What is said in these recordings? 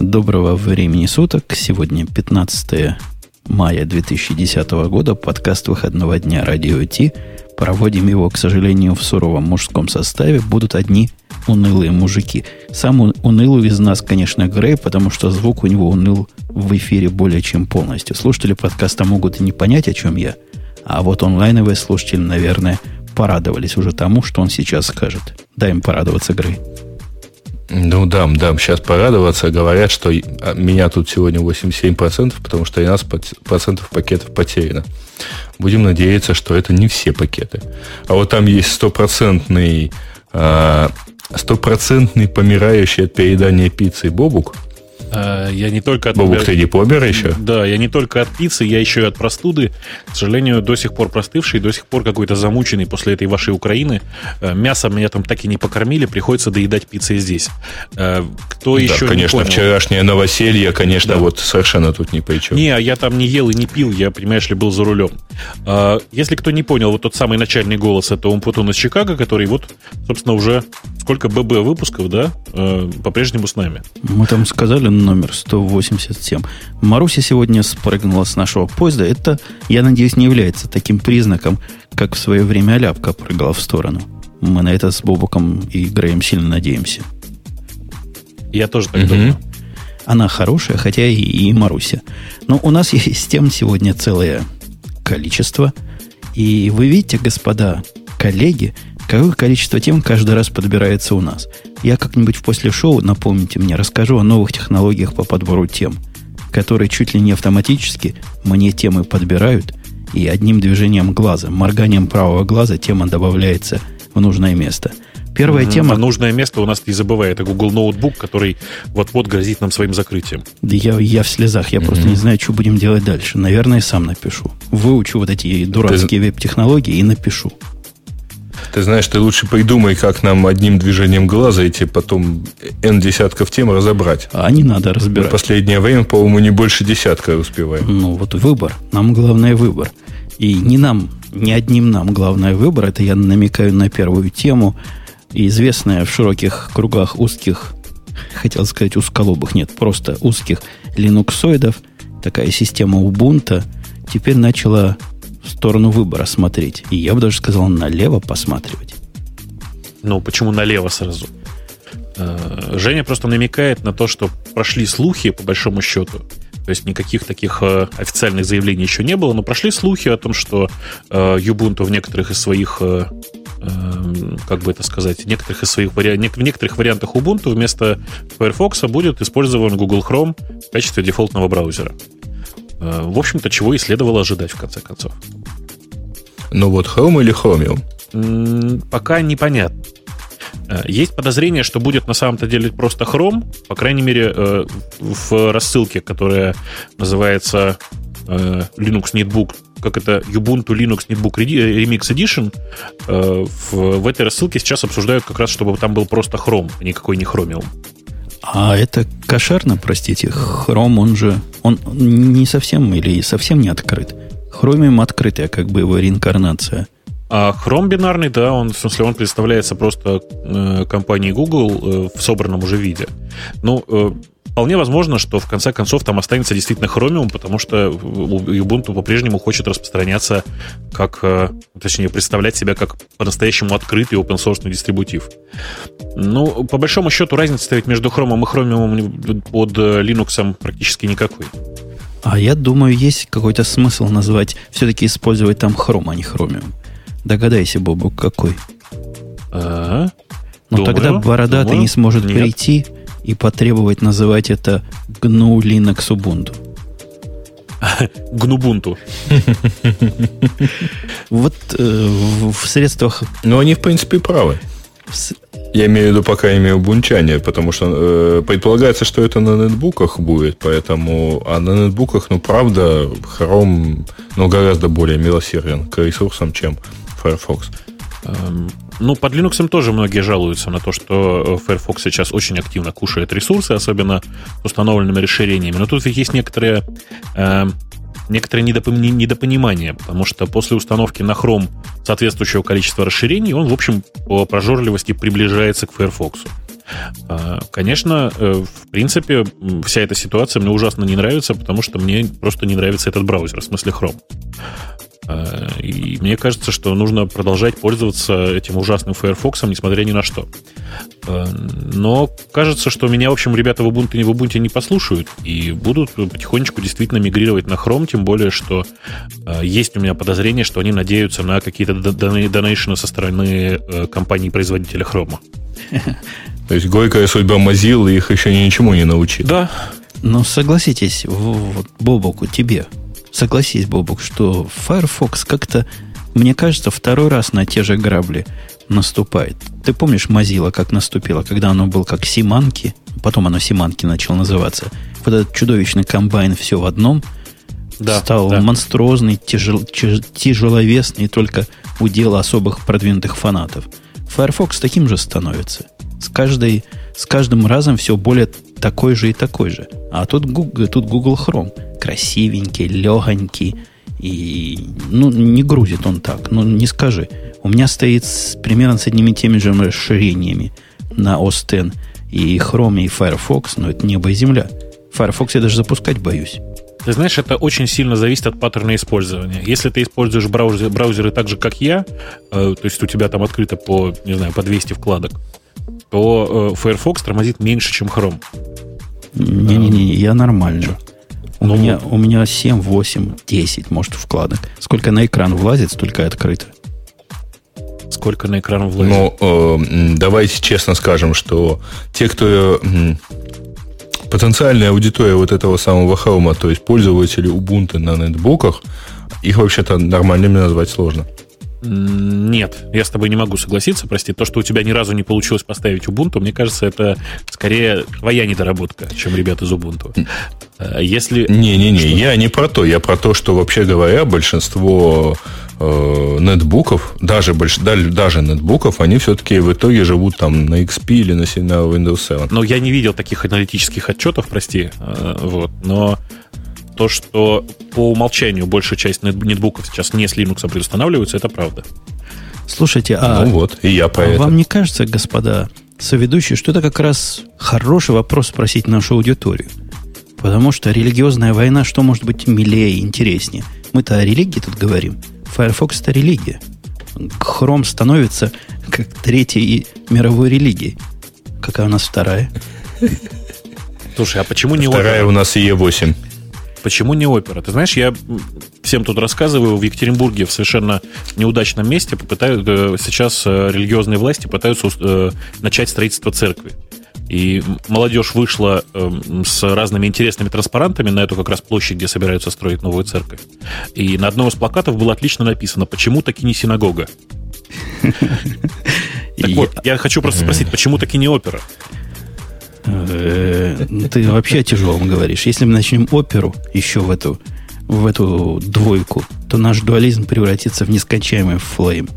Доброго времени суток. Сегодня 15 мая 2010 года. Подкаст выходного дня «Радио Ти». Проводим его, к сожалению, в суровом мужском составе. Будут одни унылые мужики. Самый унылый из нас, конечно, Грей, потому что звук у него уныл в эфире более чем полностью. Слушатели подкаста могут и не понять, о чем я. А вот онлайновые слушатели, наверное, порадовались уже тому, что он сейчас скажет. Дай им порадоваться, Грей. Ну да, да, сейчас порадоваться. Говорят, что а, меня тут сегодня 87%, потому что 13% пакетов потеряно. Будем надеяться, что это не все пакеты. А вот там есть стопроцентный а, стопроцентный помирающий от переедания пиццы бобук – Э, я не только от... Бобук, ты не помер еще? Да, я не только от пиццы, я еще и от простуды. К сожалению, до сих пор простывший, до сих пор какой-то замученный после этой вашей Украины. Э, мясо меня там так и не покормили, приходится доедать пиццы здесь. Э, кто да, еще конечно, не понял? вчерашнее новоселье, конечно, да. вот совершенно тут ни при чем. Не, я там не ел и не пил, я, понимаешь ли, был за рулем. Если кто не понял, вот тот самый начальный голос, это Умпутун из Чикаго, который вот, собственно, уже сколько ББ выпусков, да, по-прежнему с нами. Мы там сказали, номер 187. Маруся сегодня спрыгнула с нашего поезда. Это, я надеюсь, не является таким признаком, как в свое время Аляпка прыгала в сторону. Мы на это с Бобуком и Греем сильно надеемся. Я тоже так mm-hmm. думаю. Она хорошая, хотя и, и Маруся. Но у нас есть тем сегодня целое количество. И вы видите, господа коллеги, какое количество тем каждый раз подбирается у нас. Я как-нибудь в после шоу, напомните мне, расскажу о новых технологиях по подбору тем, которые чуть ли не автоматически мне темы подбирают, и одним движением глаза, морганием правого глаза тема добавляется в нужное место. Первая mm-hmm. тема... А нужное место у нас, не забывай, это Google Ноутбук, который вот-вот грозит нам своим закрытием. Да я, я в слезах, я mm-hmm. просто не знаю, что будем делать дальше. Наверное, сам напишу. Выучу вот эти дурацкие Ты... веб-технологии и напишу. Ты знаешь, ты лучше придумай, как нам одним движением глаза эти потом N десятков тем разобрать. А не надо разбирать. В последнее время, по-моему, не больше десятка успеваем. Ну, вот выбор. Нам главное выбор. И не нам, не одним нам главное выбор. Это я намекаю на первую тему. Известная в широких кругах узких, хотел сказать узколобых, нет, просто узких линуксоидов, такая система Ubuntu, теперь начала в сторону выбора смотреть. И я бы даже сказал, налево посматривать. Ну, почему налево сразу? Э, Женя просто намекает на то, что прошли слухи, по большому счету. То есть никаких таких э, официальных заявлений еще не было, но прошли слухи о том, что э, Ubuntu в некоторых из своих как бы это сказать, некоторых из своих вари... в некоторых вариантах Ubuntu вместо Firefox будет использован Google Chrome в качестве дефолтного браузера. Э, в общем-то, чего и следовало ожидать, в конце концов. Ну вот Chrome или Chromium? Пока непонятно. Э, есть подозрение, что будет на самом-то деле просто Chrome, по крайней мере, э, в рассылке, которая называется Linux Netbook, как это Ubuntu Linux Netbook Remix Edition, в, в этой рассылке сейчас обсуждают как раз, чтобы там был просто Chrome, а никакой не Chromium. А это кошерно, простите. Хром, он же, он не совсем или совсем не открыт. Хромиум открытая, как бы его реинкарнация. А Chrome бинарный, да, он, в смысле, он представляется просто э, компанией Google э, в собранном уже виде. Ну, э, Вполне возможно, что в конце концов там останется действительно Chromium, потому что Ubuntu по-прежнему хочет распространяться как, э, точнее, представлять себя как по-настоящему открытый open source дистрибутив. Ну, по большому счету, разница ставить между Chrome и Chromium под э, Linux практически никакой. А я думаю, есть какой-то смысл назвать, все-таки использовать там Chrome, а не Chromium. Догадайся, Бобу, какой. А, Но думаю, тогда бородатый думаю, не сможет нет. прийти и потребовать называть это GNU Linux Ubuntu. Гнубунту. Вот э, в средствах... Ну, они, в принципе, правы. Я имею в виду пока имею бунчание, потому что э, предполагается, что это на нетбуках будет, поэтому, а на нетбуках, ну, правда, Chrome, ну, гораздо более милосерден к ресурсам, чем Firefox. Ну, под Linux тоже многие жалуются на то, что э, Firefox сейчас очень активно кушает ресурсы, особенно с установленными расширениями. Но тут ведь есть некоторые, э, некоторое недопонимание, потому что после установки на Chrome соответствующего количества расширений он, в общем, по прожорливости приближается к Firefox. А, конечно, э, в принципе, вся эта ситуация мне ужасно не нравится, потому что мне просто не нравится этот браузер, в смысле Chrome. А, и мне кажется, что нужно продолжать пользоваться этим ужасным Firefox, несмотря ни на что. А, но кажется, что меня, в общем, ребята в Ubuntu, не в Ubuntu не послушают и будут потихонечку действительно мигрировать на Chrome, тем более, что а, есть у меня подозрение, что они надеются на какие-то донейшены со стороны э, компаний-производителя Chrome. То есть горькая судьба Mozilla их еще ничему не научит. Да. Но согласитесь, вот, Бобоку, тебе – Согласись, Бобук, что Firefox как-то, мне кажется, второй раз на те же грабли наступает. Ты помнишь Mozilla, как наступило, когда оно было как Симанки, потом оно Симанки начало называться. Вот этот чудовищный комбайн все в одном да, стал да. монструозный, тяжел, тяжеловесный, только у дела особых продвинутых фанатов. Firefox таким же становится. С, каждой, с каждым разом все более такой же и такой же. А тут Google, тут Google Chrome красивенький, легонький. И, ну, не грузит он так. Ну, не скажи. У меня стоит с, примерно с одними и теми же расширениями на OS X и Chrome, и Firefox, но это небо и земля. Firefox я даже запускать боюсь. Ты знаешь, это очень сильно зависит от паттерна использования. Если ты используешь браузеры, браузеры так же, как я, э, то есть у тебя там открыто по, не знаю, по 200 вкладок, то э, Firefox тормозит меньше, чем Chrome. Не-не-не, я нормально. У, ну, меня, у меня 7, 8, 10, может, вкладок. Сколько на экран влазит, столько и открыто. Сколько на экран влазит? Ну, э, давайте честно скажем, что те, кто э, потенциальная аудитория вот этого самого Chrome, то есть пользователи Ubuntu на нетбуках, их вообще-то нормальными назвать сложно. Нет, я с тобой не могу согласиться, прости. То, что у тебя ни разу не получилось поставить Ubuntu, мне кажется, это скорее твоя недоработка, чем ребята из Ubuntu. Э, если... Не-не-не, я не про то. Я про то, что, вообще говоря, большинство э, нетбуков, даже, больш, даже нетбуков, они все-таки в итоге живут там на XP или на, на Windows 7. Но я не видел таких аналитических отчетов, прости. Э, вот, но то, что по умолчанию большая часть нетбуков сейчас не с Linux предустанавливается, это правда. Слушайте, а, ну вот, и я по а вам не кажется, господа соведущие, что это как раз хороший вопрос спросить нашу аудиторию? Потому что религиозная война, что может быть милее и интереснее? Мы-то о религии тут говорим. Firefox это религия. Хром становится как третьей мировой религией. Какая у нас вторая? Слушай, а почему не Вторая у нас Е8. Почему не опера? Ты знаешь, я всем тут рассказываю, в Екатеринбурге в совершенно неудачном месте попытают, э, сейчас э, религиозные власти пытаются э, начать строительство церкви. И молодежь вышла с разными интересными транспарантами на эту как раз площадь, где собираются строить новую церковь. И на одном из плакатов было отлично написано «Почему таки не синагога?» Так вот, я хочу просто спросить, почему таки не опера? Э, ты вообще о тяжелом говоришь. Если мы начнем оперу еще в эту, в эту двойку, то наш дуализм превратится в нескончаемый флейм.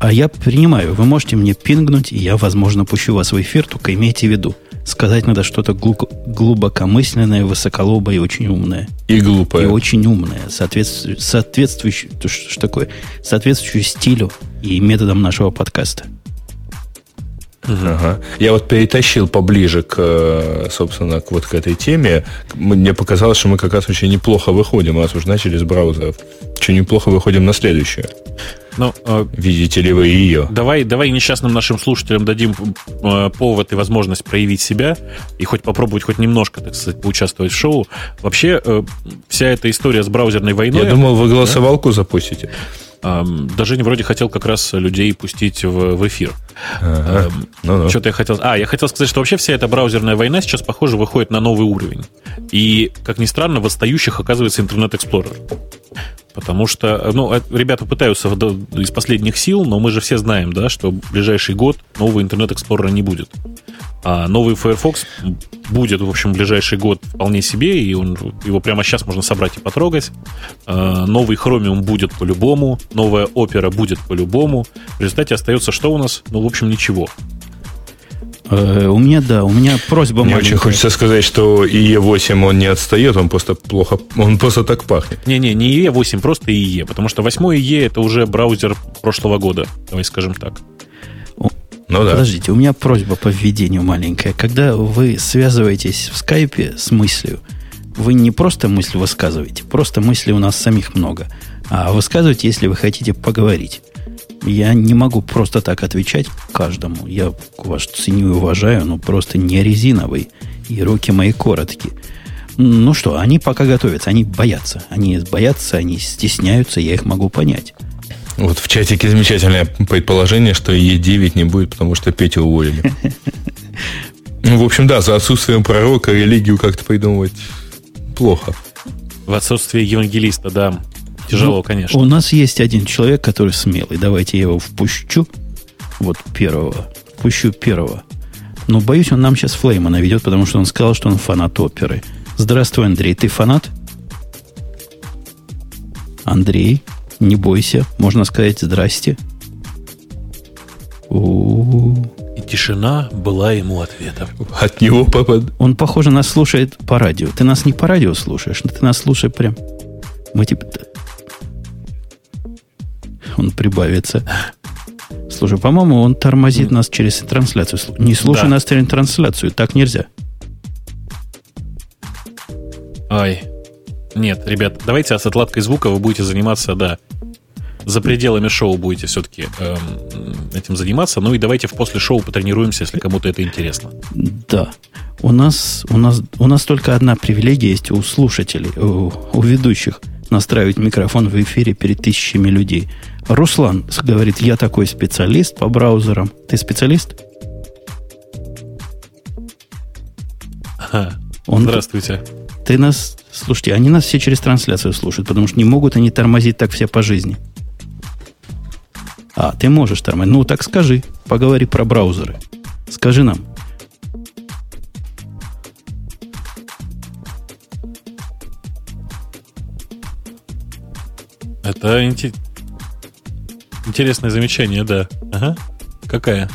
А я принимаю, вы можете мне пингнуть, и я, возможно, пущу вас в эфир, только имейте в виду. Сказать надо что-то глубокомысленное, высоколобое и очень умное. И глупое. И очень умное, соответствующее, соответствующее, что такое, соответствующее стилю и методам нашего подкаста. Ага. Я вот перетащил поближе к, э, собственно, к вот к этой теме. Мне показалось, что мы как раз очень неплохо выходим, раз уж начали с браузеров. Очень неплохо выходим на следующее. Ну, э, Видите ли вы ее? Давай, давай несчастным нашим слушателям дадим э, повод и возможность проявить себя и хоть попробовать хоть немножко, так сказать, поучаствовать в шоу. Вообще, вся эта история с браузерной войной... Я думал, вы голосовалку да? запустите. Даже не вроде хотел как раз людей пустить в, в эфир. Ага. Ну -ну. Что-то я хотел... А, я хотел сказать, что вообще вся эта браузерная война сейчас, похоже, выходит на новый уровень. И, как ни странно, в отстающих оказывается Internet Explorer. Потому что, ну, э, ребята пытаются из последних сил, но мы же все знаем, да, что в ближайший год нового Internet Explorer не будет. А новый Firefox будет, в общем, в ближайший год вполне себе, и он, его прямо сейчас можно собрать и потрогать. А, новый Chromium будет по-любому, новая Opera будет по-любому. В результате остается что у нас? Ну, в общем, ничего. Э, у меня, да, у меня просьба Мне маленькая. очень хочется сказать, что IE8 он не отстает, он просто плохо, он просто так пахнет. Не-не, не IE8, просто IE, потому что 8 IE это уже браузер прошлого года, давай скажем так. Ну да. Подождите, у меня просьба по введению маленькая. Когда вы связываетесь в скайпе с мыслью, вы не просто мысль высказываете, просто мысли у нас самих много, а высказываете, если вы хотите поговорить. Я не могу просто так отвечать каждому. Я вас ценю и уважаю, но просто не резиновый. И руки мои короткие. Ну что, они пока готовятся, они боятся. Они боятся, они стесняются, я их могу понять. Вот в чатике замечательное предположение, что Е9 не будет, потому что Петю уволили. Ну, в общем, да, за отсутствием пророка религию как-то придумывать плохо. В отсутствие евангелиста, да. Тяжело, ну, конечно. У нас есть один человек, который смелый. Давайте я его впущу. Вот первого. Впущу первого. Но боюсь, он нам сейчас флейма наведет, потому что он сказал, что он фанат оперы. Здравствуй, Андрей. Ты фанат? Андрей, не бойся. Можно сказать здрасте. У-у-у. И тишина была ему ответом. От него попад. Он, похоже, нас слушает по радио. Ты нас не по радио слушаешь, но ты нас слушаешь прям. Мы типа... Он прибавится. Слушай, по-моему, он тормозит нас через трансляцию. Не слушай да. нас через трансляцию. Так нельзя. Ай. Нет, ребят, давайте с отладкой звука вы будете заниматься, да, за пределами шоу будете все-таки эм, этим заниматься. Ну и давайте в после шоу потренируемся, если кому-то это интересно. Да. У нас, у нас, у нас только одна привилегия есть у слушателей, у, у ведущих настраивать микрофон в эфире перед тысячами людей. Руслан говорит, я такой специалист по браузерам. Ты специалист? Ага. Он Здравствуйте. Ты нас... Слушайте, они нас все через трансляцию слушают, потому что не могут они тормозить так все по жизни. А, ты можешь тормозить. Ну, так скажи. Поговори про браузеры. Скажи нам. Это интересное замечание, да. Ага. Какая?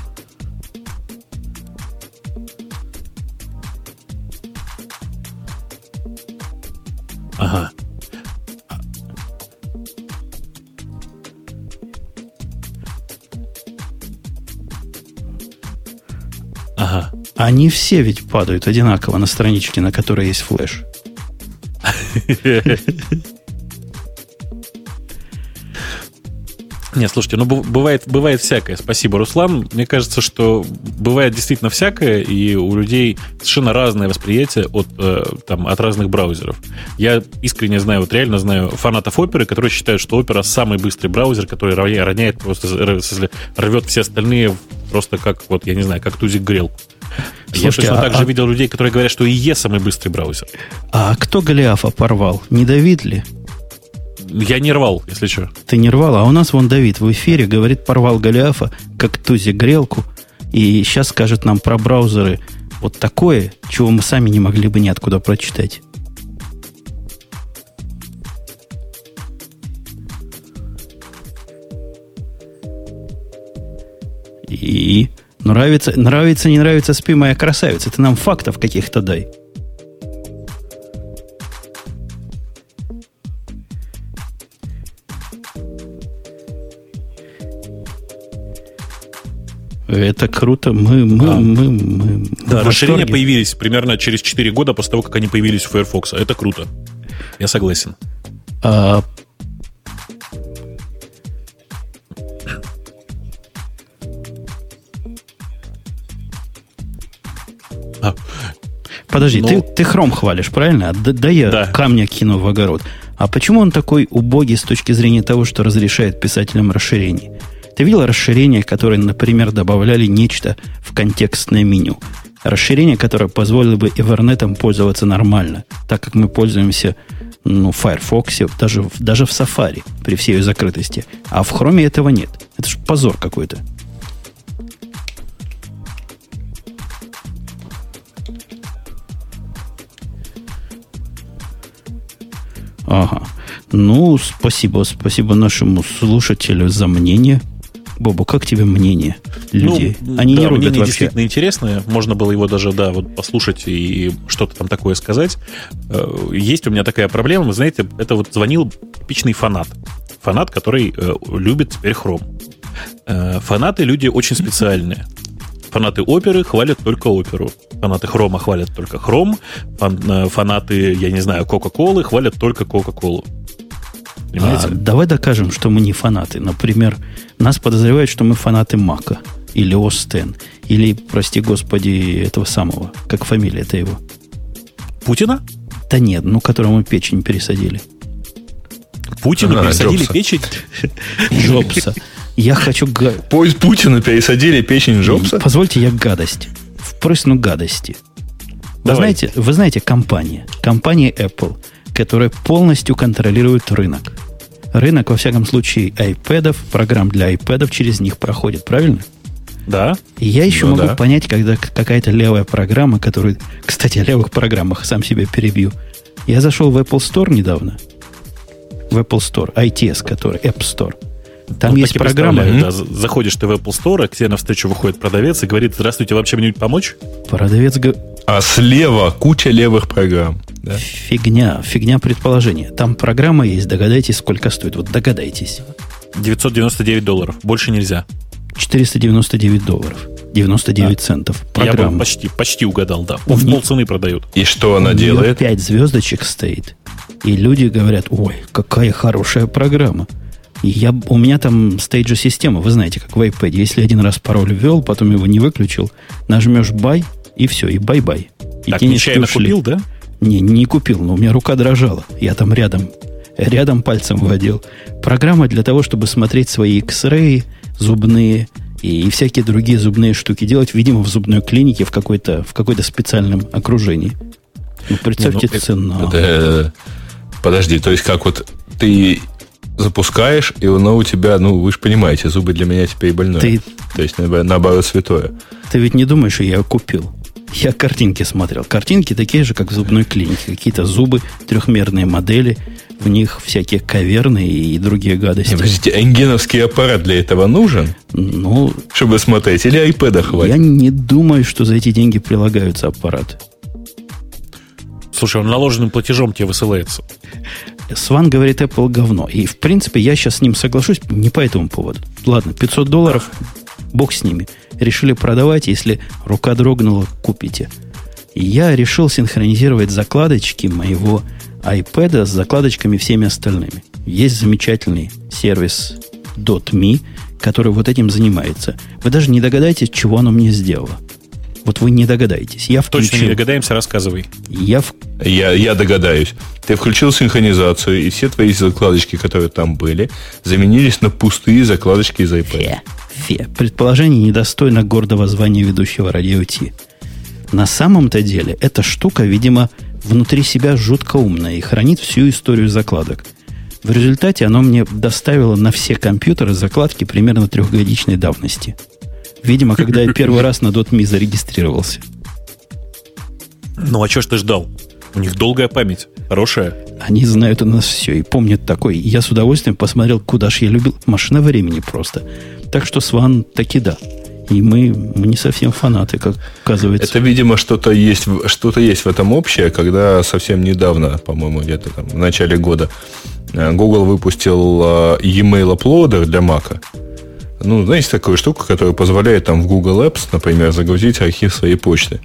Ага. Ага. Они все ведь падают одинаково на страничке, на которой есть флеш. Нет, слушайте, ну бывает, бывает всякое. Спасибо, Руслан. Мне кажется, что бывает действительно всякое, и у людей совершенно разное восприятие от, э, там, от разных браузеров. Я искренне знаю, вот реально знаю фанатов оперы, которые считают, что опера самый быстрый браузер, который роняет просто, рвет все остальные просто как, вот, я не знаю, как тузик грел. Слушайте, я точно а, так же а... видел людей, которые говорят, что ИЕ самый быстрый браузер. А кто Голиафа порвал? Не Давид ли? Я не рвал, если что. Ты не рвал, а у нас вон Давид в эфире говорит, порвал Голиафа, как тузи грелку, и сейчас скажет нам про браузеры вот такое, чего мы сами не могли бы ниоткуда прочитать. И нравится, нравится, не нравится, спи, моя красавица. Ты нам фактов каких-то дай. Это круто. Мы, мы, а. мы, мы Да, расширения появились примерно через 4 года после того, как они появились у Firefox. Это круто. Я согласен. А... А. Подожди, Но... ты, ты хром хвалишь, правильно? Да, да я да. камня кину в огород. А почему он такой убогий с точки зрения того, что разрешает писателям расширений? Ты видел расширение, которые, например, добавляли нечто в контекстное меню? Расширение, которое позволило бы Evernet пользоваться нормально, так как мы пользуемся ну, в Firefox, даже, даже в Safari, при всей ее закрытости. А в Chrome этого нет. Это же позор какой-то. Ага. Ну, спасибо, спасибо нашему слушателю за мнение. Бобу, как тебе мнение людей? Ну, Они да, не рубят мнение вообще. действительно интересное. Можно было его даже, да, вот послушать и что-то там такое сказать. Э, есть у меня такая проблема, вы знаете, это вот звонил типичный фанат. Фанат, который э, любит теперь хром. Э, фанаты люди очень специальные. Фанаты оперы хвалят только оперу. Фанаты хрома хвалят только хром. Фан, фанаты, я не знаю, Кока-Колы хвалят только Кока-Колу. А, давай докажем, что мы не фанаты. Например, нас подозревают, что мы фанаты Мака или Остен, или, прости господи, этого самого, как фамилия это его? Путина? Да нет, ну, которому печень пересадили. Путину а, пересадили Джобса. печень? Джобса. Я хочу... Поезд Путина пересадили печень Джобса? Позвольте я гадость. Впрысну гадости. Вы знаете, вы знаете компания, компания Apple, которая полностью контролирует рынок. Рынок, во всяком случае, iPad, программ для iPad через них проходит, правильно? Да. И я еще ну, могу да. понять, когда какая-то левая программа, которую, кстати, о левых программах сам себя перебью. Я зашел в Apple Store недавно. В Apple Store, ITS, который App Store. Там вот есть программа. Да, заходишь ты в Apple Store, к тебе навстречу выходит продавец и говорит, здравствуйте, вам чем-нибудь помочь? Продавец говорит... А слева куча левых программ. Да? Фигня, фигня предположения. Там программа есть, догадайтесь, сколько стоит. Вот догадайтесь. 999 долларов. Больше нельзя. 499 долларов. 99 а, центов. Программа. Я бы почти, почти угадал, да. В полцены продают. И что она делает? 5 звездочек стоит. И люди говорят, ой, какая хорошая программа. Я, у меня там та же система, вы знаете, как в iPad. Если один раз пароль ввел, потом его не выключил, нажмешь buy, и все, и bye-bye. И так, нечаянно купил, да? Не, не купил, но у меня рука дрожала. Я там рядом, рядом пальцем водил. Программа для того, чтобы смотреть свои X-ray, зубные и, и всякие другие зубные штуки делать, видимо, в зубной клинике в, какой-то, в какой-то специальном окружении. Ну, представьте, ну, цена. Это, это, подожди, то есть как вот ты запускаешь, и оно у тебя, ну, вы же понимаете, зубы для меня теперь больное. Ты... То есть, наоборот, святое. Ты ведь не думаешь, что я ее купил? Я картинки смотрел. Картинки такие же, как в зубной клинике. Какие-то зубы, трехмерные модели, в них всякие каверны и другие гадости. Подождите, энгеновский аппарат для этого нужен? Ну... Чтобы смотреть, или айпэда хватит? Я не думаю, что за эти деньги прилагаются аппараты. Слушай, он наложенным платежом тебе высылается. Сван говорит, Apple говно. И, в принципе, я сейчас с ним соглашусь не по этому поводу. Ладно, 500 долларов, бог с ними. Решили продавать, если рука дрогнула, купите. Я решил синхронизировать закладочки моего iPad с закладочками всеми остальными. Есть замечательный сервис .me, который вот этим занимается. Вы даже не догадаетесь, чего оно мне сделало. Вот вы не догадаетесь. Я включил. Точно не догадаемся, рассказывай. Я, в... я, я догадаюсь. Ты включил синхронизацию, и все твои закладочки, которые там были, заменились на пустые закладочки из iPad. Фе, фе. Предположение недостойно гордого звания ведущего радио Ти. На самом-то деле, эта штука, видимо, внутри себя жутко умная и хранит всю историю закладок. В результате оно мне доставило на все компьютеры закладки примерно трехгодичной давности. Видимо, когда я первый раз на .me зарегистрировался. Ну, а что ж ты ждал? У них долгая память, хорошая. Они знают у нас все и помнят такой. Я с удовольствием посмотрел, куда же я любил. Машина времени просто. Так что Сван таки да. И мы, мы не совсем фанаты, как оказывается. Это, видимо, что-то есть, что-то есть в этом общее, когда совсем недавно, по-моему, где-то там в начале года, э, Google выпустил э, e-mail uploader для Mac. Ну, знаете, такую штуку, которая позволяет там в Google Apps, например, загрузить архив своей почты.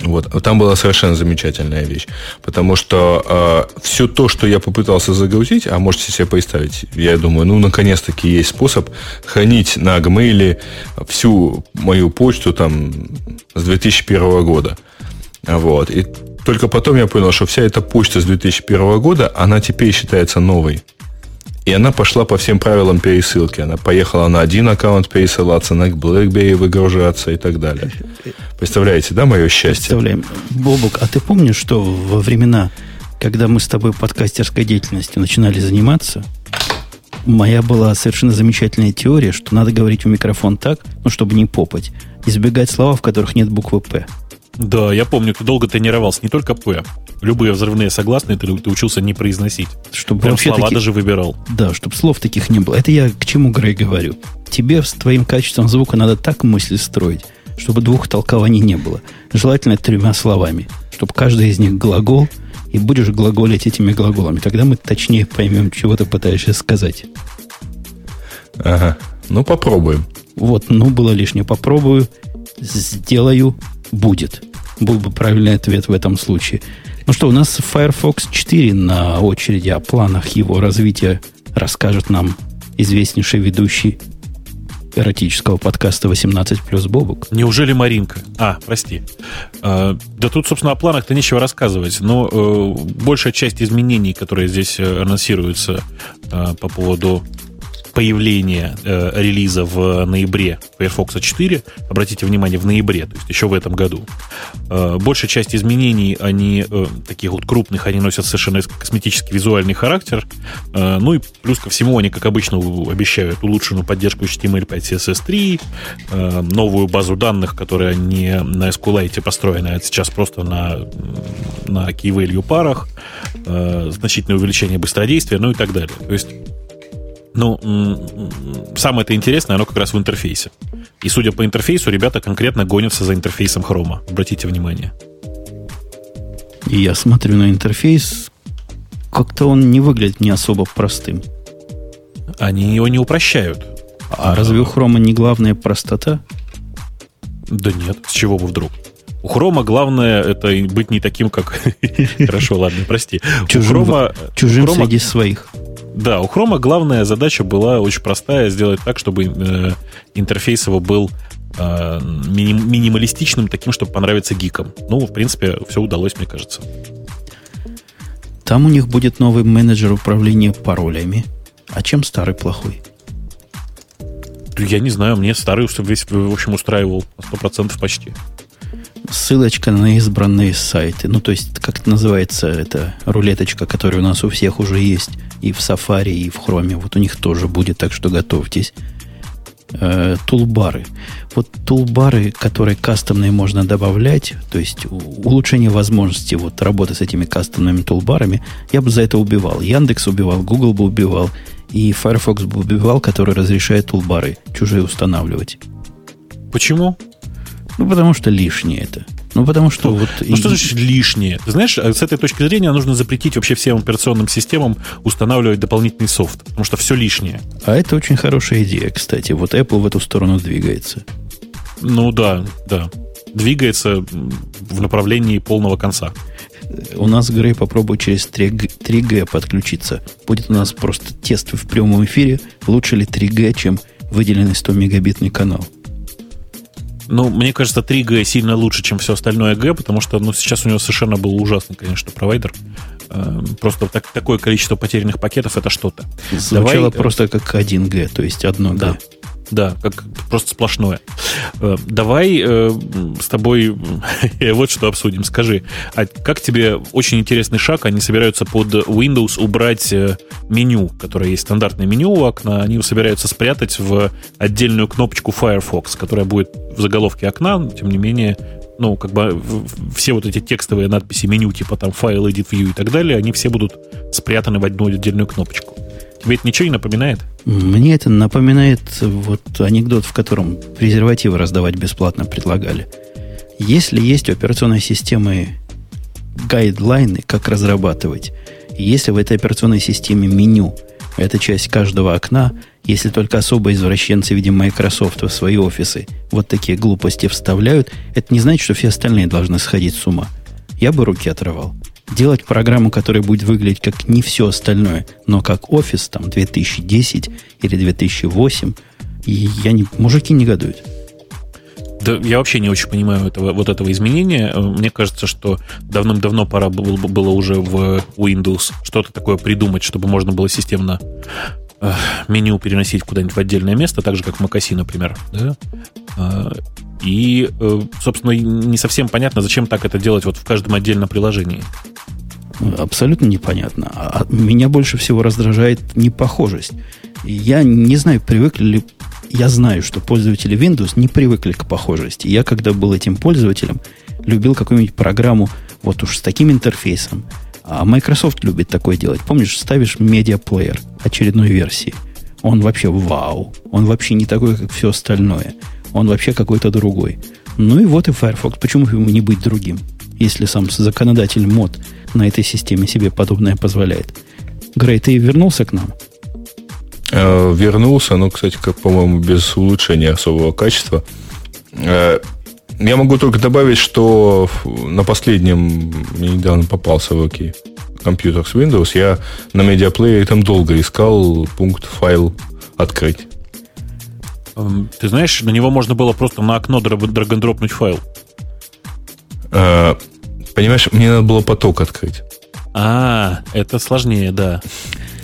Вот. Там была совершенно замечательная вещь. Потому что э, все то, что я попытался загрузить, а можете себе представить, я думаю, ну, наконец-таки есть способ хранить на Gmail всю мою почту там с 2001 года. Вот. И только потом я понял, что вся эта почта с 2001 года, она теперь считается новой. И она пошла по всем правилам пересылки. Она поехала на один аккаунт пересылаться, на BlackBerry выгружаться и так далее. Представляете, да, мое счастье? Представляем. Бобук, а ты помнишь, что во времена, когда мы с тобой подкастерской деятельностью начинали заниматься, моя была совершенно замечательная теория, что надо говорить в микрофон так, ну, чтобы не попать, избегать слова, в которых нет буквы «П». Да, я помню, ты долго тренировался, не только «П». Любые взрывные согласные ты, ты учился не произносить. Чтобы Прям слова таки... даже выбирал. Да, чтобы слов таких не было. Это я к чему, Грей, говорю. Тебе с твоим качеством звука надо так мысли строить, чтобы двух толкований не было. Желательно тремя словами. Чтобы каждый из них глагол, и будешь глаголить этими глаголами. Тогда мы точнее поймем, чего ты пытаешься сказать. Ага. Ну, попробуем. Вот, ну, было лишнее. Попробую, сделаю, будет. Был бы правильный ответ в этом случае. Ну что, у нас Firefox 4 на очереди. О планах его развития расскажет нам известнейший ведущий эротического подкаста 18 плюс Бобук. Неужели Маринка? А, прости. А, да тут, собственно, о планах-то нечего рассказывать. Но э, большая часть изменений, которые здесь э, анонсируются э, по поводу появления э, релиза в ноябре Firefox 4, обратите внимание, в ноябре, то есть еще в этом году, э, большая часть изменений, они э, таких вот крупных, они носят совершенно косметический визуальный характер, э, ну и плюс ко всему они, как обычно, обещают улучшенную поддержку HTML5 CSS3, э, новую базу данных, которая не на SQLite построена, а сейчас просто на, на key-value парах, э, значительное увеличение быстродействия, ну и так далее. То есть ну, самое это интересное, оно как раз в интерфейсе. И судя по интерфейсу, ребята конкретно гонятся за интерфейсом хрома. Обратите внимание. И я смотрю на интерфейс, как-то он не выглядит не особо простым. Они его не упрощают. А, а разве у хрома не главная простота? Да нет, с чего бы вдруг? У хрома главное это быть не таким, как... Хорошо, ладно, прости. Чужим, чужим среди своих. Да, у Хрома главная задача была очень простая, сделать так, чтобы э, интерфейс его был э, миним, минималистичным, таким, чтобы понравиться гикам. Ну, в принципе, все удалось, мне кажется. Там у них будет новый менеджер управления паролями. А чем старый плохой? Я не знаю, мне старый весь, в общем, устраивал 100% почти. Ссылочка на избранные сайты. Ну, то есть, как это называется, это рулеточка, которая у нас у всех уже есть и в Safari, и в Chrome. Вот у них тоже будет, так что готовьтесь. Э, тулбары. Вот тулбары, которые кастомные можно добавлять, то есть улучшение возможности вот работы с этими кастомными тулбарами, я бы за это убивал. Яндекс убивал, Google бы убивал, и Firefox бы убивал, который разрешает тулбары чужие устанавливать. Почему? Ну, потому что лишнее это. Ну, потому что ну, вот... Ну, и... что значит лишнее? Знаешь, с этой точки зрения нужно запретить вообще всем операционным системам устанавливать дополнительный софт, потому что все лишнее. А это очень хорошая идея, кстати. Вот Apple в эту сторону двигается. Ну, да, да. Двигается в направлении полного конца. У нас, Грей, попробуй через 3G, 3G подключиться. Будет у нас просто тест в прямом эфире. Лучше ли 3G, чем выделенный 100-мегабитный канал? Ну, мне кажется, 3G сильно лучше, чем все остальное G, потому что ну, сейчас у него совершенно был ужасный, конечно, провайдер. Эм, просто так, такое количество потерянных пакетов это что-то. Звучало Давай, э, просто как 1G, то есть одно G. Да. Да, как просто сплошное. Э, давай э, с тобой вот что обсудим. Скажи, а как тебе очень интересный шаг? Они собираются под Windows убрать э, меню, которое есть стандартное меню у окна. Они собираются спрятать в отдельную кнопочку Firefox, которая будет в заголовке окна. Тем не менее, ну, как бы все вот эти текстовые надписи меню, типа там файл, edit view и так далее, они все будут спрятаны в одну отдельную кнопочку. Тебе это ничего не напоминает? Мне это напоминает вот анекдот, в котором презервативы раздавать бесплатно предлагали. Если есть у операционной системы гайдлайны, как разрабатывать, если в этой операционной системе меню – это часть каждого окна, если только особо извращенцы, видимо, Microsoft в свои офисы вот такие глупости вставляют, это не значит, что все остальные должны сходить с ума. Я бы руки отрывал делать программу, которая будет выглядеть как не все остальное, но как офис там 2010 или 2008, и я не, мужики негодуют. Да, я вообще не очень понимаю этого, вот этого изменения. Мне кажется, что давным-давно пора было, было уже в Windows что-то такое придумать, чтобы можно было системно э, меню переносить куда-нибудь в отдельное место, так же, как в Макаси, например. Да? А, и, э, собственно, не совсем понятно, зачем так это делать вот в каждом отдельном приложении. Абсолютно непонятно. А меня больше всего раздражает непохожесть. Я не знаю, привыкли ли... Я знаю, что пользователи Windows не привыкли к похожести. Я, когда был этим пользователем, любил какую-нибудь программу вот уж с таким интерфейсом. А Microsoft любит такое делать. Помнишь, ставишь медиаплеер очередной версии. Он вообще вау. Он вообще не такой, как все остальное. Он вообще какой-то другой. Ну и вот и Firefox. Почему ему не быть другим? Если сам законодатель мод на этой системе себе подобное позволяет. Грей, ты вернулся к нам? Э, вернулся, ну, кстати, как, по-моему, без улучшения особого качества. Э, я могу только добавить, что на последнем мне недавно попался в окей компьютер с Windows, я на медиаплеере там долго искал пункт файл открыть. Эм, ты знаешь, на него можно было просто на окно драг-н-дропнуть файл. А, понимаешь, мне надо было поток открыть. А, это сложнее, да.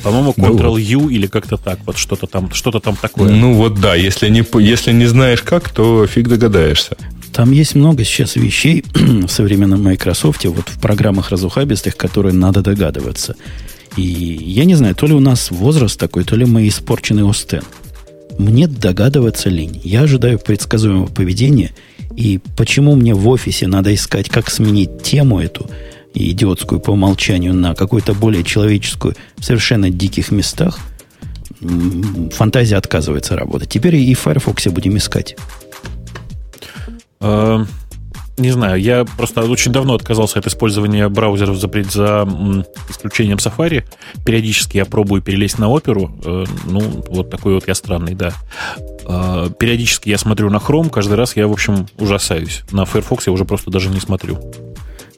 По-моему, Ctrl-U ну, или как-то так, вот что-то там, что-то там такое. Ну вот да, если не, если не знаешь как, то фиг догадаешься. Там есть много сейчас вещей в современном Microsoft, вот в программах разухабистых, которые надо догадываться. И я не знаю, то ли у нас возраст такой, то ли мы испорчены Остен. Мне догадываться лень. Я ожидаю предсказуемого поведения. И почему мне в офисе надо искать, как сменить тему эту, идиотскую по умолчанию, на какую-то более человеческую в совершенно диких местах, фантазия отказывается работать. Теперь и в Firefox будем искать. Э, не знаю, я просто очень давно отказался от использования браузеров за, за исключением Safari. Периодически я пробую перелезть на оперу. Э, ну, вот такой вот я странный, да. Э, периодически я смотрю на Chrome, каждый раз я, в общем, ужасаюсь. На Firefox я уже просто даже не смотрю.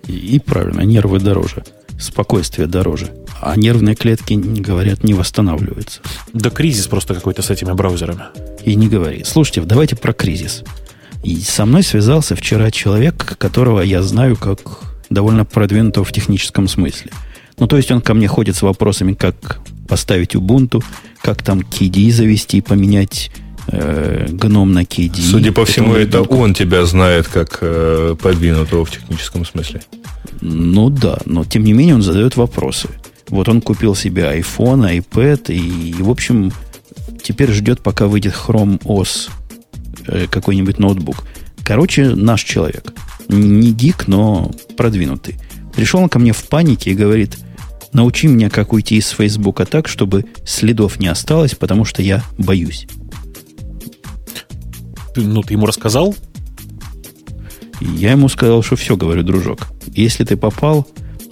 И, и правильно, нервы дороже. Спокойствие дороже. А нервные клетки, говорят, не восстанавливаются. Да кризис просто какой-то с этими браузерами. И не говори. Слушайте, давайте про кризис. И со мной связался вчера человек, которого я знаю как довольно продвинутого в техническом смысле. Ну, то есть он ко мне ходит с вопросами, как поставить Ubuntu, как там KDE завести, и поменять э, гном на KDE. Судя по всему, это он тебя знает как э, продвинутого в техническом смысле. Ну да, но тем не менее он задает вопросы. Вот он купил себе iPhone, iPad и, в общем, теперь ждет, пока выйдет Chrome OS какой-нибудь ноутбук. Короче, наш человек. Не гик, но продвинутый. Пришел он ко мне в панике и говорит, научи меня, как уйти из Фейсбука так, чтобы следов не осталось, потому что я боюсь. ну, ты ему рассказал? Я ему сказал, что все, говорю, дружок. Если ты попал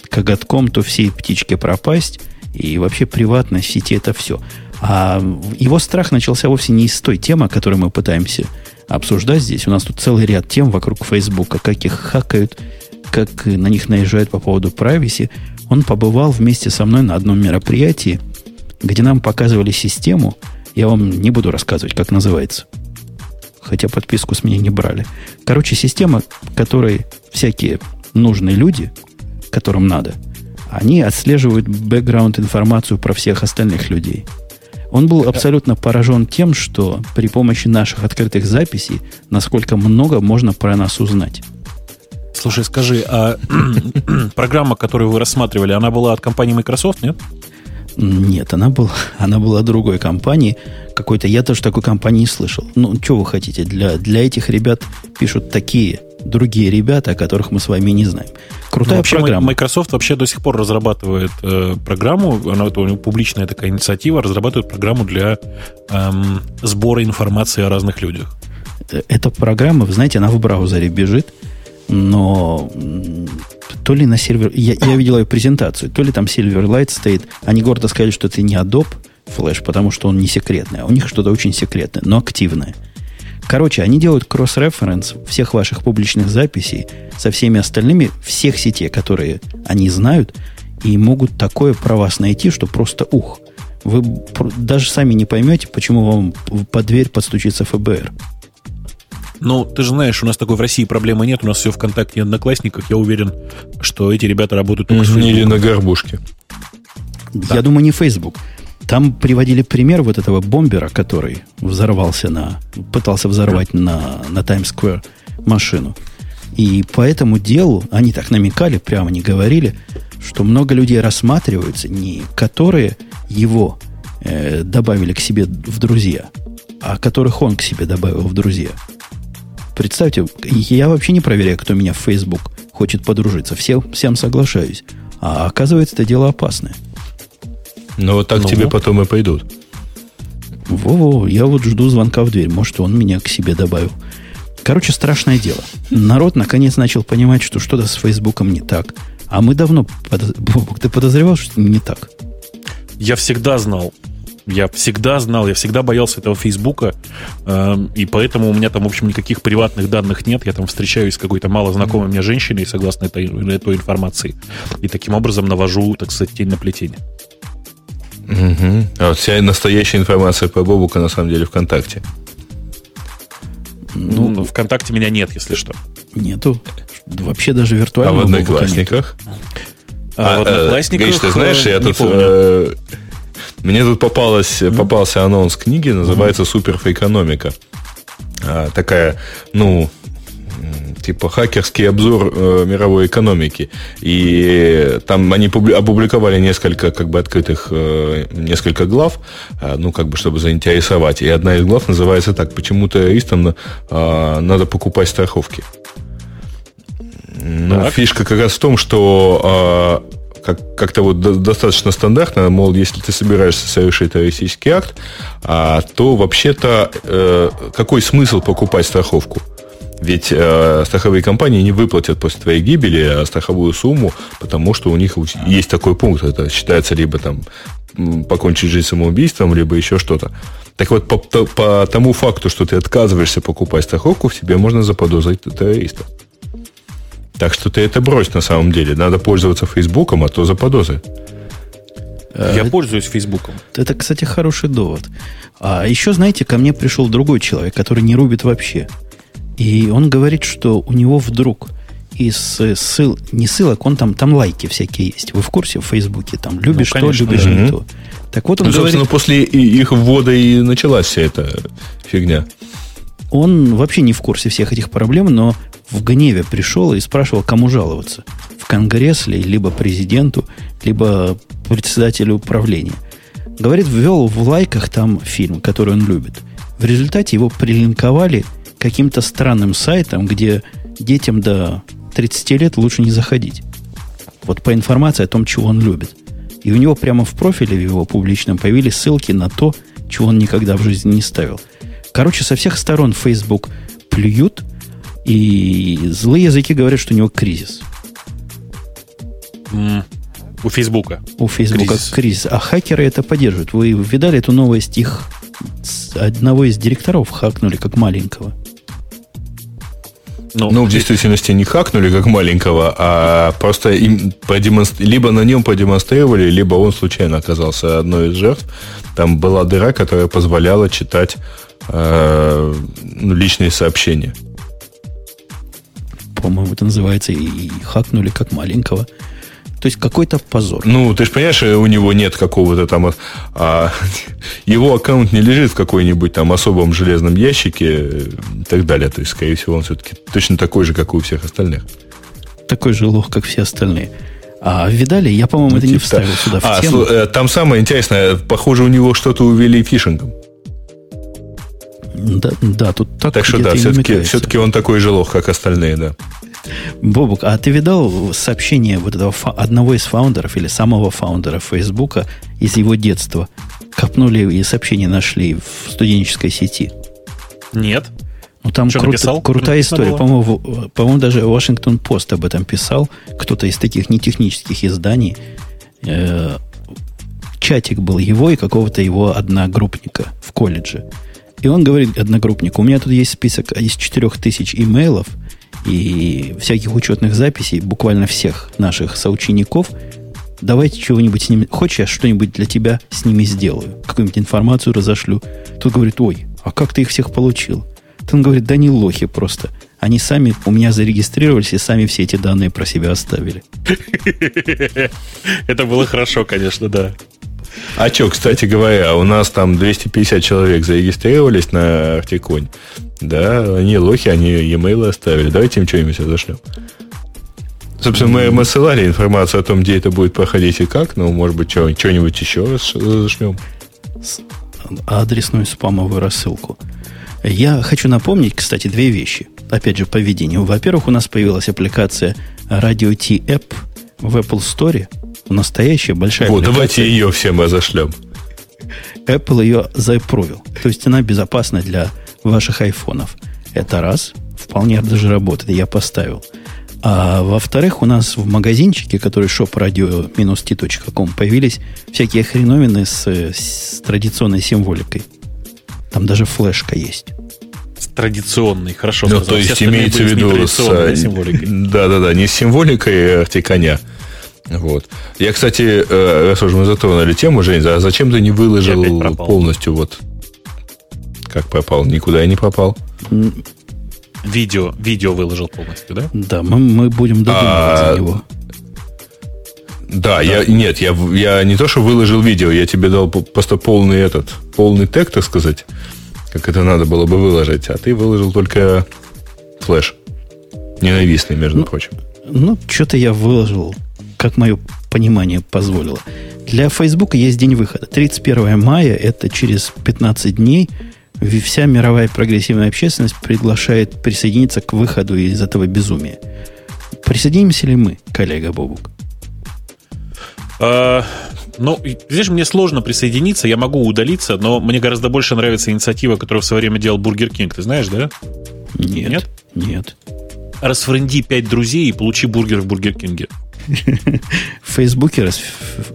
коготком, то всей птичке пропасть, и вообще приватность сети это все. А его страх начался вовсе не из той темы, которую мы пытаемся обсуждать здесь. У нас тут целый ряд тем вокруг Фейсбука, как их хакают, как на них наезжают по поводу privacy. Он побывал вместе со мной на одном мероприятии, где нам показывали систему. Я вам не буду рассказывать, как называется. Хотя подписку с меня не брали. Короче, система, которой всякие нужные люди, которым надо, они отслеживают бэкграунд информацию про всех остальных людей – он был абсолютно поражен тем, что при помощи наших открытых записей, насколько много можно про нас узнать. Слушай, скажи, а программа, которую вы рассматривали, она была от компании Microsoft, нет? Нет, она была, она была другой компании. Какой-то я тоже такой компании не слышал. Ну, что вы хотите? Для, для этих ребят пишут такие другие ребята, о которых мы с вами не знаем. Крутая ну, вообще программа. Microsoft вообще до сих пор разрабатывает э, программу, она это у него публичная такая инициатива, разрабатывает программу для эм, сбора информации о разных людях. Э, эта программа, вы знаете, она в браузере бежит, но то ли на сервер... Я, я видел ее презентацию, то ли там Silverlight стоит. Они гордо сказали, что это не Adobe Flash, потому что он не секретный. А у них что-то очень секретное, но активное. Короче, они делают кросс-референс всех ваших публичных записей со всеми остальными, всех сетей, которые они знают, и могут такое про вас найти, что просто ух. Вы даже сами не поймете, почему вам под дверь подстучится ФБР. Ну, ты же знаешь, у нас такой в России проблемы нет, у нас все ВКонтакте и Одноклассниках. Я уверен, что эти ребята работают только с. Или на горбушке. Я думаю, не Facebook. Там приводили пример вот этого бомбера, который взорвался на... Пытался взорвать на, на Таймс-сквер машину. И по этому делу они так намекали, прямо не говорили, что много людей рассматриваются, не которые его э, добавили к себе в друзья, а которых он к себе добавил в друзья. Представьте, я вообще не проверяю, кто меня в Facebook хочет подружиться. Всем, всем соглашаюсь. А оказывается, это дело опасное. Но вот так ну. тебе потом и пойдут. Во-во, я вот жду звонка в дверь. Может, он меня к себе добавил. Короче, страшное дело. Народ наконец начал понимать, что что-то с Фейсбуком не так. А мы давно... Под... Ты подозревал, что не так? Я всегда знал. Я всегда знал, я всегда боялся этого Фейсбука, э, и поэтому у меня там, в общем, никаких приватных данных нет. Я там встречаюсь с какой-то малознакомой мне женщиной, согласно этой, этой информации, и таким образом навожу, так сказать, тень на плетение. Угу. А вот вся настоящая информация по Бобука на самом деле ВКонтакте. Ну, ну, ВКонтакте меня нет, если что. Нету. Вообще даже виртуально. А в Одноклассниках? А, а в Одноклассниках... Гриш, ты знаешь, я тут... Э, мне тут попалось, mm-hmm. попался анонс книги, называется «Суперфэкономика». А, такая, ну, типа хакерский обзор э, мировой экономики. И там они публи- опубликовали несколько как бы открытых, э, несколько глав, э, ну, как бы, чтобы заинтересовать. И одна из глав называется так, почему террористам э, надо покупать страховки. Ну, так. фишка как раз в том, что э, как, как-то вот до, достаточно стандартно, мол, если ты собираешься совершить террористический акт, а, то вообще-то э, какой смысл покупать страховку? Ведь э, страховые компании не выплатят после твоей гибели а страховую сумму, потому что у них есть такой пункт. Это считается либо там покончить жизнь самоубийством, либо еще что-то. Так вот, по, по тому факту, что ты отказываешься покупать страховку, в тебе можно заподозрить террориста. Так что ты это брось на самом деле. Надо пользоваться Фейсбуком, а то заподозрят. Я э, пользуюсь Фейсбуком. Это, кстати, хороший довод. А еще, знаете, ко мне пришел другой человек, который не рубит вообще. И он говорит, что у него вдруг из э, ссыл, не ссылок, он там, там лайки всякие есть. Вы в курсе в Фейсбуке? Там любишь ну, конечно, то, любишь да. не то. Так вот он ну, говорит... Собственно, после их ввода и началась вся эта фигня. Он вообще не в курсе всех этих проблем, но в гневе пришел и спрашивал, кому жаловаться. В Конгресс ли, либо президенту, либо председателю управления. Говорит, ввел в лайках там фильм, который он любит. В результате его прилинковали каким-то странным сайтом, где детям до 30 лет лучше не заходить. Вот по информации о том, чего он любит. И у него прямо в профиле в его публичном появились ссылки на то, чего он никогда в жизни не ставил. Короче, со всех сторон Facebook плюют, и злые языки говорят, что у него кризис. Mm. У Фейсбука. У Фейсбука кризис. кризис. А хакеры это поддерживают. Вы видали эту новость? Их одного из директоров хакнули как маленького. Ну, ну, в действительности не хакнули как маленького, а просто им продемонстр... либо на нем продемонстрировали, либо он случайно оказался одной из жертв. Там была дыра, которая позволяла читать э, ну, личные сообщения. По-моему, это называется и хакнули как маленького. То есть какой-то позор. Ну, ты же понимаешь, у него нет какого-то там... А, его аккаунт не лежит в какой-нибудь там особом железном ящике и так далее. То есть, скорее всего, он все-таки точно такой же, как и у всех остальных. Такой же лох, как все остальные. А видали? Я, по-моему, ну, это типа, не вставил сюда в а, тему. Э, там самое интересное, похоже, у него что-то увели фишингом. Да, да, тут так Так что да, все-таки, все-таки он такой же лох, как остальные, да. Бобук, а ты видал сообщение вот этого одного из фаундеров или самого фаундера Фейсбука из его детства? Копнули и сообщение нашли в студенческой сети. Нет. Ну, там кру- написал? крутая история. По-моему, по-моему, даже Вашингтон Пост об этом писал. Кто-то из таких нетехнических изданий. Э- чатик был его и какого-то его одногруппника в колледже. И он говорит одногруппнику, у меня тут есть список из четырех тысяч имейлов – и всяких учетных записей буквально всех наших соучеников. Давайте чего-нибудь с ними... Хочешь, я что-нибудь для тебя с ними сделаю? Какую-нибудь информацию разошлю? Тут говорит, ой, а как ты их всех получил? Он говорит, да не лохи просто. Они сами у меня зарегистрировались и сами все эти данные про себя оставили. Это было хорошо, конечно, да. А что, кстати говоря, у нас там 250 человек зарегистрировались на Артиконь. Да, они лохи, они e-mail оставили. Давайте им что-нибудь зашлем. Собственно, мы, мы ссылали информацию о том, где это будет проходить и как, но, может быть, что-нибудь еще зашлем. Адресную спамовую рассылку. Я хочу напомнить, кстати, две вещи. Опять же, по ведению. Во-первых, у нас появилась аппликация Radio T App в Apple Store. Настоящая большая вот, давайте ее всем разошлем. Apple ее заапрувил. То есть она безопасна для ваших айфонов. Это раз. Вполне даже работает. Я поставил. А во-вторых, у нас в магазинчике, который shopradio-t.com, появились всякие хреновины с, с традиционной символикой. Там даже флешка есть. С традиционной, хорошо ну, сказал. То есть имеется в виду с символикой. Да-да-да, не с символикой арти Вот. Я, кстати, э, раз уже мы затронули тему, Жень, а зачем ты не выложил полностью вот как пропал? Никуда я не пропал. Видео, видео выложил полностью, да? Да, мы, мы будем додумывать а, его. Да, да, я нет, я, я не то, что выложил видео, я тебе дал просто полный этот, полный тег, так сказать, как это надо было бы выложить, а ты выложил только флеш. Ненавистный, между ну, прочим. Ну, что-то я выложил, как мое понимание позволило. Для Facebook есть день выхода. 31 мая, это через 15 дней – вся мировая прогрессивная общественность приглашает присоединиться к выходу из этого безумия. Присоединимся ли мы, коллега Бобук? А, ну, здесь мне сложно присоединиться, я могу удалиться, но мне гораздо больше нравится инициатива, которую в свое время делал Бургер Кинг. Ты знаешь, да? Нет. Нет? Нет. Расфренди пять друзей и получи бургер в Бургер Кинге. В Фейсбуке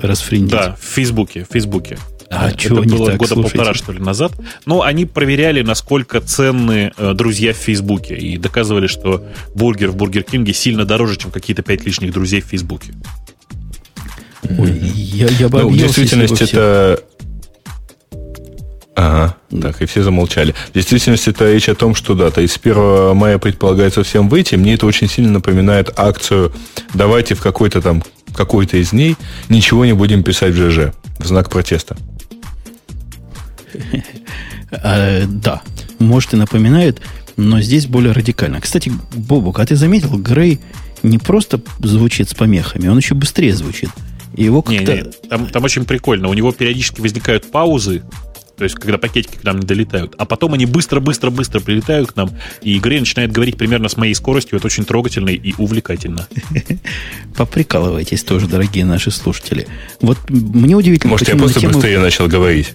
расфрендить? Да, в Фейсбуке, в Фейсбуке. А это чего было так, года слушайте. полтора, что ли, назад. Но они проверяли, насколько ценны э, друзья в Фейсбуке. И доказывали, что бургер в Бургер Кинге сильно дороже, чем какие-то пять лишних друзей в Фейсбуке. Ой, я, я бы ну, в действительности это... Ага, так, и все замолчали. В действительности это речь о том, что да, то есть с 1 мая предполагается всем выйти. Мне это очень сильно напоминает акцию «Давайте в какой-то там, какой-то из дней ничего не будем писать в ЖЖ» в знак протеста. А, да, может и напоминает, но здесь более радикально. Кстати, Бобук, а ты заметил, Грей не просто звучит с помехами, он еще быстрее звучит. Его как-то... Не, не, там, там очень прикольно. У него периодически возникают паузы, то есть, когда пакетики к нам не долетают. А потом они быстро-быстро-быстро прилетают к нам, и Грей начинает говорить примерно с моей скоростью. Это очень трогательно и увлекательно. Поприкалывайтесь тоже, дорогие наши слушатели. Вот мне удивительно, Может, я просто быстрее начал говорить?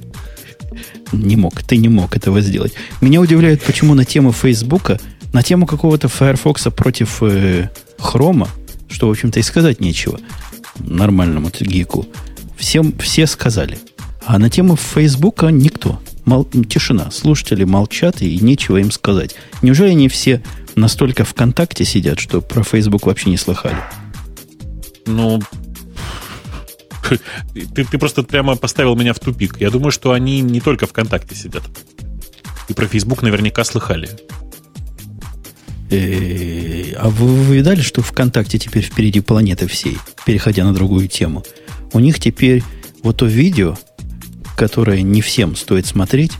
Не мог, ты не мог этого сделать. Меня удивляет, почему на тему Фейсбука, на тему какого-то Firefox против э, Хрома, что, в общем-то, и сказать нечего нормальному гику, всем, все сказали. А на тему Фейсбука никто. Мол, тишина. Слушатели молчат, и нечего им сказать. Неужели они все настолько ВКонтакте сидят, что про Фейсбук вообще не слыхали? Ну, ты, ты просто прямо поставил меня в тупик. Я думаю, что они не только ВКонтакте сидят. И про Фейсбук наверняка слыхали. А вы, вы видали, что ВКонтакте теперь впереди планеты всей, переходя на другую тему? У них теперь вот то видео, которое не всем стоит смотреть,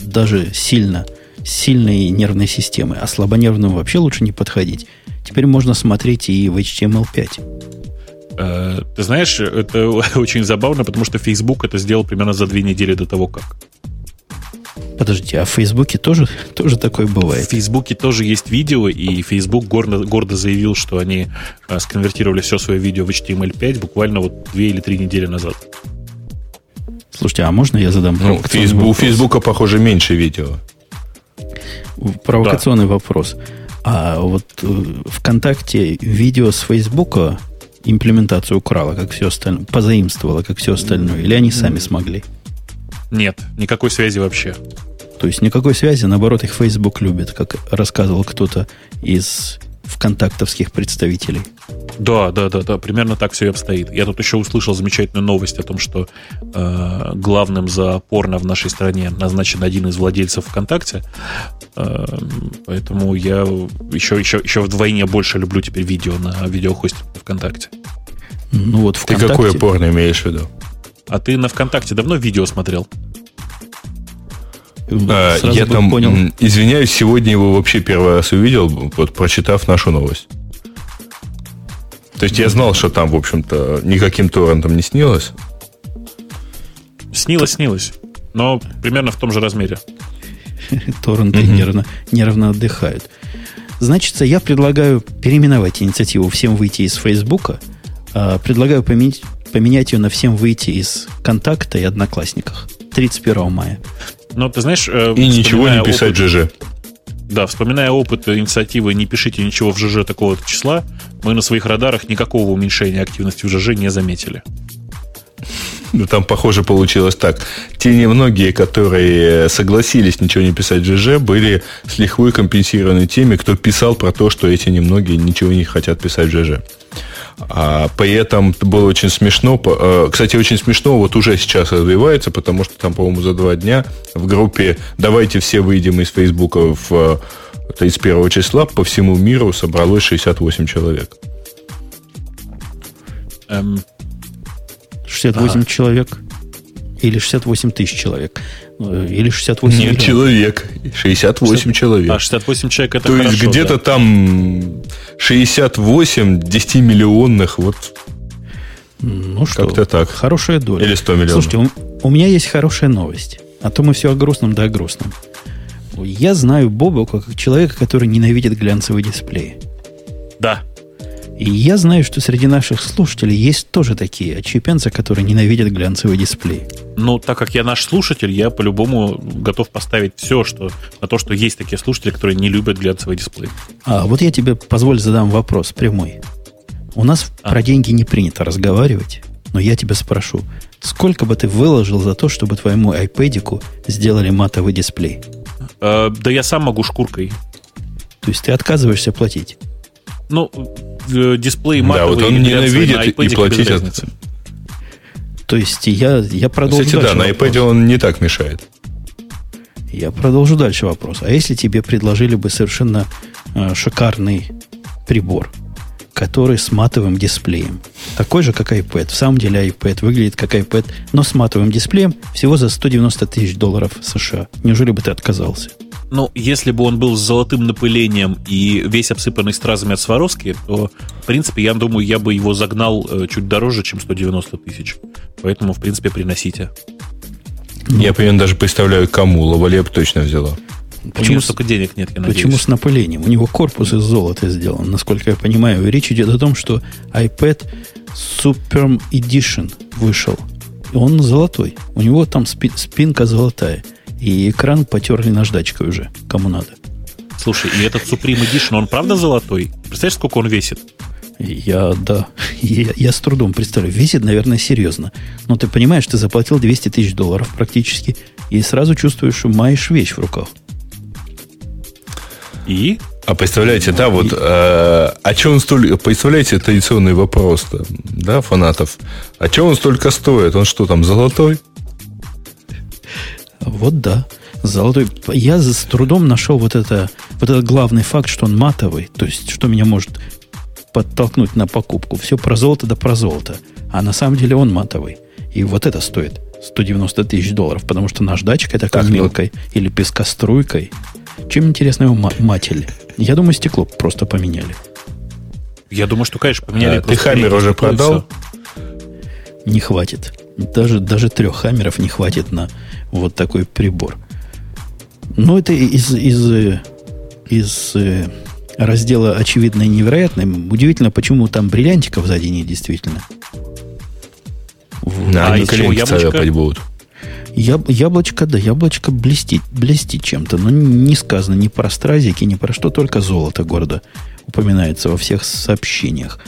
даже сильно, сильной нервной системы, а слабонервным вообще лучше не подходить. Теперь можно смотреть и в HTML5. Э, ты знаешь, это очень забавно, потому что Facebook это сделал примерно за две недели до того, как. Подождите, а в Фейсбуке тоже, тоже такое бывает? В Фейсбуке тоже есть видео, и Facebook гордо, гордо заявил, что они а, сконвертировали все свое видео в HTML5 буквально вот две или три недели назад. Слушайте, а можно я задам ну, Facebook, У Фейсбука, похоже, меньше видео. Провокационный да. вопрос. А вот э, ВКонтакте видео с Фейсбука имплементацию украла, как все остальное, позаимствовала, как все остальное, или они сами смогли? Нет, никакой связи вообще. То есть никакой связи, наоборот, их Facebook любит, как рассказывал кто-то из вконтактовских представителей. Да, да, да, да, примерно так все и обстоит. Я тут еще услышал замечательную новость о том, что э, главным за порно в нашей стране назначен один из владельцев ВКонтакте. Э, поэтому я еще, еще, еще вдвойне больше люблю теперь видео на видеохосте ВКонтакте. Ну вот ВКонтакте... Ты какое порно имеешь в виду? А ты на ВКонтакте давно видео смотрел? А, я там, понял. извиняюсь, сегодня его вообще первый раз увидел, вот прочитав нашу новость. То есть я знал, что там, в общем-то, никаким торрентом не снилось. Снилось, снилось. Но примерно в том же размере. Торренты нервно, нервно отдыхают. Значит, я предлагаю переименовать инициативу «Всем выйти из Фейсбука». А, предлагаю поменять, поменять ее на «Всем выйти из Контакта и Одноклассниках» 31 мая. Но ты знаешь... Э, и ничего не писать опыт, ЖЖ. Да, вспоминая опыт инициативы «Не пишите ничего в ЖЖ такого-то числа», мы на своих радарах никакого уменьшения активности в ЖЖ не заметили. Ну, там, похоже, получилось так. Те немногие, которые согласились ничего не писать в ЖЖ, были с лихвой компенсированы теми, кто писал про то, что эти немногие ничего не хотят писать в ЖЖ. А при было очень смешно. Э, кстати, очень смешно вот уже сейчас развивается, потому что там, по-моему, за два дня в группе «Давайте все выйдем из Фейсбука в 31 э, числа» по всему миру собралось 68 человек. Эм, 68 а. человек. Или 68 тысяч человек. Э, или 68 Нет, миллионов. человек. 68 60... человек. А 68 человек это То хорошо, есть где-то да? там 68 10-миллионных. Вот. Ну что, как-то так. Хорошая доля. Или 100 миллионов. Слушайте, у, у меня есть хорошая новость. А то мы все о грустном да о грустном. Я знаю Боба как человека, который ненавидит глянцевые дисплеи. Да. И я знаю, что среди наших слушателей есть тоже такие отщепенцы, которые ненавидят глянцевый дисплей. Ну, так как я наш слушатель, я по-любому готов поставить все что, на то, что есть такие слушатели, которые не любят глянцевый дисплей. А вот я тебе позволь задам вопрос прямой. У нас а. про деньги не принято разговаривать, но я тебя спрошу, сколько бы ты выложил за то, чтобы твоему iPad сделали матовый дисплей? Э, да я сам могу шкуркой. То есть ты отказываешься платить? Ну, дисплей матовый. Да, вот он ненавидит и платить от... То есть я, я продолжу Кстати, да, на iPad он не так мешает. Я продолжу дальше вопрос. А если тебе предложили бы совершенно э, шикарный прибор, который с матовым дисплеем, такой же, как iPad. В самом деле iPad выглядит как iPad, но с матовым дисплеем всего за 190 тысяч долларов США. Неужели бы ты отказался? Ну, если бы он был с золотым напылением и весь обсыпанный стразами от Сваровски, то, в принципе, я думаю, я бы его загнал э, чуть дороже, чем 190 тысяч. Поэтому, в принципе, приносите. Я примерно даже представляю, кому. Лавале точно взяла. Почему У столько денег нет, я надеюсь. Почему с напылением? У него корпус из золота сделан. Насколько я понимаю, речь идет о том, что iPad Super Edition вышел. Он золотой. У него там спи- спинка золотая. И экран потерли наждачкой уже, кому надо. Слушай, и этот Supreme Edition, он правда золотой? Представляешь, сколько он весит? Я, да, я, я с трудом представляю. Весит, наверное, серьезно. Но ты понимаешь, ты заплатил 200 тысяч долларов практически, и сразу чувствуешь, что маешь вещь в руках. И? А представляете, да, вот э, о чем столь, представляете, традиционный вопрос, да, фанатов. О чем он столько стоит? Он что там, золотой? Вот да. Золотой. Я с трудом нашел вот, это, вот этот главный факт, что он матовый. То есть, что меня может подтолкнуть на покупку. Все про золото да про золото. А на самом деле он матовый. И вот это стоит 190 тысяч долларов, потому что наждачкой такой так, мелкой или пескоструйкой. Чем интересно его матель? Я думаю, стекло просто поменяли. Я думаю, что, конечно, поменяли. А, ты хаммер уже продал? Не хватит. Даже, даже трех хаммеров не хватит на вот такой прибор. Но это из, из, из э, раздела очевидно и невероятно. Удивительно, почему там бриллиантиков сзади нет, действительно. Да, а они яблочко? будут. Яб, яблочко, да, яблочко блестит, блестит чем-то. Но не сказано ни про стразики, ни про что, только золото города упоминается во всех сообщениях.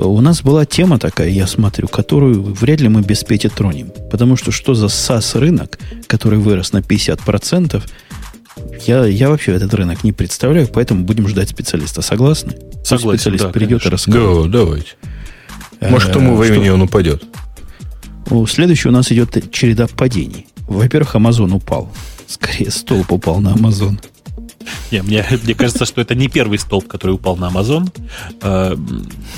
У нас была тема такая, я смотрю, которую вряд ли мы без Пети тронем. Потому что что за САС рынок, который вырос на 50%, я, я вообще этот рынок не представляю, поэтому будем ждать специалиста. Согласны? Согласен, специалист да, придет конечно. и расскажет. Да, давайте. Может, к тому э, времени он упадет. Следующий у нас идет череда падений. Во-первых, Amazon упал. Скорее, столб упал на Amazon. Не, мне, мне кажется, что это не первый столб, который упал на Amazon. Э,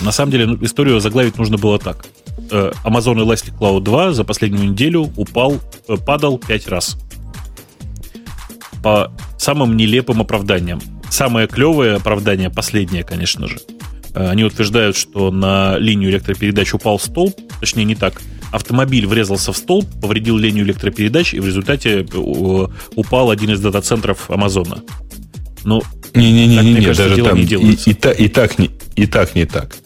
на самом деле, ну, историю заглавить нужно было так. Э, Amazon Elastic Cloud 2 за последнюю неделю упал, э, падал 5 раз. По самым нелепым оправданиям. Самое клевое оправдание, последнее, конечно же. Э, они утверждают, что на линию электропередач упал столб, точнее не так. Автомобиль врезался в столб, повредил линию электропередач, и в результате э, упал один из дата-центров Амазона. Ну, не-не-не, не, даже там не и, и, и, так не, и так не так.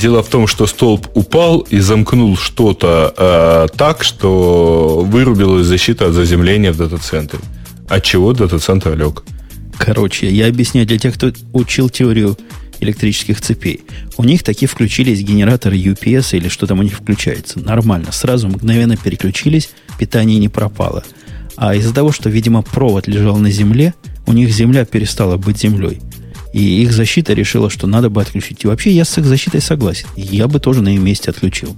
Дело в том, что столб упал и замкнул что-то э, так, что вырубилась защита от заземления в дата-центре. От чего дата-центр лег? Короче, я объясняю для тех, кто учил теорию электрических цепей. У них такие включились генераторы UPS или что там у них включается. Нормально. Сразу мгновенно переключились, питание не пропало. А из-за того, что, видимо, провод лежал на земле, у них земля перестала быть землей. И их защита решила, что надо бы отключить. И вообще я с их защитой согласен. Я бы тоже на их месте отключил.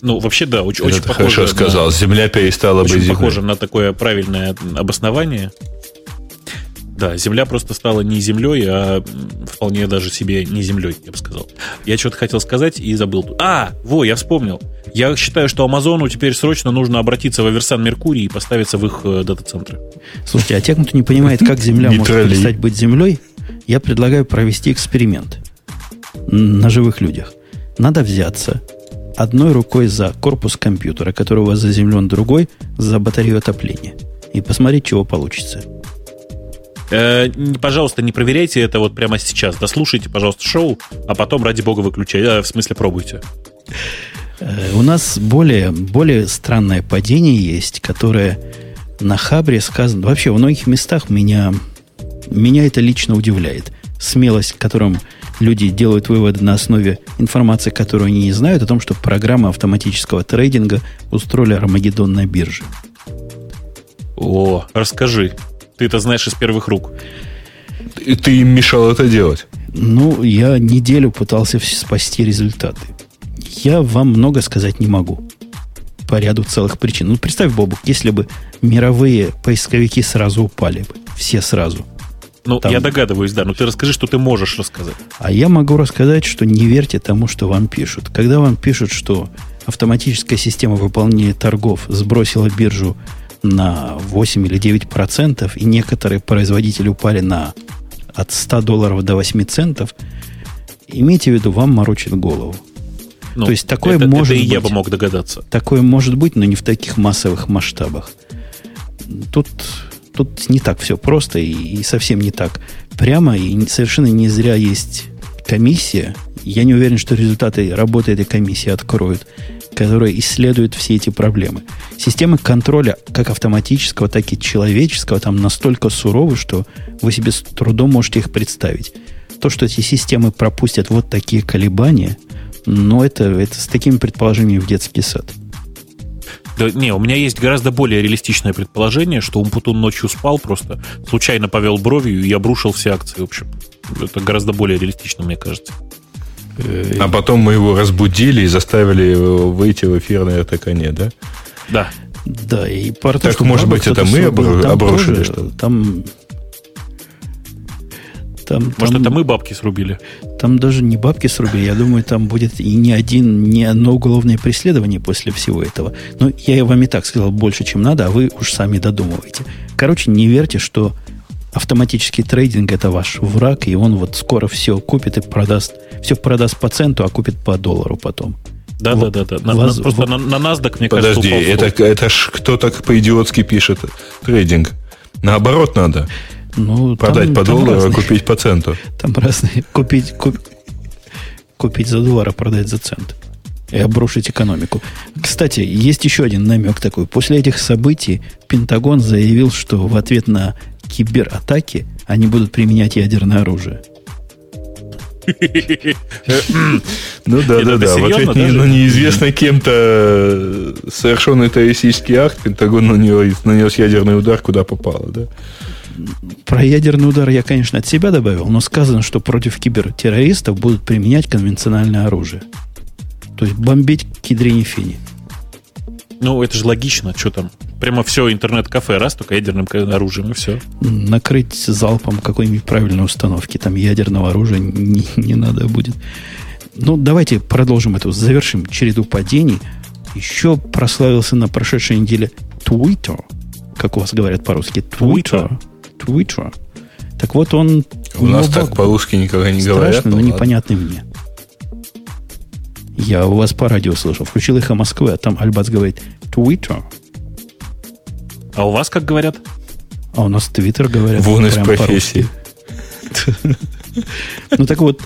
Ну, вообще, да, очень, очень похоже. Хорошо на, сказал. Земля перестала очень быть землей. похоже на такое правильное обоснование. Да, Земля просто стала не Землей, а вполне даже себе не Землей, я бы сказал. Я что-то хотел сказать и забыл. А, во, я вспомнил. Я считаю, что Амазону теперь срочно нужно обратиться в Аверсан Меркурий и поставиться в их э, дата-центры. Слушайте, а тем, кто не понимает, как Земля может перестать быть Землей, я предлагаю провести эксперимент на живых людях. Надо взяться одной рукой за корпус компьютера, который у вас заземлен, другой за батарею отопления. И посмотреть, чего получится. Э, пожалуйста, не проверяйте это вот прямо сейчас. Дослушайте, пожалуйста, шоу, а потом, ради бога, выключайте. Э, в смысле, пробуйте. Э, у нас более, более странное падение есть, которое на Хабре сказано. Вообще, в многих местах меня, меня это лично удивляет. Смелость, которым люди делают выводы на основе информации, которую они не знают, о том, что программа автоматического трейдинга устроили Армагеддон на бирже. О, расскажи. Ты это знаешь из первых рук. И ты им мешал это делать? Ну, я неделю пытался спасти результаты. Я вам много сказать не могу. По ряду целых причин. Ну, представь, Бобук, если бы мировые поисковики сразу упали бы. Все сразу. Ну, Там... я догадываюсь, да. Но ты расскажи, что ты можешь рассказать. А я могу рассказать, что не верьте тому, что вам пишут. Когда вам пишут, что автоматическая система выполнения торгов сбросила биржу на 8 или 9 процентов, и некоторые производители упали на от 100 долларов до 8 центов, имейте в виду, вам морочит голову. Ну, То есть такое это, может это и быть. я бы мог догадаться. Такое может быть, но не в таких массовых масштабах. Тут, тут не так все просто и, и совсем не так прямо, и совершенно не зря есть комиссия. Я не уверен, что результаты работы этой комиссии откроют которые исследуют все эти проблемы. Системы контроля как автоматического, так и человеческого там настолько суровы, что вы себе с трудом можете их представить. То, что эти системы пропустят вот такие колебания, но это, это с такими предположениями в детский сад. Да, не, у меня есть гораздо более реалистичное предположение, что Умпутун ночью спал просто, случайно повел бровью и обрушил все акции, в общем. Это гораздо более реалистично, мне кажется. А потом мы его разбудили и заставили его выйти в эфир на РТК-не, да? Да. Да, и про Так, может быть, это мы обру- обрушили что-то? Там там, Может, там, это мы бабки срубили? Там даже не бабки срубили. Я думаю, там будет и не один, не одно уголовное преследование после всего этого. Но я вам и так сказал больше, чем надо, а вы уж сами додумываете. Короче, не верьте, что автоматический трейдинг это ваш враг, и он вот скоро все купит и продаст, все продаст по центу, а купит по доллару потом. Да, вот, да, да, да. На, вас, просто вот, на, на NASDAQ, мне подожди, кажется, упал это, это ж кто так по-идиотски пишет трейдинг. Наоборот надо. Ну, Продать там, по там доллару, разные, а купить по центу. Там разные. Купить, куп, купить за доллар, а продать за цент. И обрушить экономику. Кстати, есть еще один намек такой. После этих событий Пентагон заявил, что в ответ на кибератаки они будут применять ядерное оружие. Ну да, да, да. В ответ ну, неизвестно кем-то совершенный террористический акт, Пентагон нанес ядерный удар, куда попало, да? Про ядерный удар я, конечно, от себя добавил, но сказано, что против кибертеррористов будут применять конвенциональное оружие. То есть бомбить кедрине фини. Ну, это же логично, что там. Прямо все интернет-кафе, раз, только ядерным оружием, и все. Накрыть залпом какой-нибудь правильной установки. Там ядерного оружия не, не надо будет. Ну, давайте продолжим эту, завершим череду падений. Еще прославился на прошедшей неделе Twitter. Как у вас говорят по-русски? Twitter. Twitter. Так вот он... У нас так по-русски никогда не страшно, говорят. но ну, непонятный мне. Я у вас по радио слышал. Включил эхо Москвы, а там Альбац говорит Twitter. А у вас как говорят? А у нас Твиттер говорят. Вон из профессии. Ну так вот,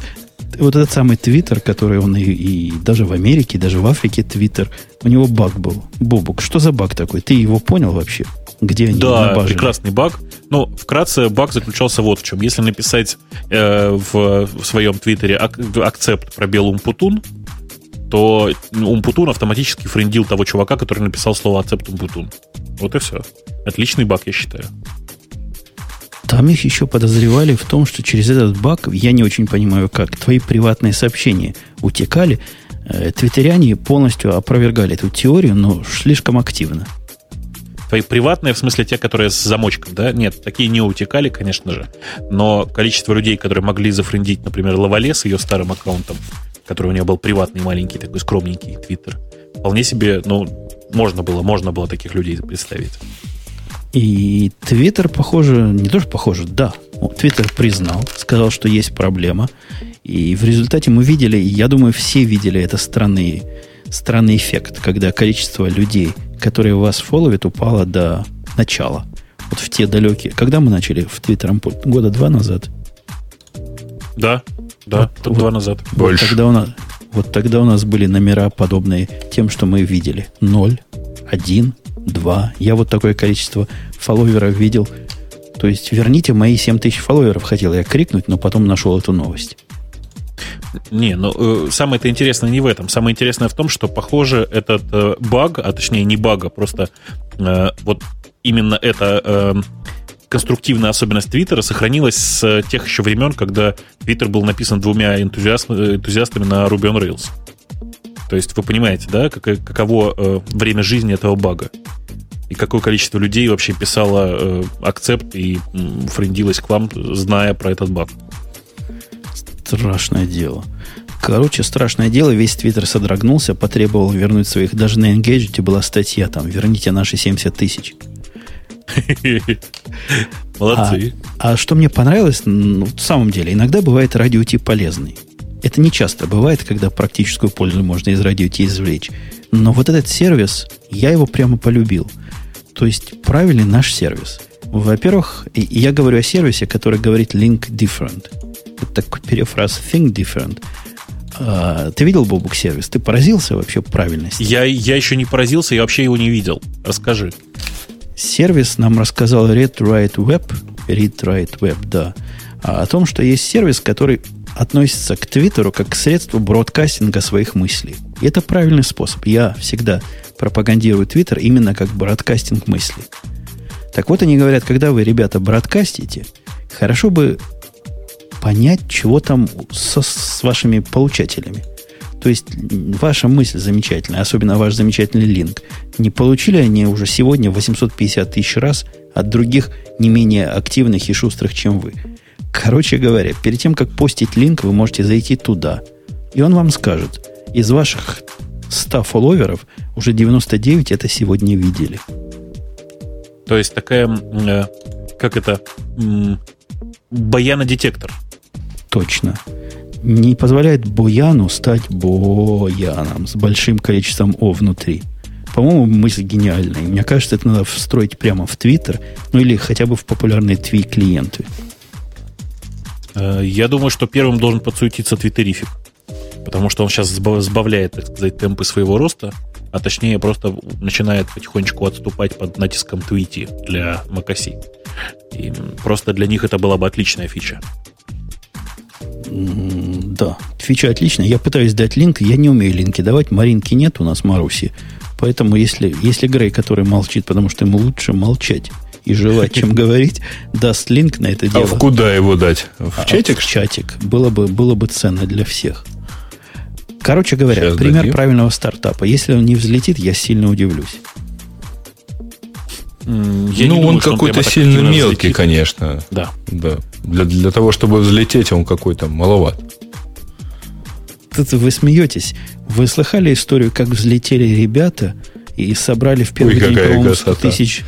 вот этот самый Твиттер, который он и, и даже в Америке, даже в Африке Твиттер, у него баг был. Бобук, что за баг такой? Ты его понял вообще? Где они Да, набажены? прекрасный баг. Ну, вкратце, баг заключался вот в чем. Если написать э, в, в своем твиттере ак- акцепт пробел умпутун, то умпутун автоматически френдил того чувака, который написал слово акцепт умпутун. Вот и все. Отличный баг, я считаю. Там их еще подозревали в том, что через этот баг, я не очень понимаю как, твои приватные сообщения утекали. Э, Твиттеряне полностью опровергали эту теорию, но слишком активно. Твои приватные, в смысле те, которые с замочком, да? Нет, такие не утекали, конечно же. Но количество людей, которые могли зафрендить, например, Лавале с ее старым аккаунтом, который у нее был приватный, маленький, такой скромненький твиттер, вполне себе, ну, можно было, можно было таких людей представить. И Твиттер, похоже, не то, что похоже, да. Твиттер признал, сказал, что есть проблема. И в результате мы видели, я думаю, все видели это странный, странный эффект, когда количество людей, которые вас фолловят, упало до начала. Вот в те далекие... Когда мы начали в Твиттером? Года два назад? Да, да, Вот, тут вот. два назад. Больше. Вот тогда, у нас, вот тогда у нас были номера, подобные тем, что мы видели. Ноль, один, два. Я вот такое количество фолловеров видел. То есть верните мои 7 тысяч фолловеров, хотел я крикнуть, но потом нашел эту новость. Не, ну э, самое-то интересное не в этом. Самое интересное в том, что, похоже, этот э, баг, а точнее не баг, а просто э, вот именно эта э, конструктивная особенность Твиттера сохранилась с тех еще времен, когда Твиттер был написан двумя энтузиаст- энтузиастами на Ruby on Rails. То есть вы понимаете, да, как, каково э, время жизни этого бага? И какое количество людей вообще писало э, акцепт и м, френдилось к вам, зная про этот баг? Страшное дело. Короче, страшное дело, весь Твиттер содрогнулся, потребовал вернуть своих... Даже на Engage была статья там, верните наши 70 тысяч. Молодцы. А что мне понравилось, ну, в самом деле, иногда бывает радиотип полезный. Это не часто бывает, когда практическую пользу можно из радиоти извлечь. Но вот этот сервис, я его прямо полюбил. То есть правильный наш сервис. Во-первых, я говорю о сервисе, который говорит link different. Это такой перефраз think different. А, ты видел Бобук сервис? Ты поразился вообще правильности? Я, я еще не поразился, я вообще его не видел. Расскажи. Сервис нам рассказал Read Write Web, Read Write Web, да, а, о том, что есть сервис, который относится к Твиттеру как к средству бродкастинга своих мыслей. И это правильный способ. Я всегда пропагандирую Твиттер именно как бродкастинг мыслей. Так вот они говорят, когда вы, ребята, бродкастите, хорошо бы понять, чего там со- с вашими получателями. То есть ваша мысль замечательная, особенно ваш замечательный линк. Не получили они уже сегодня 850 тысяч раз от других не менее активных и шустрых, чем вы. Короче говоря, перед тем, как постить линк, вы можете зайти туда. И он вам скажет, из ваших 100 фолловеров уже 99 это сегодня видели. То есть такая, э, как это, м, баянодетектор. Точно. Не позволяет Бояну стать Бояном с большим количеством О внутри. По-моему, мысль гениальная. Мне кажется, это надо встроить прямо в Твиттер, ну или хотя бы в популярные тви клиенты. Э, Я думаю, что первым должен подсуетиться твиттерифик. Потому что он сейчас сбавляет, так сказать, темпы своего роста, а точнее просто начинает потихонечку отступать под натиском твити для macOS. И просто для них это была бы отличная фича. Да, фича отличная. Я пытаюсь дать линк, я не умею линки давать. Маринки нет у нас, Маруси. Поэтому если, если Грей, который молчит, потому что ему лучше молчать и жевать, чем говорить, даст линк на это А дело. в куда его дать? В А, чатик? В чатик. Было бы, было бы ценно для всех. Короче говоря, Сейчас пример дадим. правильного стартапа. Если он не взлетит, я сильно удивлюсь. Я не ну, думаю, он какой-то сильно мелкий, взлетит. конечно. Да. Да. Для, для того, чтобы взлететь, он какой-то маловат. Тут вы смеетесь. Вы слыхали историю, как взлетели ребята и собрали в первый Ой, день, по-моему, 100 красота. тысяч,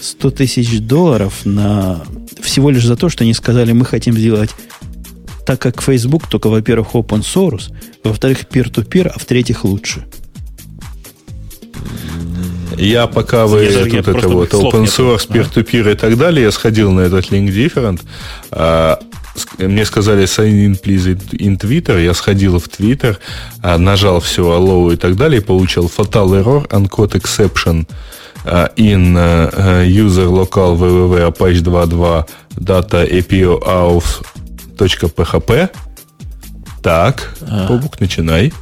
100 тысяч долларов на всего лишь за то, что они сказали, мы хотим сделать так, как Facebook, только, во-первых, open source, во-вторых, peer-to-peer, а в-третьих, лучше. Я пока вы Я тут это вот open source, peer-to-peer и так далее, я сходил на этот link different. а, мне сказали sign in please in Twitter. Я сходил в Twitter, а, нажал все allow и так далее, и получил fatal error, uncode exception uh, in uh, user local www apache 2.2 data API auth.php. Так, а. Бобук, начинай.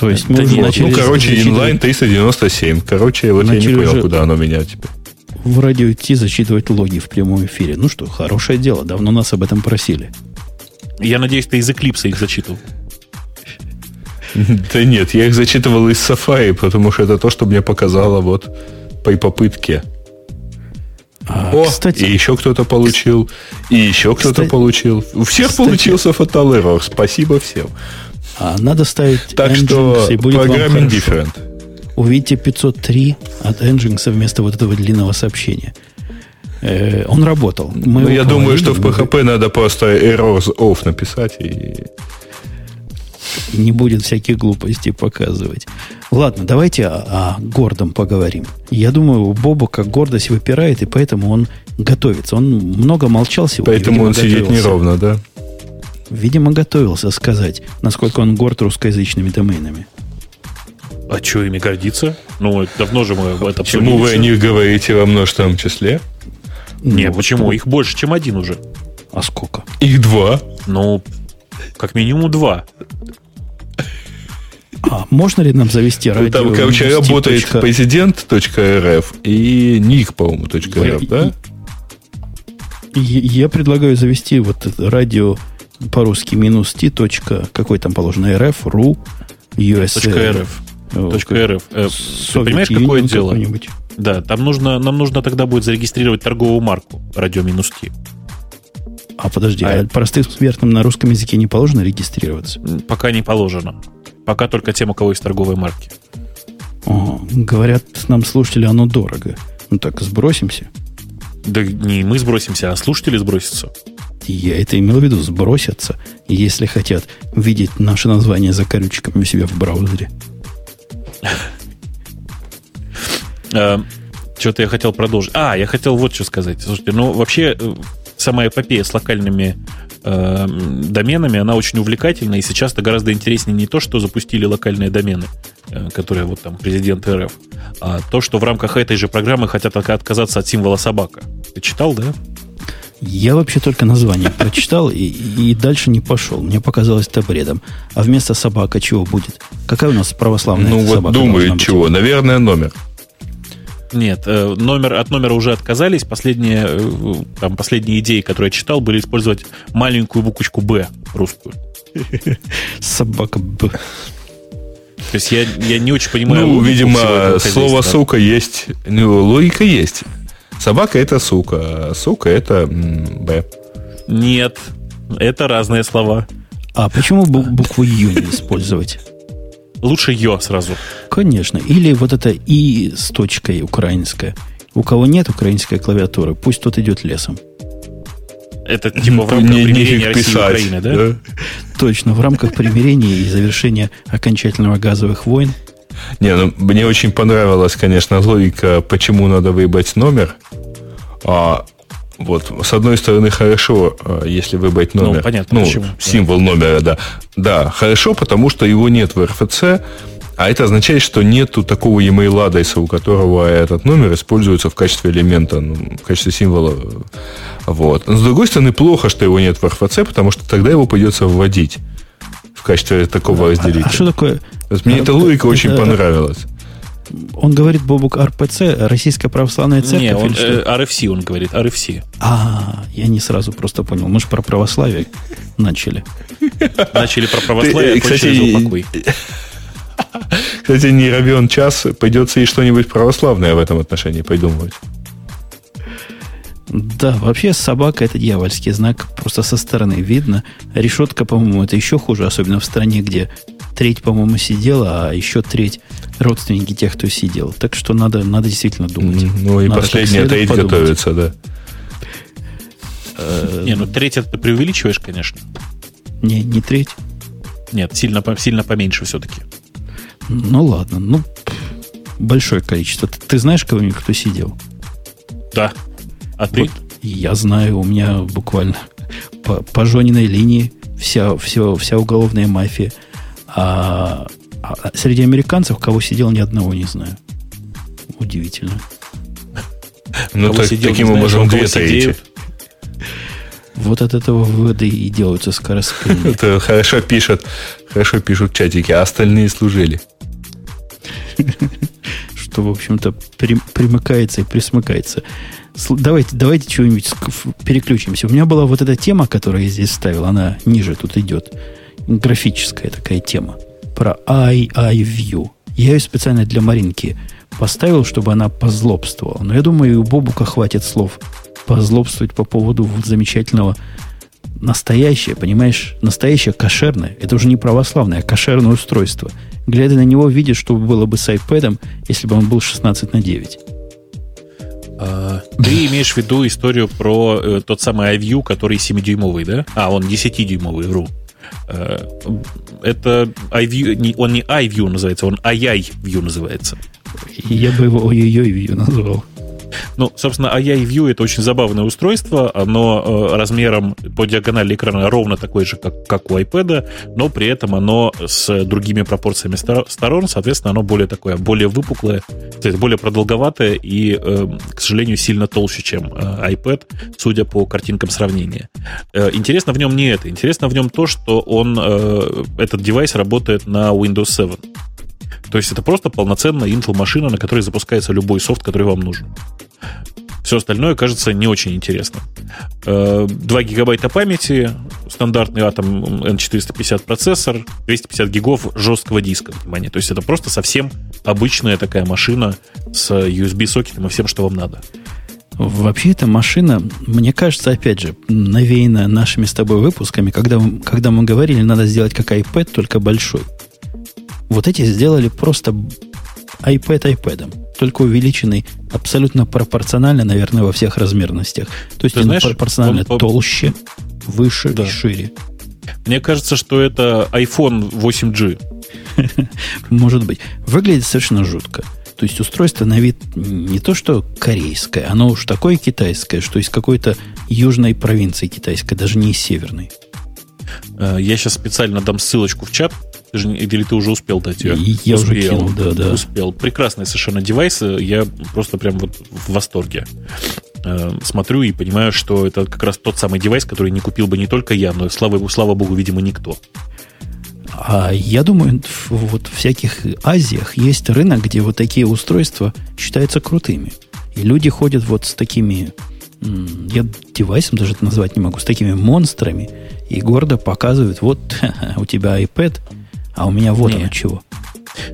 То есть мы уже начали... Ну, короче, inline 397. Короче, вот начали я не понял, куда оно меня теперь. В радио идти зачитывать логи в прямом эфире. Ну что, хорошее дело. Давно нас об этом просили. Я надеюсь, ты из Eclipse их зачитывал. Да нет, я их зачитывал из Safari, потому что это то, что мне показало вот по попытке. А, О, кстати, и еще кто-то получил, и еще кто-то получил. У всех кстати, получился Error. Спасибо всем. А надо ставить Так Nginx, что и будет программинг different. Увидите 503 от Nginx вместо вот этого длинного сообщения. Э, он работал. Мы ну, я думаю, что в PHP надо просто errors off написать и и не будет всяких глупостей показывать. Ладно, давайте о, о гордом поговорим. Я думаю, у Боба как гордость выпирает, и поэтому он готовится. Он много молчал сегодня. Поэтому он готовился. сидит неровно, да? Видимо, готовился сказать, насколько он горд русскоязычными доменами. А что ими гордиться? Ну, давно же мы в этом Почему вы о них говорите во множественном числе? Не, ну, почему? Что? Их больше, чем один уже. А сколько? Их два. Ну, как минимум два. А можно ли нам завести радио? Ну, там, короче, работает президент.рф и ник, по-моему, .рф, да? Я предлагаю завести вот радио по-русски минус t. Какой там положено? рф, ру, USA. .rf. .rf. Э, понимаешь, какое дело? Да, там нужно, нам нужно тогда будет зарегистрировать торговую марку радио минус T. А подожди, а, а простым смертным на русском языке не положено регистрироваться? Пока не положено. Пока только тем, у кого есть торговые марки. О, говорят нам слушатели, оно дорого. Ну так, сбросимся. Да не мы сбросимся, а слушатели сбросятся. Я это имел в виду, сбросятся, если хотят видеть наше название за корючками у себя в браузере. А, что-то я хотел продолжить. А, я хотел вот что сказать. Слушайте, ну вообще э, сама эпопея с локальными э, доменами, она очень увлекательна, и сейчас это гораздо интереснее не то, что запустили локальные домены, э, которые вот там президент РФ, а то, что в рамках этой же программы хотят отказаться от символа собака. Ты читал, да? Я вообще только название прочитал и, и дальше не пошел. Мне показалось это бредом. А вместо собака чего будет? Какая у нас православная ну, собака? Ну вот думаю, чего? Наверное, номер. Нет, э, номер, от номера уже отказались. Последние, э, там, последние идеи, которые я читал, были использовать маленькую буквочку «Б» русскую. Собака «Б». То есть я, я не очень понимаю... Ну, видимо, слово «сука» есть... Ну, логика есть. Собака – это сука, а сука – это «Б». Нет, это разные слова. А почему букву «Ю» не использовать? Лучше ее сразу. Конечно. Или вот это и с точкой украинская. У кого нет украинской клавиатуры, пусть тот идет лесом. Это типа в рамках примирения России и Украины, да? да? Точно, в рамках примирения и завершения окончательного газовых войн. Не, ну мне очень понравилась, конечно, логика, почему надо выбрать номер. А вот, с одной стороны, хорошо, э, если выбрать ну, номер. Ну, понятно, ну, почему. Символ да. номера, да. Да, хорошо, потому что его нет в РФЦ, а это означает, что нету такого e-mail адреса, у которого этот номер используется в качестве элемента, ну, в качестве символа. Вот. Но с другой стороны, плохо, что его нет в РФЦ, потому что тогда его придется вводить в качестве такого а, разделителя. А, а что такое? Мне эта логика это, очень понравилась. Он говорит Бобук РПЦ, Российская Православная Церковь? Не, он, э, RFC он говорит, RFC. А, я не сразу просто понял. Мы же про православие начали. Начали про православие, а упокой. Кстати, не равен час, придется и что-нибудь православное в этом отношении придумывать. Да, вообще собака это дьявольский знак, просто со стороны видно. Решетка, по-моему, это еще хуже, особенно в стране, где треть, по-моему, сидела, а еще треть родственники тех, кто сидел. Так что надо, надо действительно думать. Ну и надо последняя треть подумать. готовится, да. Э, не, ну треть это ты преувеличиваешь, конечно. Не, не треть. Нет, сильно, сильно поменьше все-таки. Ну ладно, ну большое количество. Ты, ты знаешь кого-нибудь, кто сидел? Да. А ты? Вот, я знаю, у меня буквально по, по Жониной линии вся, все, вся уголовная мафия – а, а среди американцев, кого сидел, ни одного не знаю. Удивительно. Ну, так, сидел, таким образом, две сидеют. Вот от этого выводы и делаются скороспельные. Это хорошо пишут, хорошо пишут чатики, а остальные служили. Что, в общем-то, при- примыкается и присмыкается. Давайте, давайте чего-нибудь переключимся. У меня была вот эта тема, которую я здесь ставил, она ниже тут идет. Графическая такая тема. Про iiView. Я ее специально для Маринки поставил, чтобы она позлобствовала. Но я думаю, и у Бобука хватит слов позлобствовать по поводу вот замечательного настоящее, понимаешь, настоящее кошерное, это уже не православное, а кошерное устройство. Глядя на него, видишь, что было бы с iPad, если бы он был 16 на 9. А, Ты имеешь в виду историю про э, тот самый iView, который 7-дюймовый, да? А, он 10-дюймовый, вру. Э, Это iView, не- он не iView называется, он AI-View называется. Я бы его ой-ой-ой view назвал. Ну, собственно, AI View это очень забавное устройство. Оно э, размером по диагонали экрана ровно такое же, как, как у iPad, но при этом оно с другими пропорциями стор- сторон, соответственно, оно более такое, более выпуклое, то есть более продолговатое и, э, к сожалению, сильно толще, чем э, iPad, судя по картинкам сравнения. Интересно в нем не это. Интересно в нем то, что он, этот девайс работает на Windows 7. То есть это просто полноценная Intel-машина, на которой запускается любой софт, который вам нужен. Все остальное кажется не очень интересным. Э, 2 гигабайта памяти, стандартный Atom N450 процессор, 250 гигов жесткого диска, внимание. То есть это просто совсем обычная такая машина с USB-сокетом и всем, что вам надо. Вообще, эта машина, мне кажется, опять же, навеяна нашими с тобой выпусками, когда, когда мы говорили, надо сделать как iPad, только большой. Вот эти сделали просто iPad iPad, только увеличенный абсолютно пропорционально, наверное, во всех размерностях. То есть Ты он знаешь, пропорционально он по- толще, выше Да. и шире. Мне кажется, что это iPhone 8G. Может быть. Выглядит совершенно жутко. То есть устройство на вид не то, что корейское, оно уж такое китайское, что из какой-то южной провинции китайской, даже не из северной. Э, Я сейчас специально дам ссылочку в чат. Ты же, или ты уже успел дать ее? Я уже Успел. кинул, да, да. Успел. Прекрасные совершенно девайсы. Я просто прям вот в восторге. Э, Смотрю и понимаю, что это как раз тот самый девайс, который не купил бы не только я, но, слава, слава богу, видимо, никто. А я думаю, вот в всяких Азиях есть рынок, где вот такие устройства считаются крутыми. И люди ходят вот с такими, я девайсом даже это назвать не могу, с такими монстрами и гордо показывают, вот у тебя iPad, а у меня вот Не. оно чего.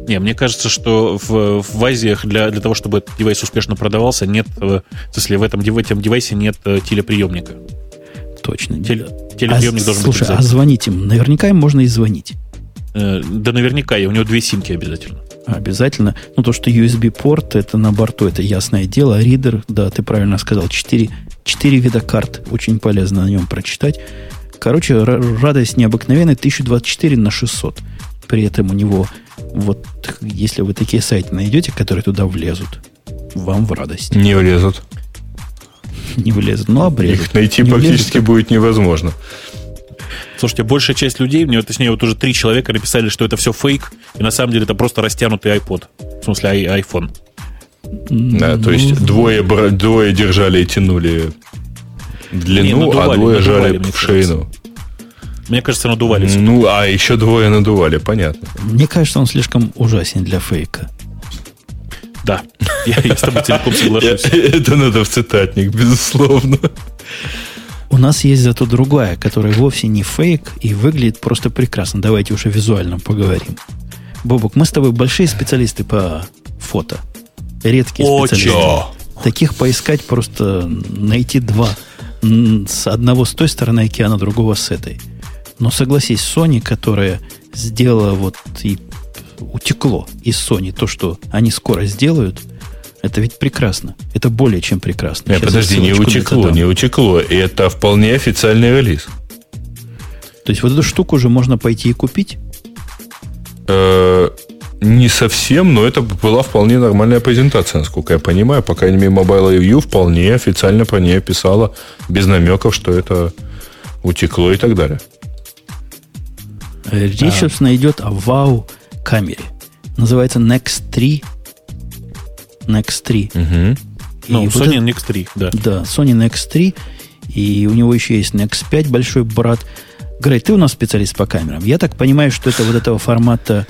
Не, мне кажется, что в, в Азиях для, для того, чтобы этот девайс успешно продавался, нет, э, в смысле, в этом, дев- этом девайсе нет э, телеприемника. Точно. Теле- А, телеприемник должен слушай, быть а обязательно. звонить им? Наверняка им можно и звонить. Э, Да наверняка, и у него две симки обязательно. Обязательно. Ну, то, что USB-порт, это на борту, это ясное дело. Ридер, да, ты правильно сказал, 4, 4 вида карт. Очень полезно на нем прочитать. Короче, ра- радость необыкновенная. 1024 на 600. При этом у него, вот, если вы такие сайты найдете, которые туда влезут, вам в радость. Не влезут. Не влезут, ну, обрежут. Их найти Не практически влезут, будет невозможно. Слушайте, большая часть людей, мне, точнее, вот уже три человека написали, что это все фейк, и на самом деле это просто растянутый iPod. В смысле, ай- iPhone. Да, то ну, есть двое, бра- двое держали и тянули длину, Не, надували, а двое надували, жали в ширину. Мне кажется, надувались. Ну, а еще двое надували, понятно. Мне кажется, он слишком ужасен для фейка. Да, я, я с тобой целиком соглашусь. Это надо в цитатник, безусловно. У нас есть зато другая, которая вовсе не фейк и выглядит просто прекрасно. Давайте уже визуально поговорим. Бобок, мы с тобой большие специалисты по фото. Редкие Очень. специалисты. Таких поискать просто найти два. С одного с той стороны океана, другого с этой. Но согласись, Sony, которая сделала вот и утекло из Sony то, что они скоро сделают, это ведь прекрасно. Это более чем прекрасно. Нет, Сейчас подожди, не утекло, не утекло. Это вполне официальный релиз. То есть вот эту штуку уже можно пойти и купить? Э, Не совсем, но это была вполне нормальная презентация, насколько я понимаю. По крайней мере, Mobile Review вполне официально про нее писала, без намеков, что это утекло и так далее. Э, Речь, собственно, идет о вау-камере. Называется Next 3. Next 3. Мгм. Ну, и Sony вот NX3, да. Да, Sony NX3, и у него еще есть NX5, большой брат. Грей, ты у нас специалист по камерам. Я так понимаю, что это вот этого формата,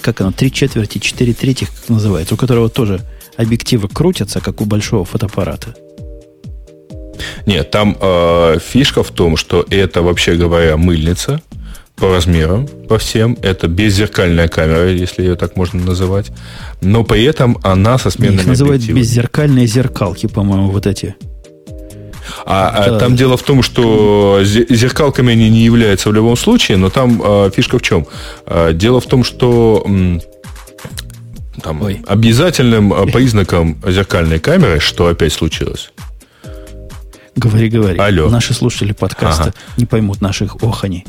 как оно, 3 четверти, 4 третьих, как называется, у которого тоже объективы крутятся, как у большого фотоаппарата. Нет, там э, фишка в том, что это, вообще говоря, мыльница по размерам, по всем. Это беззеркальная камера, если ее так можно называть. Но при этом она со сменными Их называют объективами. беззеркальные зеркалки, по-моему, вот эти. А, а да. там дело в том, что зеркалками они не являются в любом случае, но там э, фишка в чем? Э, дело в том, что м, там, Ой. обязательным признаком зеркальной камеры, что опять случилось, Говори, говори. Алло. Наши слушатели подкаста ага. не поймут наших оханий.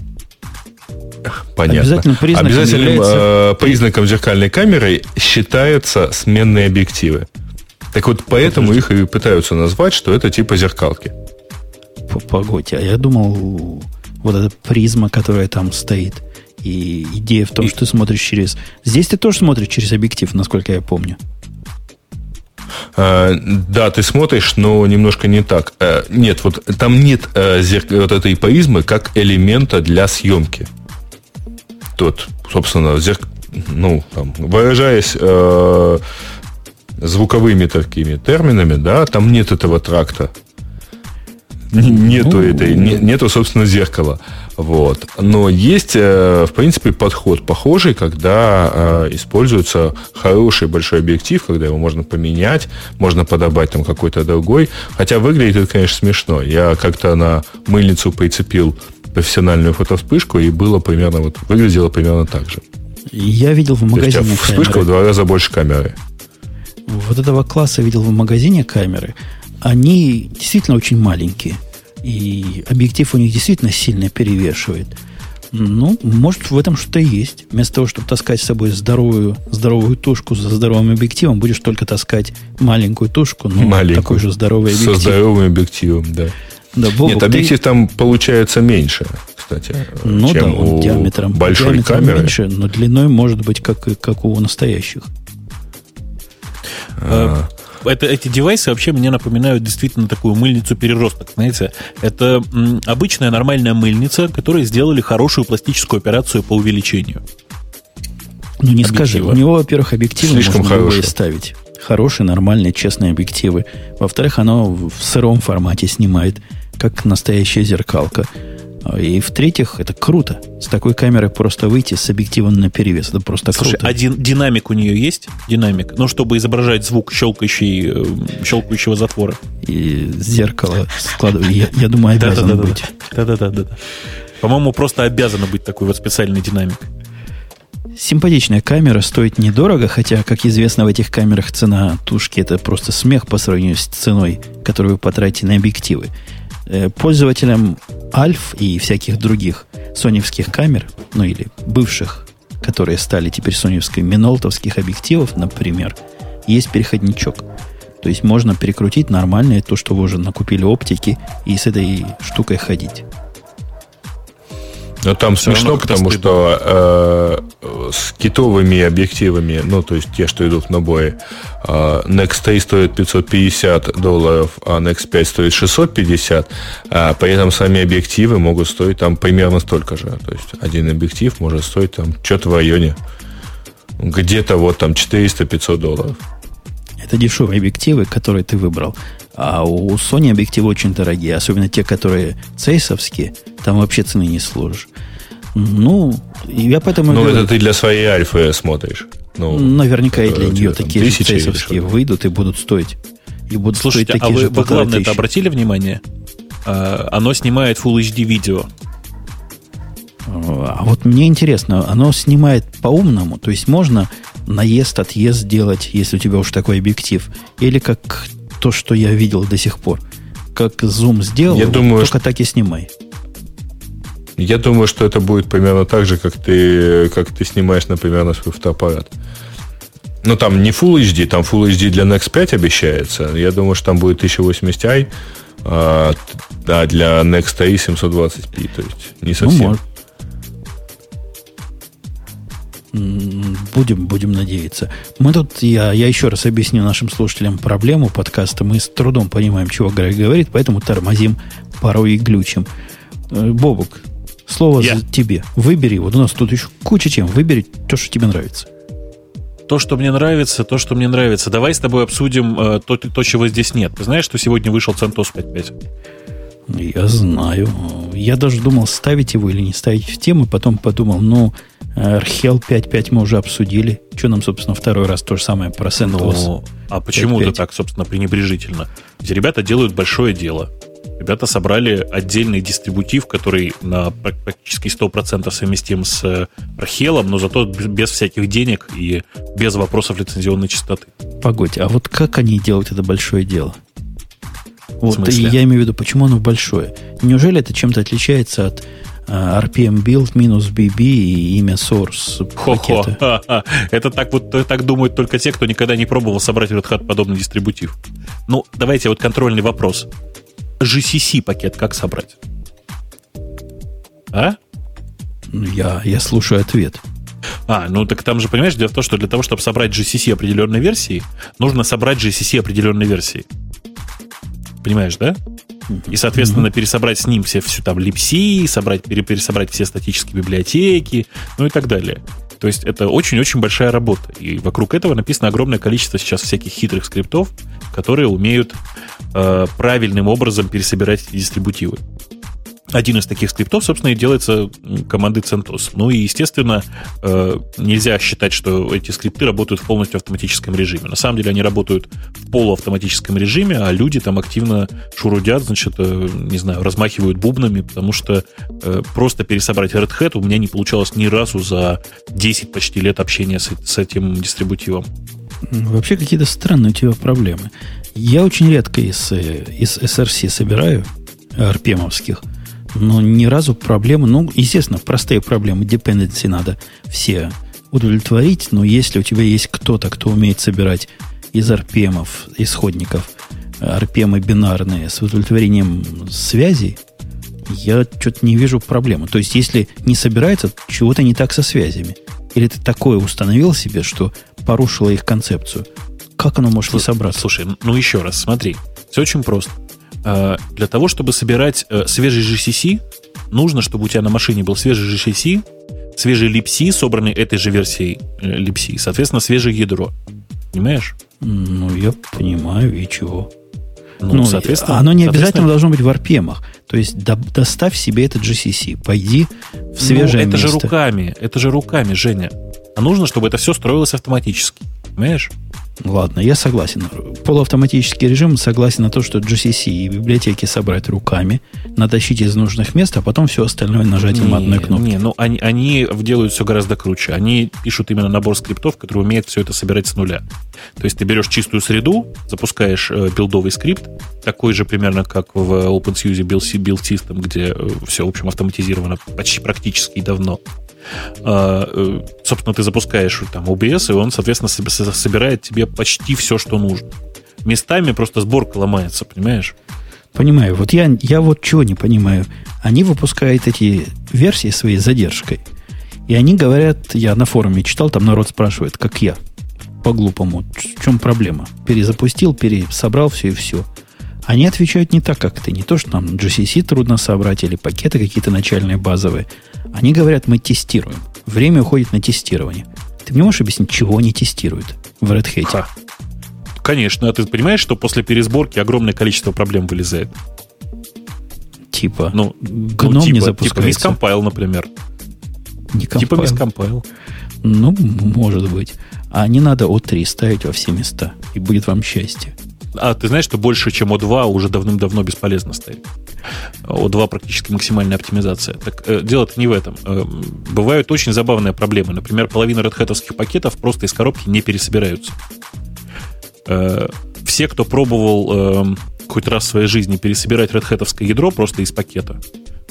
Понятно. Обязательным признаком, Обязательным, является... э, признаком зеркальной камеры считаются сменные объективы. Так вот, поэтому Подожди. их и пытаются назвать, что это типа зеркалки. Погодьте, а я думал, вот эта призма, которая там стоит, и идея в том, и... что ты смотришь через... Здесь ты тоже смотришь через объектив, насколько я помню. А, да, ты смотришь, но немножко не так. А, нет, вот там нет а, зерк... вот этой призмы как элемента для съемки. Тот, собственно, зерк... ну, там, выражаясь э, звуковыми такими терминами, да, там нет этого тракта. Нету ну, этой, нету, собственно, зеркала. Вот. Но есть, э, в принципе, подход похожий, когда э, используется хороший большой объектив, когда его можно поменять, можно подобать там какой-то другой. Хотя выглядит это, конечно, смешно. Я как-то на мыльницу прицепил профессиональную фотовспышку, и было примерно вот, выглядело примерно так же. Я видел в магазине То есть, вспышка камеры. в два раза больше камеры. Вот этого класса видел в магазине камеры. Они действительно очень маленькие и объектив у них действительно сильно перевешивает. Ну, может, в этом что-то есть. Вместо того, чтобы таскать с собой здоровую, здоровую тушку за здоровым объективом, будешь только таскать маленькую тушку, но маленькую. такой же здоровый объектив. Со здоровым объективом, да. Да, Бобок, Нет, объектив ты... там получается меньше, кстати, ну, чем да, он у диаметром, большой диаметром камеры. меньше, но длиной может быть как, как у настоящих. А, это, эти девайсы вообще мне напоминают действительно такую мыльницу переросток. Знаете, это м, обычная нормальная мыльница, которой сделали хорошую пластическую операцию по увеличению. Ну не объектива. скажи, у него, во-первых, объективы Слишком можно хорошие. ставить. Хорошие, нормальные, честные объективы. Во-вторых, оно в сыром формате снимает, как настоящая зеркалка. И в-третьих, это круто. С такой камерой просто выйти с объективом на перевес. Это просто Слушай, круто. Один динамик у нее есть? Динамик. Ну, чтобы изображать звук щелкающий, э, щелкающего затвора. И зеркало складывать. Я, я думаю, обязано быть. Да-да-да. По-моему, просто обязано быть такой вот специальный динамик. Симпатичная камера, стоит недорого, хотя, как известно, в этих камерах цена тушки это просто смех по сравнению с ценой, которую вы потратите на объективы. Э, пользователям Альф и всяких других соневских камер, ну или бывших, которые стали теперь соневской минолтовских объективов, например, есть переходничок. То есть можно перекрутить нормальное то, что вы уже накупили оптики, и с этой штукой ходить. Но там Все смешно, потому что э, с китовыми объективами, ну, то есть те, что идут в набое, э, Next 3 стоит 550 долларов, а Next 5 стоит 650, а при этом сами объективы могут стоить там примерно столько же. То есть один объектив может стоить там что-то в районе где-то вот там 400-500 долларов. Это дешевые объективы, которые ты выбрал. А у Sony объективы очень дорогие, особенно те, которые цейсовские, там вообще цены не сложишь. Ну, я поэтому... Ну, говорю, это ты для своей альфы смотришь. Ну, Наверняка и для нее такие же цейсовские выйдут и будут стоить. И будут Слушайте, стоить такие а вы, же вы главное это обратили внимание? А, оно снимает Full HD видео. А вот мне интересно, оно снимает по-умному, то есть можно наезд, отъезд сделать, если у тебя уж такой объектив, или как то, что я видел до сих пор. Как зум сделал, я думаю, только что... так и снимай. Я думаю, что это будет примерно так же, как ты, как ты снимаешь, например, на свой фотоаппарат. Ну, там не Full HD, там Full HD для Next 5 обещается. Я думаю, что там будет 1080i, а, а для Next 3 720p. То есть не ну, совсем. Ну, будем, будем надеяться. Мы тут, я, я еще раз объясню нашим слушателям проблему подкаста. Мы с трудом понимаем, чего Грей говорит, поэтому тормозим порой и глючим. Э, Бобук, слово за тебе. Выбери, вот у нас тут еще куча тем. Выбери то, что тебе нравится. То, что мне нравится, то, что мне нравится. Давай с тобой обсудим э, то, то, чего здесь нет. Ты знаешь, что сегодня вышел CentOS 5.5? Я знаю. Я даже думал, ставить его или не ставить в тему. Потом подумал, ну, Архел 5.5 мы уже обсудили. Что нам, собственно, второй раз то же самое про CentOS? Ну, а почему 5.5? ты так, собственно, пренебрежительно? Эти ребята делают большое дело. Ребята собрали отдельный дистрибутив, который на прак- практически 100% совместим с э, Архелом, но зато без всяких денег и без вопросов лицензионной частоты. Погодь, а вот как они делают это большое дело? Вот я имею в виду, почему оно большое? Неужели это чем-то отличается от RPM build минус BB и имя source Хо-хо. Это так вот э, так думают только те, кто никогда не пробовал собрать в Red Hat подобный дистрибутив. Ну, давайте вот контрольный вопрос. GCC пакет как собрать? А? Ну, Я, я слушаю ответ. А, ну так там же, понимаешь, дело в том, что для того, чтобы собрать GCC определенной версии, нужно собрать GCC определенной версии. Понимаешь, да? И, соответственно, пересобрать с ним все, всю там липси, собрать, пере- пересобрать все статические библиотеки, ну и так далее. То есть это очень-очень большая работа. И вокруг этого написано огромное количество сейчас всяких хитрых скриптов, которые умеют э, правильным образом пересобирать эти дистрибутивы. Один из таких скриптов, собственно, и делается командой CentOS. Ну и, естественно, э, нельзя считать, что эти скрипты работают в полностью автоматическом режиме. На самом деле они работают в полуавтоматическом режиме, а люди там активно шурудят, значит, э, не знаю, размахивают бубнами, потому что э, просто пересобрать Red Hat у меня не получалось ни разу за 10 почти лет общения с, этим дистрибутивом. Вообще какие-то странные у тебя проблемы. Я очень редко из, из SRC собираю RPM-овских, но ни разу проблемы, ну, естественно, простые проблемы, dependency надо все удовлетворить, но если у тебя есть кто-то, кто умеет собирать из RPM, исходников, RPM бинарные с удовлетворением связей, я что-то не вижу проблемы. То есть, если не собирается, чего-то не так со связями. Или ты такое установил себе, что порушило их концепцию. Как оно может не собраться? Слушай, ну еще раз, смотри. Все очень просто. Э, Для того, чтобы собирать э, свежий GCC, нужно, чтобы у тебя на машине был свежий GCC, свежий libc, собранный этой же версией э, libc, соответственно, свежее ядро. Понимаешь? Ну, я понимаю, и чего. Ну, Ну, соответственно, оно не соответственно, обязательно должно быть в RPM. То есть до- доставь себе этот GCC, пойди в свежее ну, это место. же руками, это же руками, Женя. А нужно, чтобы это все строилось автоматически. Понимаешь? Ладно, я согласен. Полуавтоматический режим согласен на то, что GCC и библиотеки собрать руками, натащить из нужных мест, а потом все остальное нажатием одной кнопки. Не, ну они, они делают все гораздо круче. Они пишут именно набор скриптов, который умеет все это собирать с нуля. То есть ты берешь чистую среду, запускаешь э, билдовый скрипт, такой же примерно, как в OpenSUSE Build, Build System, где все, в общем, автоматизировано почти практически давно. А, э, собственно, ты запускаешь там OBS, и он, соответственно, соб- со- собирает тебе почти все, что нужно. Местами просто сборка ломается, понимаешь? Понимаю. Вот я, я вот чего не понимаю. Они выпускают эти версии своей задержкой. И они говорят, я на форуме читал, там народ спрашивает, как я, по-глупому, в чем проблема? Перезапустил, пересобрал все и все. Они отвечают не так, как ты. Не то, что нам GCC трудно собрать или пакеты какие-то начальные базовые. Они говорят, мы тестируем. Время уходит на тестирование. Ты мне можешь объяснить, чего они тестируют в Red Hat? Ха. Конечно, а ты понимаешь, что после пересборки огромное количество проблем вылезает? Типа, Ну, гном ну, типа, не Типа запускается. мискомпайл, например. не Типа мискомпайл. Ну, может быть. А не надо О3 ставить во все места. И будет вам счастье. А ты знаешь, что больше, чем О2 уже давным-давно бесполезно ставить? О2 практически максимальная оптимизация. Так э, дело-то не в этом. Э, бывают очень забавные проблемы. Например, половина Hat пакетов просто из коробки не пересобираются. Э, все, кто пробовал э, хоть раз в своей жизни пересобирать Hat ядро просто из пакета,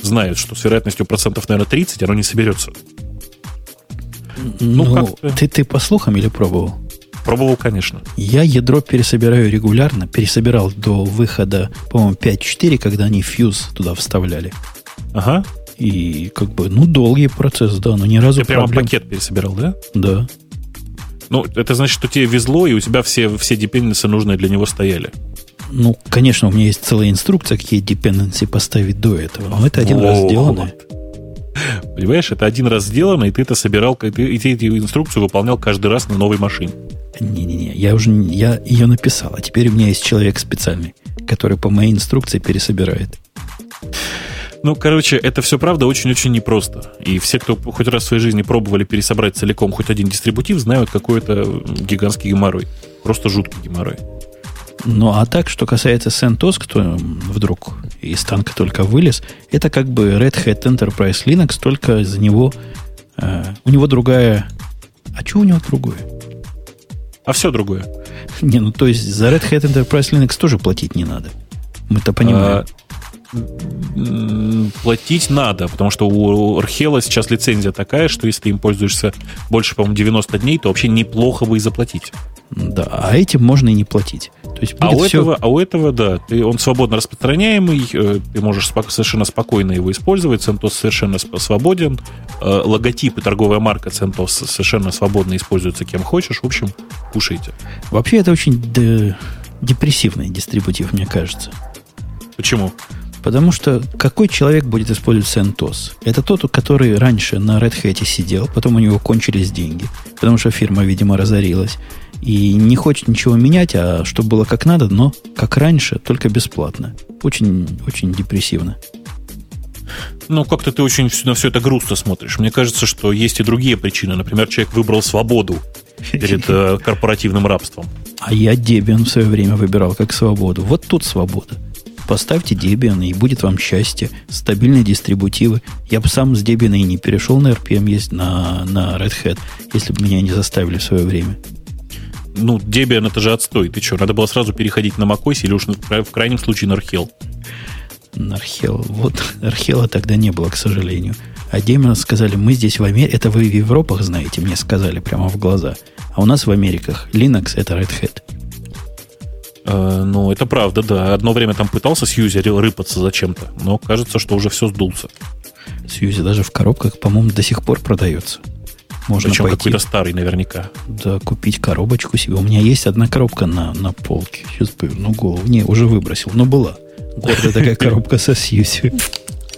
знают, что с вероятностью процентов, наверное, 30 оно не соберется. Ну, как-то. ты, ты по слухам или пробовал? Пробовал, конечно. Я ядро пересобираю регулярно. Пересобирал до выхода, по-моему, 5.4, когда они фьюз туда вставляли. Ага. И как бы, ну, долгий процесс, да, но ни разу Ты прямо проблем... пакет пересобирал, да? Да. Ну, это значит, что тебе везло, и у тебя все, все dependency нужные для него стояли. Ну, конечно, у меня есть целая инструкция, какие dependency поставить до этого. Но это один вот. раз сделано. Понимаешь, это один раз сделано, и ты это собирал, и ты, и ты эту инструкцию выполнял каждый раз на новой машине. Не-не-не, я уже я ее написал, а теперь у меня есть человек специальный, который по моей инструкции пересобирает. Ну, короче, это все правда очень-очень непросто. И все, кто хоть раз в своей жизни пробовали пересобрать целиком хоть один дистрибутив, знают, какой это гигантский геморрой. Просто жуткий геморрой. Ну, а так, что касается CentOS, кто вдруг из танка только вылез, это как бы Red Hat Enterprise Linux, только за него... Э, у него другая... А что у него другое? А все другое. Не, ну то есть за Red Hat Enterprise Linux тоже платить не надо. Мы-то понимаем. А, платить надо, потому что у Архела сейчас лицензия такая, что если ты им пользуешься больше, по-моему, 90 дней, то вообще неплохо бы и заплатить. Да, а этим можно и не платить. То есть а, у все... этого, а у этого, да, ты, он свободно распространяемый, э, ты можешь спок- совершенно спокойно его использовать, CentOS совершенно свободен, э, логотип и торговая марка CentOS совершенно свободно используются кем хочешь, в общем, кушайте. Вообще это очень де- депрессивный дистрибутив, мне кажется. Почему? Потому что какой человек будет использовать CentOS? Это тот, который раньше на Red Hat сидел, потом у него кончились деньги, потому что фирма, видимо, разорилась, и не хочет ничего менять, а чтобы было как надо, но как раньше, только бесплатно. Очень, очень депрессивно. Ну, как-то ты очень на все это грустно смотришь. Мне кажется, что есть и другие причины. Например, человек выбрал свободу перед э, корпоративным рабством. А я Debian в свое время выбирал как свободу. Вот тут свобода. Поставьте Debian, и будет вам счастье. Стабильные дистрибутивы. Я бы сам с Debian и не перешел на RPM есть на, на Red Hat, если бы меня не заставили в свое время. Ну, Debian это же отстой. Ты что, надо было сразу переходить на macOS или уж в крайнем случае на Archel? На Archel. Вот Archel тогда не было, к сожалению. А Debian сказали, мы здесь в Америке, это вы в Европах знаете, мне сказали прямо в глаза. А у нас в Америках Linux это Red Hat. Э, ну, это правда, да. Одно время там пытался Сьюзи рыпаться зачем-то, но кажется, что уже все сдулся. Сьюзи даже в коробках, по-моему, до сих пор продается. Можно Причем пойти, какой-то старый наверняка. Да, купить коробочку себе. У меня есть одна коробка на, на полке. Сейчас бы, ну, голову. Не, уже выбросил, но была. Гордая такая коробка со Сьюзи.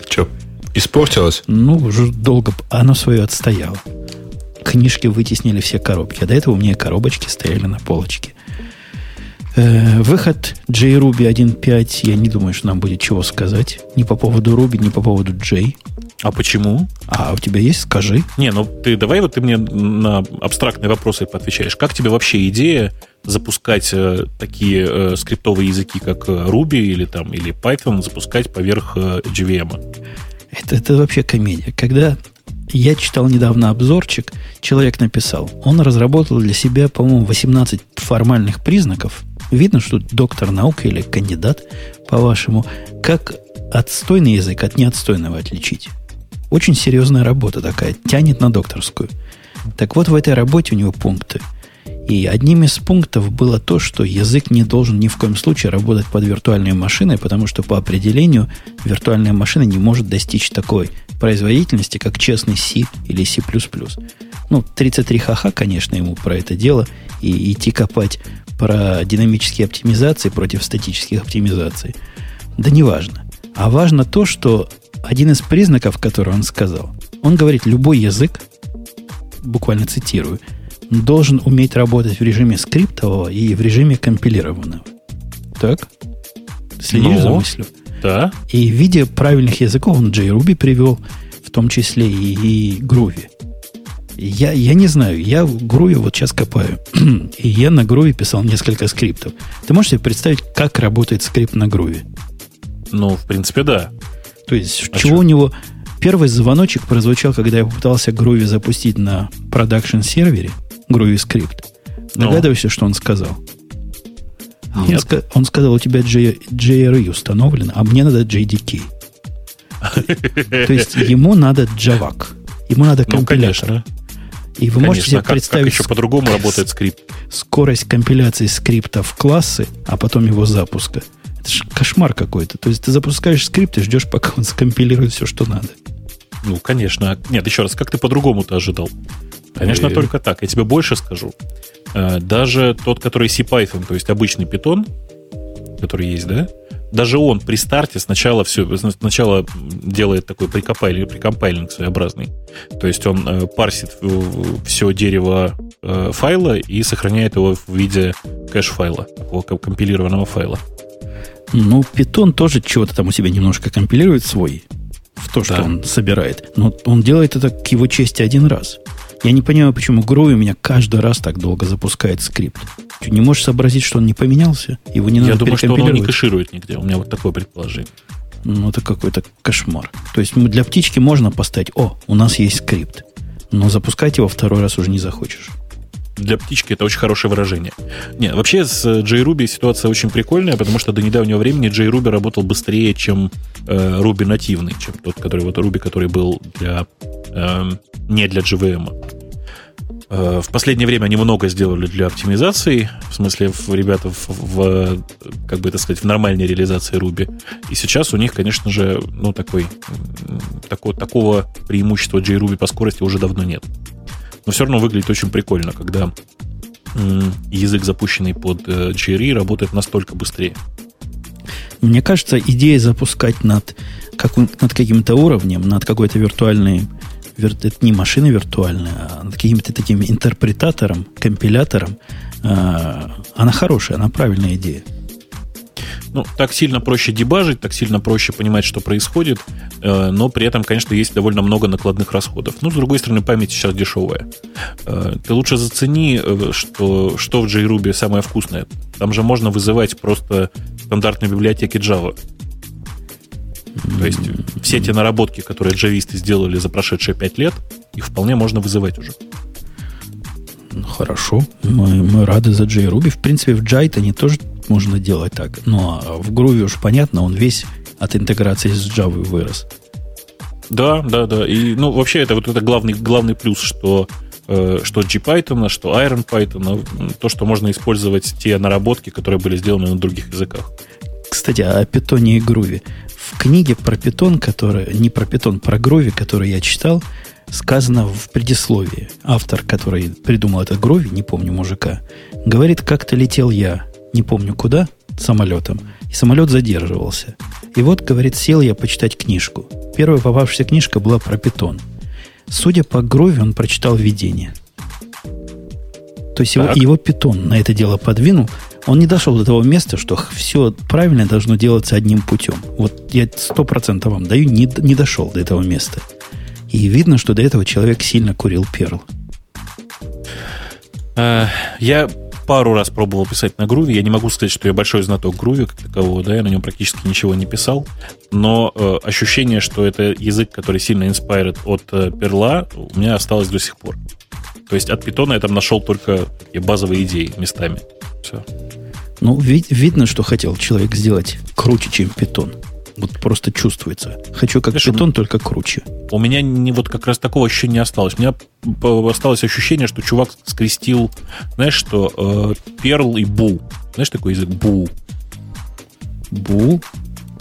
Че, испортилась? Ну, уже долго. Она свое отстояла. Книжки вытеснили все коробки. А до этого у меня коробочки стояли на полочке. Э, выход JRuby 1.5, я не думаю, что нам будет чего сказать. Ни по поводу Ruby, ни по поводу J. А почему? А у тебя есть? Скажи. Не, ну ты давай вот ты мне на абстрактные вопросы поотвечаешь. Как тебе вообще идея запускать э, такие э, скриптовые языки, как э, Ruby или там или Python, запускать поверх э, JVM? Это, это вообще комедия. Когда я читал недавно обзорчик, человек написал, он разработал для себя, по-моему, 18 формальных признаков, Видно, что доктор наук или кандидат, по-вашему, как отстойный язык от неотстойного отличить. Очень серьезная работа такая, тянет на докторскую. Так вот, в этой работе у него пункты. И одним из пунктов было то, что язык не должен ни в коем случае работать под виртуальной машиной, потому что по определению виртуальная машина не может достичь такой производительности, как честный C или C++. Ну, 33 ха-ха, конечно, ему про это дело, и идти копать про динамические оптимизации против статических оптимизаций. Да не важно. А важно то, что один из признаков, который он сказал, он говорит, любой язык, буквально цитирую, должен уметь работать в режиме скриптового и в режиме компилированного. Так? Следишь ну, за мыслью? Да. И в виде правильных языков он JRuby привел, в том числе и, и Groovy. Я, я не знаю, я в Groovy вот сейчас копаю. и я на Groovy писал несколько скриптов. Ты можешь себе представить, как работает скрипт на Groovy? Ну, в принципе, да. То есть, а чего что? у него... Первый звоночек прозвучал, когда я попытался Groovy запустить на продакшн сервере, Groovy скрипт. Ну. Догадываешься, что он сказал? Он, ска- он сказал, у тебя J- JRE установлено, а мне надо JDK. То есть ему надо JAVAC. Ему надо ну, компилятор. И вы можете себе как, представить... Еще по-другому работает скрипт? Скорость компиляции скрипта в классы, а потом его запуска. Это же кошмар какой-то. То есть ты запускаешь скрипт и ждешь, пока он скомпилирует все, что надо. Ну, конечно. Нет, еще раз, как ты по-другому-то ожидал? Конечно, и... только так. Я тебе больше скажу. Э, даже тот, который C-Python, то есть обычный Python, который есть, да, даже он при старте сначала все, сначала делает такой прикомпайлинг, прикомпайлинг своеобразный. То есть он э, парсит все дерево э, файла и сохраняет его в виде кэш-файла, такого компилированного файла. Ну, Python тоже чего-то там у себя немножко компилирует свой в то, что да. он собирает. Но он делает это к его чести один раз. Я не понимаю, почему Groovy у меня каждый раз так долго запускает скрипт. Ты не можешь сообразить, что он не поменялся? Его не надо Я думаю, что он не кэширует нигде. У меня вот такое предположение. Ну, это какой-то кошмар. То есть для птички можно поставить, о, у нас есть скрипт. Но запускать его второй раз уже не захочешь для птички это очень хорошее выражение. Не, вообще с JRuby ситуация очень прикольная, потому что до недавнего времени JRuby работал быстрее, чем э, Ruby нативный, чем тот, который вот Ruby, который был для э, не для JVM. Э, в последнее время они много сделали для оптимизации, в смысле, в, ребята в, в, как бы это сказать, в нормальной реализации Ruby. И сейчас у них, конечно же, ну, такой, такого, такого преимущества JRuby по скорости уже давно нет но все равно выглядит очень прикольно, когда язык, запущенный под GRE, работает настолько быстрее. Мне кажется, идея запускать над, как, над каким-то уровнем, над какой-то виртуальной, это не машиной виртуальной, а над каким-то таким интерпретатором, компилятором, а, она хорошая, она правильная идея. Ну, так сильно проще дебажить, так сильно проще понимать, что происходит, э, но при этом, конечно, есть довольно много накладных расходов. Ну, с другой стороны, память сейчас дешевая. Э, ты лучше зацени, э, что, что в JRuby самое вкусное. Там же можно вызывать просто стандартные библиотеки Java. То есть все те наработки, которые джависты сделали за прошедшие пять лет, их вполне можно вызывать уже. Ну, хорошо, мы, мы рады за JRuby. В принципе, в Jython тоже можно делать так. Но в Groovy уж понятно, он весь от интеграции с Java вырос. Да, да, да. И, ну, вообще, это вот это главный, главный плюс, что э, что GPython, что IronPython, то, что можно использовать те наработки, которые были сделаны на других языках. Кстати, о питоне и груве. В книге про питон, которая, не про питон, про груви, которую я читал, сказано в предисловии. Автор, который придумал этот груви, не помню мужика, говорит, как-то летел я не помню куда, самолетом, и самолет задерживался. И вот, говорит, сел я почитать книжку. Первая попавшаяся книжка была про питон. Судя по Грови, он прочитал видение. То есть его, его питон на это дело подвинул. Он не дошел до того места, что все правильно должно делаться одним путем. Вот я сто процентов вам даю, не, не дошел до этого места. И видно, что до этого человек сильно курил перл. Э, я пару раз пробовал писать на груве. Я не могу сказать, что я большой знаток груви как такового, да, я на нем практически ничего не писал. Но э, ощущение, что это язык, который сильно inspired от э, перла, у меня осталось до сих пор. То есть от питона я там нашел только базовые идеи местами. Все. Ну, вид, видно, что хотел человек сделать круче, чем питон. Вот просто чувствуется. Хочу как Знаешь, питон, только круче. У меня не вот как раз такого ощущения не осталось. У меня осталось ощущение, что чувак скрестил, знаешь, что э, Perl и Boo. Знаешь такой язык? Boo. Boo?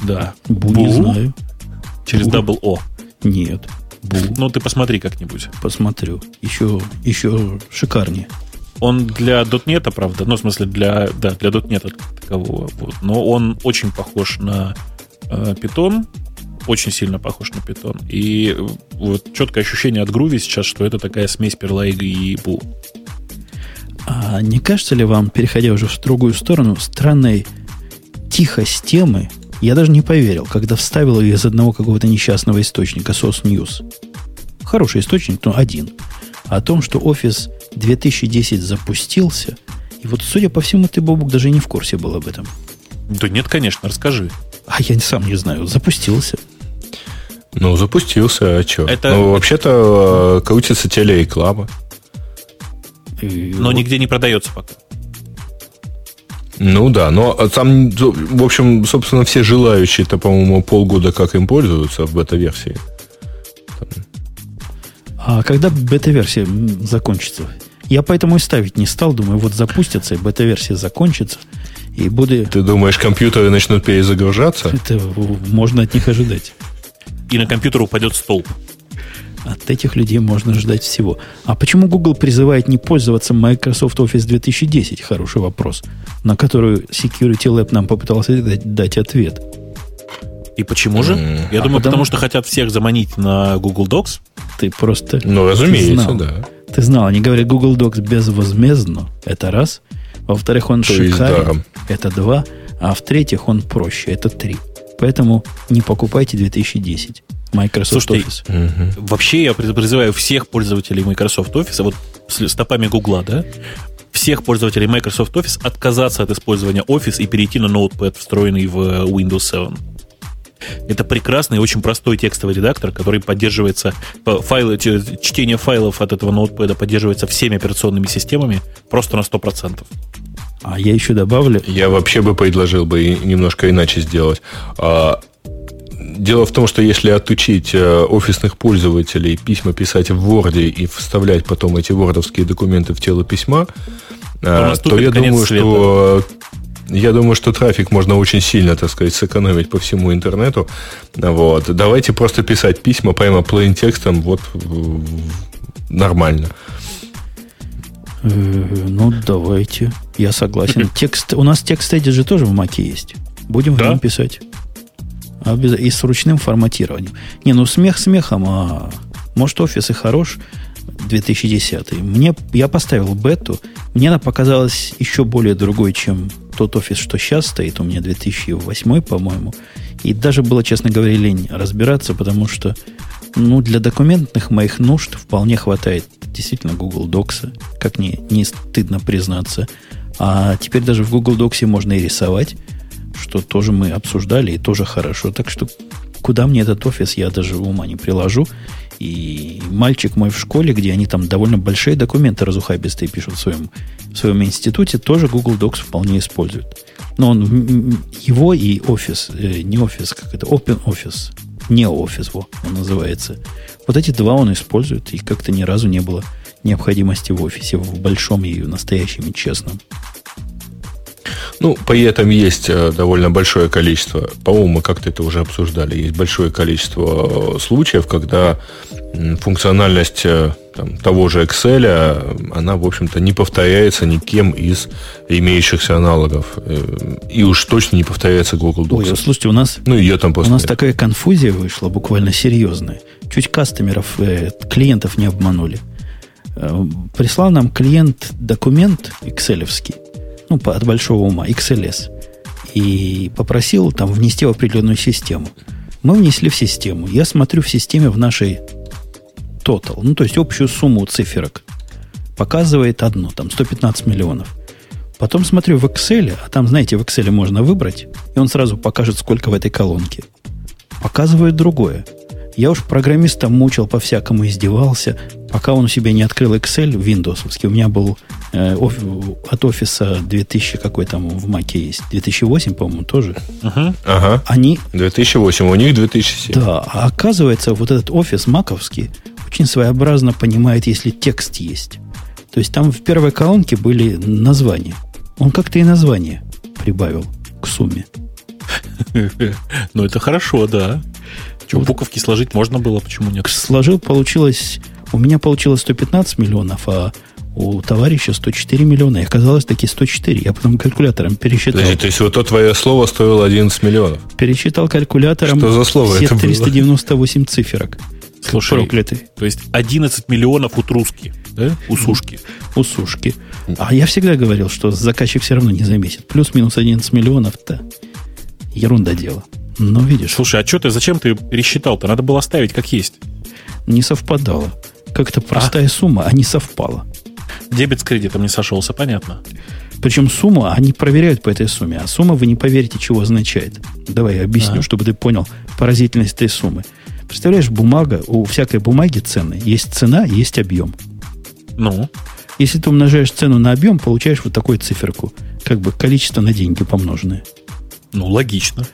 Да. Boo, Boo? не знаю. Через double O. Нет. Бу. Ну, ты посмотри как-нибудь. Посмотрю. Еще, еще шикарнее. Он для дотнета, правда, ну, в смысле, для, да, для дотнета такового. Вот. Но он очень похож на Python, э, очень сильно похож на Python. И вот четкое ощущение от Groovy сейчас, что это такая смесь Perlaiga и Boo. А не кажется ли вам, переходя уже в другую сторону, странной тихость темы, я даже не поверил, когда вставил ее из одного какого-то несчастного источника, SOS News. Хороший источник, но один. О том, что офис 2010 запустился, и вот, судя по всему, ты, Бобук, даже не в курсе был об этом. Да нет, конечно, расскажи. А я сам не знаю, запустился. Ну, запустился, а что? Это... Ну, вообще-то э, крутится телереклама. И но вот... нигде не продается пока. Ну да, но там, в общем, собственно, все желающие-то, по-моему, полгода как им пользуются в бета-версии. А когда бета-версия закончится? Я поэтому и ставить не стал, думаю, вот запустится, и бета-версия закончится – и буду... Ты думаешь, компьютеры начнут перезагружаться? Это можно от них ожидать. И на компьютер упадет столб. От этих людей можно ждать всего. А почему Google призывает не пользоваться Microsoft Office 2010? Хороший вопрос, на который Security Lab нам попытался дать, дать ответ. И почему же? Mm. Я а думаю, потому... потому что хотят всех заманить на Google Docs. Ты просто... Ну, разумеется, знал. да. Ты знал, они говорят Google Docs безвозмездно. Это раз. Во-вторых, он То шикарен. Да. Это два. А в-третьих, он проще. Это три. Поэтому не покупайте 2010. Microsoft Слушайте, Office. Угу. Вообще я призываю всех пользователей Microsoft Office, вот с стопами Гугла, да, всех пользователей Microsoft Office отказаться от использования Office и перейти на Notepad, встроенный в Windows 7. Это прекрасный очень простой текстовый редактор, который поддерживается, файлы, чтение файлов от этого ноутпэда поддерживается всеми операционными системами просто на 100%. А я еще добавлю... Я вообще бы предложил бы немножко иначе сделать. А, дело в том, что если отучить э, офисных пользователей письма писать в Word и вставлять потом эти вордовские документы в тело письма, то, э, то я думаю, света. что я думаю, что трафик можно очень сильно, так сказать, сэкономить по всему интернету. Вот. Давайте просто писать письма прямо plain текстом, вот нормально. Э, ну, давайте. Я согласен. Текст, у нас текст же тоже в Маке есть. Будем да? в нем писать. И с ручным форматированием. Не, ну смех смехом, а может офис и хорош, 2010. Мне, я поставил бету, мне она показалась еще более другой, чем тот офис, что сейчас стоит, у меня 2008, по-моему. И даже было, честно говоря, лень разбираться, потому что ну, для документных моих нужд вполне хватает действительно Google Docs, как не, не стыдно признаться. А теперь даже в Google Docs можно и рисовать, что тоже мы обсуждали, и тоже хорошо. Так что куда мне этот офис, я даже ума не приложу. И мальчик мой в школе, где они там довольно большие документы разухабистые пишут в своем, в своем институте, тоже Google Docs вполне использует. Но он его и офис, э, не офис, как это, Open Office, не офис, во, он называется. Вот эти два он использует, и как-то ни разу не было необходимости в офисе, в большом и в настоящем и честном. Ну, при этом есть э, довольно большое количество, по-моему, мы как-то это уже обсуждали, есть большое количество э, случаев, когда функциональность э, там, того же Excel, она, в общем-то, не повторяется никем из имеющихся аналогов. И уж точно не повторяется Google Docs. Ой, слушайте, у нас, ну, я там у нас такая конфузия вышла, буквально серьезная. Чуть кастомеров, э, клиентов не обманули. Прислал нам клиент документ экселевский, ну, от большого ума, XLS, и попросил там внести в определенную систему. Мы внесли в систему. Я смотрю в системе в нашей total, ну, то есть общую сумму циферок. Показывает одно, там 115 миллионов. Потом смотрю в Excel, а там, знаете, в Excel можно выбрать, и он сразу покажет, сколько в этой колонке. Показывает другое. Я уж программиста мучил по-всякому, издевался, пока он у себя не открыл Excel Windows. У меня был э, оф, от офиса 2000 какой там в Маке есть. 2008, по-моему, тоже. Ага. ага. Они... 2008, у них 2007. Да, а оказывается, вот этот офис маковский очень своеобразно понимает, если текст есть. То есть там в первой колонке были названия. Он как-то и название прибавил к сумме. Ну, это хорошо, да. Что, буковки сложить можно было, почему нет? Сложил, получилось... У меня получилось 115 миллионов, а у товарища 104 миллиона. И оказалось таки 104. Я потом калькулятором пересчитал. Подожди, то есть вот то твое слово стоило 11 миллионов? Пересчитал калькулятором Что за слово все это 398 было? циферок. Слушай, проклятый. То есть 11 миллионов у труски, да? У сушки. У сушки. А я всегда говорил, что заказчик все равно не заметит. Плюс-минус 11 миллионов-то ерунда дело. Ну, видишь. Слушай, а что ты, зачем ты пересчитал-то? Надо было оставить как есть. Не совпадало. Как-то простая а? сумма, а не совпала. Дебет с кредитом не сошелся, понятно. Причем сумма, они проверяют по этой сумме, а сумма, вы не поверите, чего означает. Давай я объясню, а. чтобы ты понял поразительность этой суммы. Представляешь, бумага, у всякой бумаги цены есть цена, есть объем. Ну? Если ты умножаешь цену на объем, получаешь вот такую циферку. Как бы количество на деньги помноженное. Ну, логично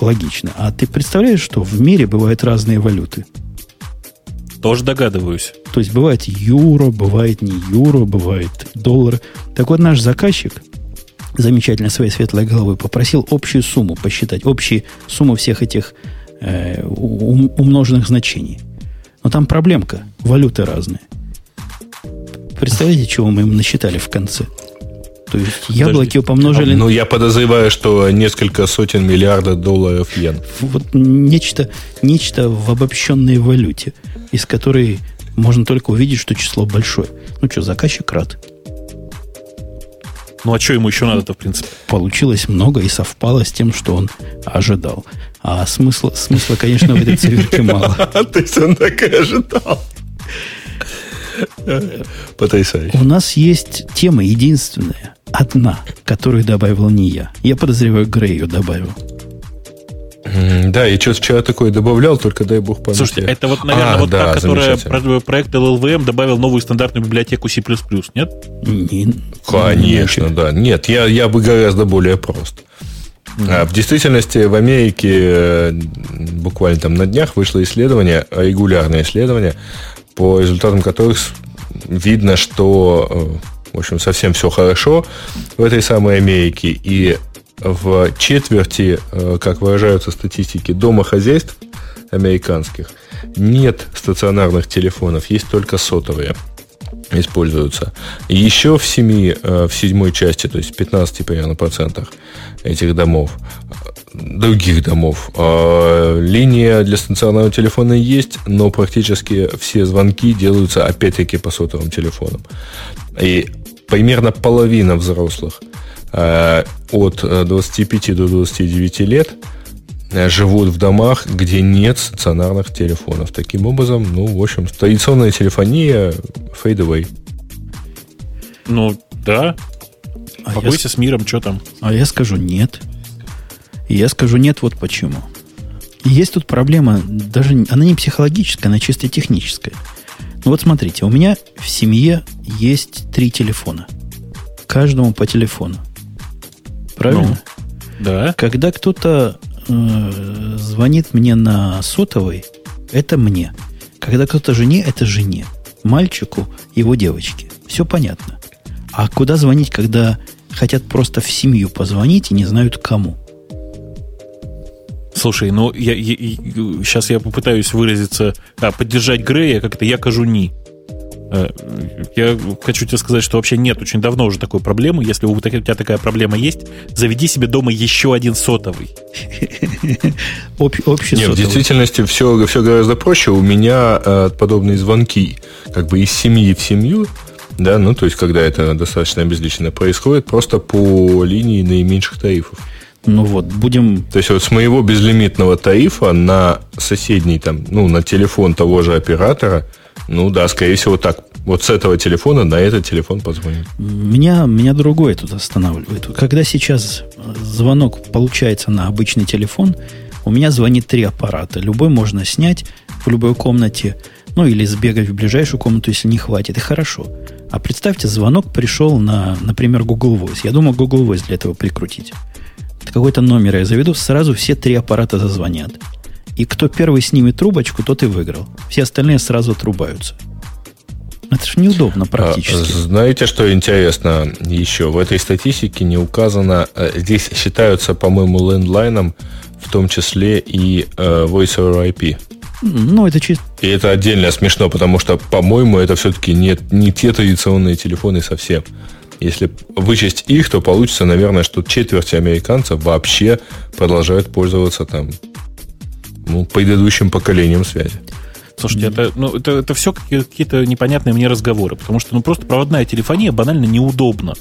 логично. А ты представляешь, что в мире бывают разные валюты? Тоже догадываюсь. То есть бывает юро, бывает не юро, бывает доллар. Так вот наш заказчик, замечательно своей светлой головой, попросил общую сумму посчитать, общую сумму всех этих э, умноженных значений. Но там проблемка. Валюты разные. Представляете, чего мы им насчитали в конце? То есть яблоки помножили... Ну, я подозреваю, что несколько сотен миллиардов долларов йен. Вот нечто, нечто в обобщенной валюте, из которой можно только увидеть, что число большое. Ну что, заказчик рад. Ну а что ему еще надо-то, в принципе? Получилось много и совпало с тем, что он ожидал. А смысла, смысла конечно, в этой циферке мало. То есть он так и ожидал. Потрясающе. У нас есть тема единственная, одна, которую добавил не я. Я подозреваю, Грей ее добавил. Да, я что-то вчера такое добавлял, только дай бог памяти. Слушайте, это вот, наверное, а, вот да, та, которая про, проект LLVM добавил новую стандартную библиотеку C++, нет? Не, Конечно, не да. Нет, я, я бы гораздо более прост. Mm-hmm. В действительности в Америке э, буквально там на днях вышло исследование, регулярное исследование, по результатам которых видно, что э, в общем, совсем все хорошо в этой самой Америке. И в четверти, э, как выражаются статистики, домохозяйств американских нет стационарных телефонов, есть только сотовые используются. Еще в семи, э, в седьмой части, то есть в 15 примерно процентах этих домов, других домов, э, линия для стационарного телефона есть, но практически все звонки делаются опять-таки по сотовым телефонам. И примерно половина взрослых Э, от 25 до 29 лет живут в домах, где нет стационарных телефонов. Таким образом, ну, в общем, традиционная телефония fade away. Ну, да. А Побойся я... с миром, что там? А я скажу нет. я скажу нет вот почему. есть тут проблема, даже она не психологическая, она чисто техническая. Ну вот смотрите, у меня в семье есть три телефона. Каждому по телефону. Правильно? Ну, да. Когда кто-то э, звонит мне на сотовый, это мне. Когда кто-то жене, это жене. Мальчику, его девочке. Все понятно. А куда звонить, когда хотят просто в семью позвонить и не знают кому? Слушай, ну я, я, я, сейчас я попытаюсь выразиться, а, поддержать Грея, как-то я кажу не. Э, я хочу тебе сказать, что вообще нет очень давно уже такой проблемы. Если у тебя такая проблема есть, заведи себе дома еще один сотовый. Общий Нет, в действительности все, все гораздо проще. У меня э, подобные звонки как бы из семьи в семью, да, ну, то есть, когда это достаточно обезличенно происходит, просто по линии наименьших тарифов. Ну вот, будем... То есть вот с моего безлимитного тарифа на соседний там, ну, на телефон того же оператора – ну да, скорее всего так. Вот с этого телефона на этот телефон позвонить. Меня, меня другое тут останавливает. Когда сейчас звонок получается на обычный телефон, у меня звонит три аппарата. Любой можно снять в любой комнате, ну или сбегать в ближайшую комнату, если не хватит, и хорошо. А представьте, звонок пришел на, например, Google Voice. Я думаю, Google Voice для этого прикрутить. Какой-то номер я заведу, сразу все три аппарата зазвонят. И кто первый снимет трубочку, тот и выиграл. Все остальные сразу отрубаются. Это же неудобно а, практически. Знаете, что интересно еще? В этой статистике не указано, э, здесь считаются, по-моему, лендлайном, в том числе и э, Voice over IP. Ну, это чисто... И это отдельно смешно, потому что, по-моему, это все-таки не, не те традиционные телефоны совсем. Если вычесть их, то получится, наверное, что четверть американцев вообще продолжают пользоваться там ну, предыдущим поколением связи. Слушайте, это, ну, это, это все какие-то непонятные мне разговоры, потому что ну, просто проводная телефония банально неудобна.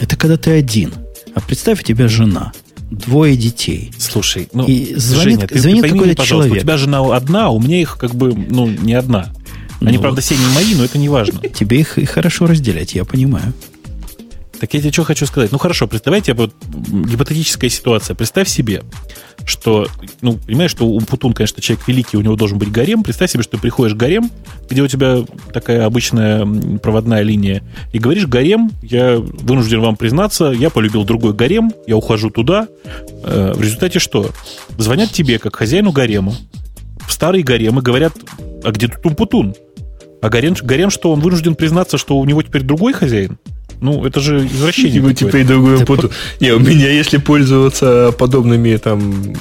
Это когда ты один. А представь, у тебя жена, двое детей. Слушай, ну, и звонит, Женя, ты, звонит ты пойми какой-то человек. у тебя жена одна, а у меня их как бы, ну, не одна. Они, ну, правда, все не мои, но это не важно. Тебе их и хорошо разделять, я понимаю. Так я тебе что хочу сказать. Ну хорошо, представьте, вот гипотетическая ситуация. Представь себе, что, ну, понимаешь, что у Путун, конечно, человек великий, у него должен быть гарем. Представь себе, что ты приходишь в гарем, где у тебя такая обычная проводная линия, и говоришь, гарем, я вынужден вам признаться, я полюбил другой гарем, я ухожу туда. Э, в результате что? Звонят тебе, как хозяину гарема, в старый гарем и говорят, а где тут Путун? А гарем, гарем что, он вынужден признаться, что у него теперь другой хозяин? Ну, это же извращение. Типа, теперь другую путу. Не, у меня, если пользоваться подобными там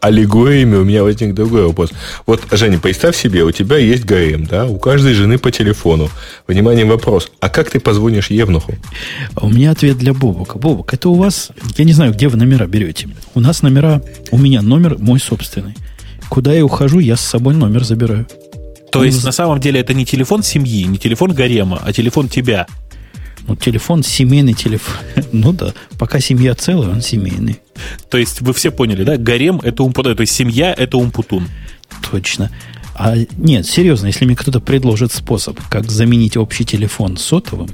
аллегориями, у меня возник другой вопрос. Вот, Женя, представь себе, у тебя есть ГМ, да, у каждой жены по телефону. Внимание, вопрос. А как ты позвонишь Евнуху? А у меня ответ для Бобука. Бобук, это у вас, я не знаю, где вы номера берете. У нас номера, у меня номер мой собственный. Куда я ухожу, я с собой номер забираю. То есть, на самом деле, это не телефон семьи, не телефон гарема, а телефон тебя. Ну, телефон семейный телефон. Ну да, пока семья целая, он семейный. То есть вы все поняли, да? Гарем это умпутун, то есть семья это умпутун. Точно. А нет, серьезно, если мне кто-то предложит способ, как заменить общий телефон сотовым,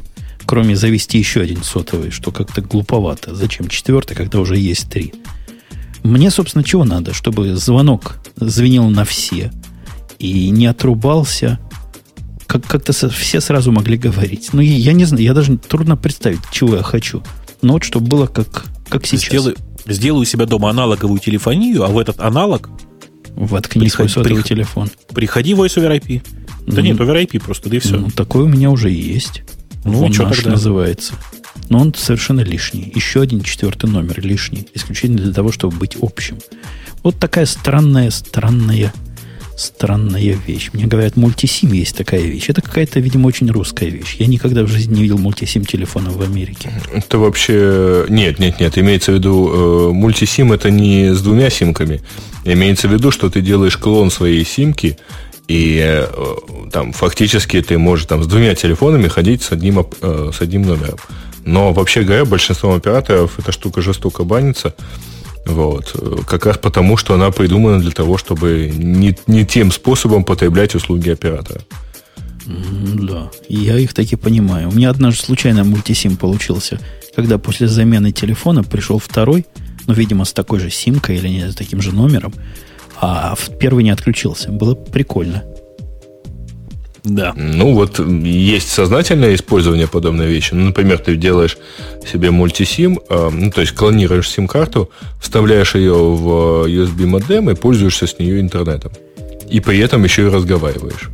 кроме завести еще один сотовый, что как-то глуповато. Зачем четвертый, когда уже есть три? Мне, собственно, чего надо? Чтобы звонок звенел на все и не отрубался как, как-то все сразу могли говорить. Ну, я не знаю, я даже трудно представить, чего я хочу. Но вот чтобы было как, как сейчас. Сделаю, сделаю у себя дома аналоговую телефонию, а в этот аналог Воткни свой сотовый телефон. Приходи в Voice over IP. Да ну, нет, over IP просто, да и все. Ну, такой у меня уже есть. Ну, он наш тогда? называется. Но он совершенно лишний. Еще один четвертый номер лишний. Исключительно для того, чтобы быть общим. Вот такая странная, странная странная вещь. Мне говорят, мультисим есть такая вещь. Это какая-то, видимо, очень русская вещь. Я никогда в жизни не видел мультисим телефона в Америке. Это вообще... Нет, нет, нет. Имеется в виду, э, мультисим это не с двумя симками. Имеется в виду, что ты делаешь клон своей симки, и э, там фактически ты можешь там с двумя телефонами ходить с одним, э, с одним номером. Но вообще говоря, большинство операторов эта штука жестоко банится. Вот. Как раз потому, что она придумана для того, чтобы не, не тем способом потреблять услуги оператора. Да, я их таки понимаю. У меня однажды случайно мультисим получился, когда после замены телефона пришел второй, ну, видимо, с такой же симкой или не с таким же номером, а первый не отключился. Было прикольно. Да. Ну, вот есть сознательное использование подобной вещи. Ну, например, ты делаешь себе мультисим, э, ну, то есть клонируешь сим-карту, вставляешь ее в USB-модем и пользуешься с нее интернетом. И при этом еще и разговариваешь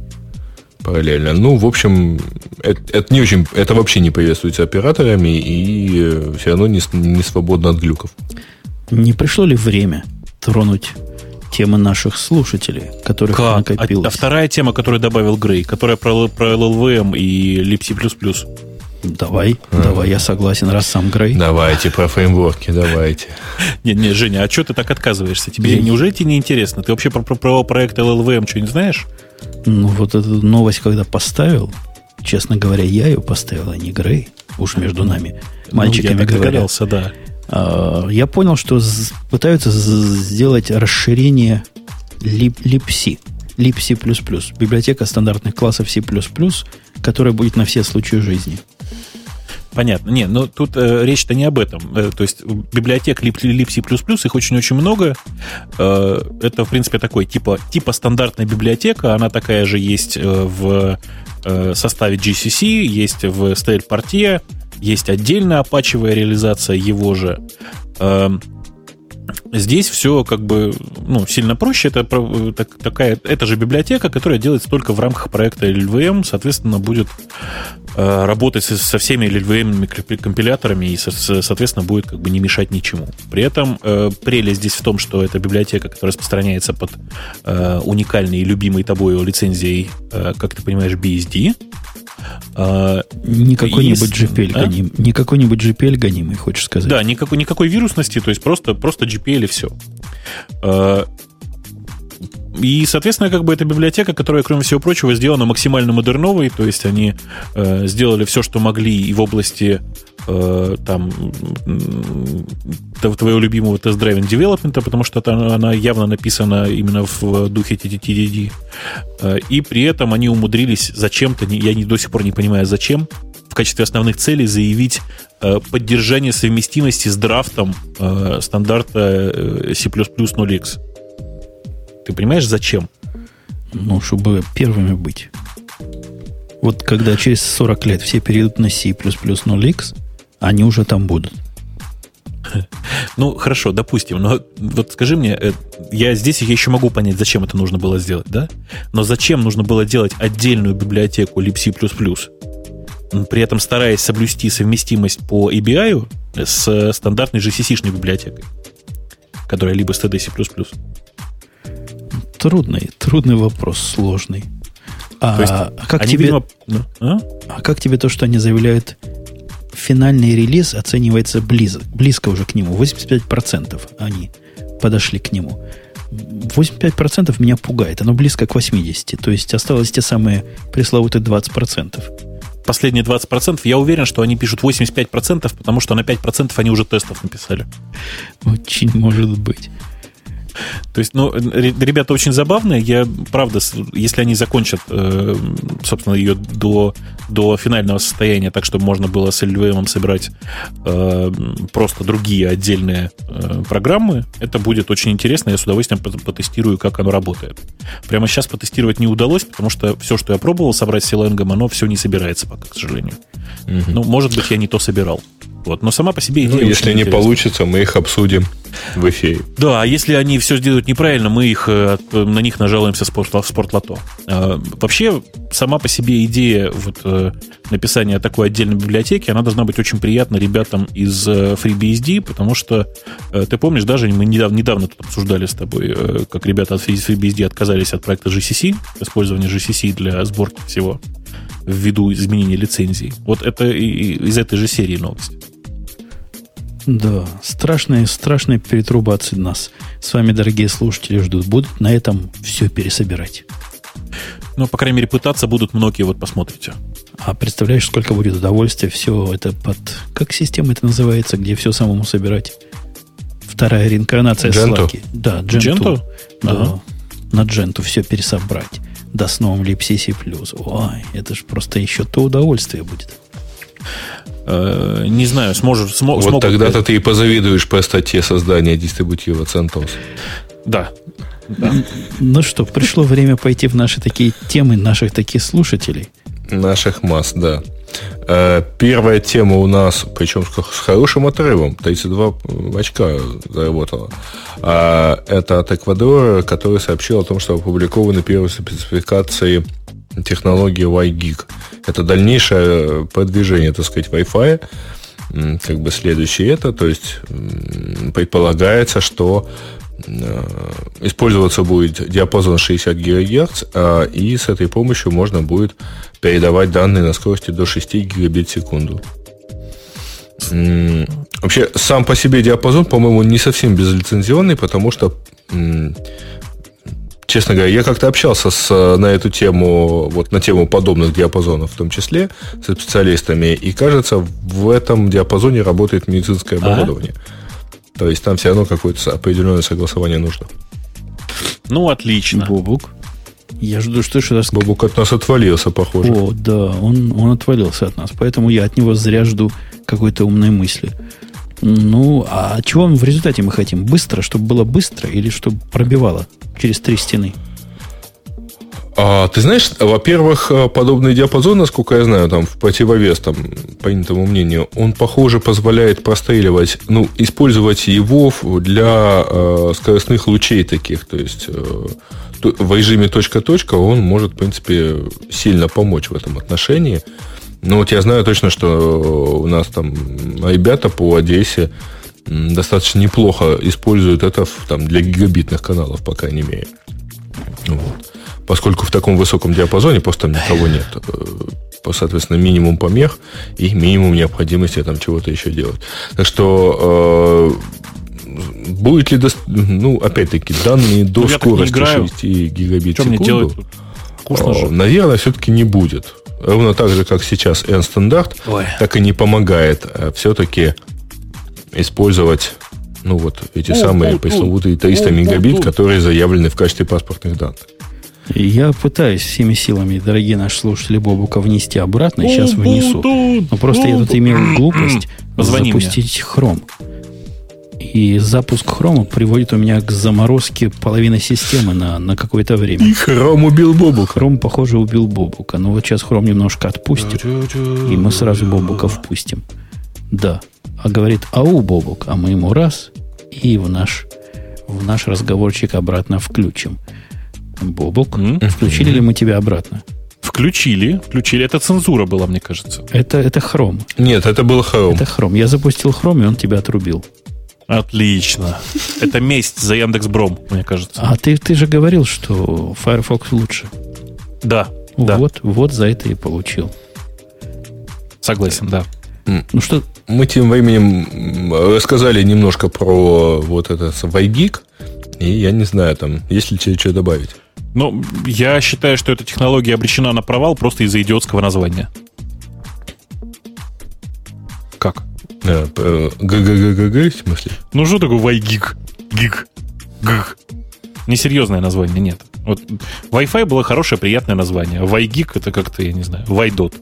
параллельно. Ну, в общем, это, это не очень, это вообще не приветствуется операторами и э, все равно не, не свободно от глюков. Не пришло ли время тронуть темы наших слушателей, которых как? накопилось. А, а вторая тема, которую добавил Грей, которая про, про LLVM и libc++. Давай, а. давай, я согласен, раз сам Грей. Давайте про фреймворки, давайте. Не, не, Женя, а что ты так отказываешься? Тебе я... неужели тебе не интересно? Ты вообще про, про, про проект LLVM что-нибудь знаешь? Ну, вот эту новость, когда поставил, честно говоря, я ее поставил, а не Грей. Уж между нами. Мальчиками ну, я говоря. догадался, да. А, я понял, что пытаются сделать расширение libc, libc++, библиотека стандартных классов C++, которая будет на все случаи жизни. Понятно. Не, но тут э, речь-то не об этом. Э, то есть библиотек libc++, их очень-очень много. Э, это, в принципе, такой типа, типа стандартная библиотека. Она такая же есть э, в э, составе GCC, есть в Portier, есть отдельная апачевая реализация его же. Эм, здесь все как бы ну, сильно проще. Это так, такая, это же библиотека, которая делается только в рамках проекта LLVM, соответственно, будет э, работать со всеми LLVM компиляторами и, соответственно, будет как бы не мешать ничему. При этом э, прелесть здесь в том, что это библиотека, которая распространяется под э, уникальной и любимой тобой лицензией, э, как ты понимаешь, BSD. А, не какой-нибудь GPL а? гоним. Не какой-нибудь GPL гонимый, хочешь сказать. Да, никакой, никакой вирусности, то есть просто, просто GPL и все. И, соответственно, как бы эта библиотека, которая, кроме всего прочего, сделана максимально модерновой, то есть они э, сделали все, что могли и в области э, там твоего любимого test-driven development а, потому что она, она явно написана именно в духе TDD. Э, и при этом они умудрились зачем-то, я не, до сих пор не понимаю, зачем, в качестве основных целей заявить э, поддержание совместимости с драфтом э, стандарта э, C++ 0x. Ты понимаешь, зачем? Ну, чтобы первыми быть. Вот когда через 40 лет все перейдут на C++ 0x, они уже там будут. Ну, хорошо, допустим. Но вот скажи мне, э, я здесь еще могу понять, зачем это нужно было сделать, да? Но зачем нужно было делать отдельную библиотеку libc++? при этом стараясь соблюсти совместимость по ABI с стандартной GCC-шной библиотекой, которая либо std C++. Трудный, трудный вопрос, сложный. А, есть, а как тебе, видимо, ну, а? а как тебе то, что они заявляют, финальный релиз оценивается близко, близко уже к нему, 85% они подошли к нему. 85% меня пугает, оно близко к 80%, то есть осталось те самые пресловутые 20%. Последние 20% я уверен, что они пишут 85%, потому что на 5% они уже тестов написали. Очень может быть. То есть, ну, ребята очень забавные. Я, правда, если они закончат, э, собственно, ее до, до финального состояния, так, чтобы можно было с LVM собирать э, просто другие отдельные э, программы, это будет очень интересно. Я с удовольствием потестирую, как оно работает. Прямо сейчас потестировать не удалось, потому что все, что я пробовал собрать с Силенгом, оно все не собирается пока, к сожалению. Угу. Ну, может быть, я не то собирал. Вот. Но сама по себе идея. Ну, если не получится, мы их обсудим в эфире. Да, а если они все сделают неправильно, мы их, э, на них нажалуемся в спортлото. А, вообще, сама по себе идея вот, э, написания такой отдельной библиотеки, она должна быть очень приятна ребятам из э, FreeBSD, потому что, ты помнишь, даже мы недавно, недавно тут обсуждали с тобой, как ребята от FreeBSD отказались от проекта GCC, использования GCC для сборки всего ввиду изменения лицензий. Вот это из этой же серии новость. Да, страшные, страшные перетрубации нас. С вами, дорогие слушатели, ждут. Будут на этом все пересобирать. Ну, по крайней мере, пытаться будут многие, вот посмотрите. А представляешь, сколько будет удовольствия все это под... Как система это называется, где все самому собирать? Вторая реинкарнация Gentoo? Slack. Да. Gentoo? Да, ага. на Gentoo все пересобрать. Да с новым libc+. Ой, это же просто еще то удовольствие будет. Э, не знаю, сможешь... Смо, вот смогут... тогда-то ты и позавидуешь по статье создания дистрибутива CentOS. Да. да. Ну что, пришло время пойти в наши такие темы, наших таких слушателей. Наших масс, да. Э, первая тема у нас, причем с хорошим отрывом, 32 очка заработала. Это от Эквадора, который сообщил о том, что опубликованы первые спецификации технологии WiGig. Это дальнейшее продвижение, так сказать, Wi-Fi. Как бы следующее это, то есть предполагается, что э, использоваться будет диапазон 60 ГГц, а, и с этой помощью можно будет передавать данные на скорости до 6 гигабит в секунду. Вообще, сам по себе диапазон, по-моему, не совсем безлицензионный, потому что честно говоря, я как-то общался с, на эту тему, вот на тему подобных диапазонов в том числе, с специалистами, и кажется, в этом диапазоне работает медицинское оборудование. А? То есть там все равно какое-то определенное согласование нужно. Ну, отлично. Бобук. Я жду, что что Бобук от нас отвалился, похоже. О, да, он, он отвалился от нас. Поэтому я от него зря жду какой-то умной мысли. Ну, а чего в результате мы хотим? Быстро, чтобы было быстро или чтобы пробивало через три стены? А, ты знаешь, во-первых, подобный диапазон, насколько я знаю, там в противовес там, принятому мнению, он, похоже, позволяет простреливать, ну, использовать его для э, скоростных лучей таких. То есть э, в режиме точка-точка он может, в принципе, сильно помочь в этом отношении. Ну, вот я знаю точно, что у нас там ребята по Одессе достаточно неплохо используют это там, для гигабитных каналов, по крайней мере. Вот. Поскольку в таком высоком диапазоне просто там никого нет. Э, соответственно, минимум помех и минимум необходимости там чего-то еще делать. Так что э, будет ли, до, ну, опять-таки, данные до ну, скорости 6 гигабит в секунду, э, наверное, все-таки не будет ровно так же, как сейчас N-стандарт, так и не помогает а все-таки использовать ну вот эти о, самые о, пресловутые 300 о, мегабит, о, которые заявлены в качестве паспортных данных. Я пытаюсь всеми силами, дорогие наши слушатели, Бобука внести обратно, и сейчас внесу. Но просто я тут имел глупость запустить хром. И запуск хрома приводит у меня к заморозке половины системы на, на какое-то время. И хром убил Бобука. Хром, похоже, убил Бобука. Но вот сейчас хром немножко отпустит, и мы сразу Бобука впустим. Да. А говорит, ау, Бобук, а мы ему раз, и в наш, в наш разговорчик обратно включим. Бобук, mm-hmm. включили ли мы тебя обратно? Включили, включили. Это цензура была, мне кажется. Это, это хром. Нет, это был Chrome. Это хром. Я запустил хром, и он тебя отрубил. Отлично. Это месть за Яндекс Бром, мне кажется. А ты, ты же говорил, что Firefox лучше. Да, да. Вот, вот за это и получил. Согласен, да. Ну что, Мы тем временем м, рассказали немножко про вот этот WiGig, и я не знаю, там, есть ли тебе что добавить? Ну, я считаю, что эта технология обречена на провал просто из-за идиотского названия. Как? П- ГГГГ, в смысле? Ну, что такое WiGig? Gig. Gig. Несерьезное название, нет. Вот Wi-Fi было хорошее, приятное название. WiGig это как-то, я не знаю, Вайдот.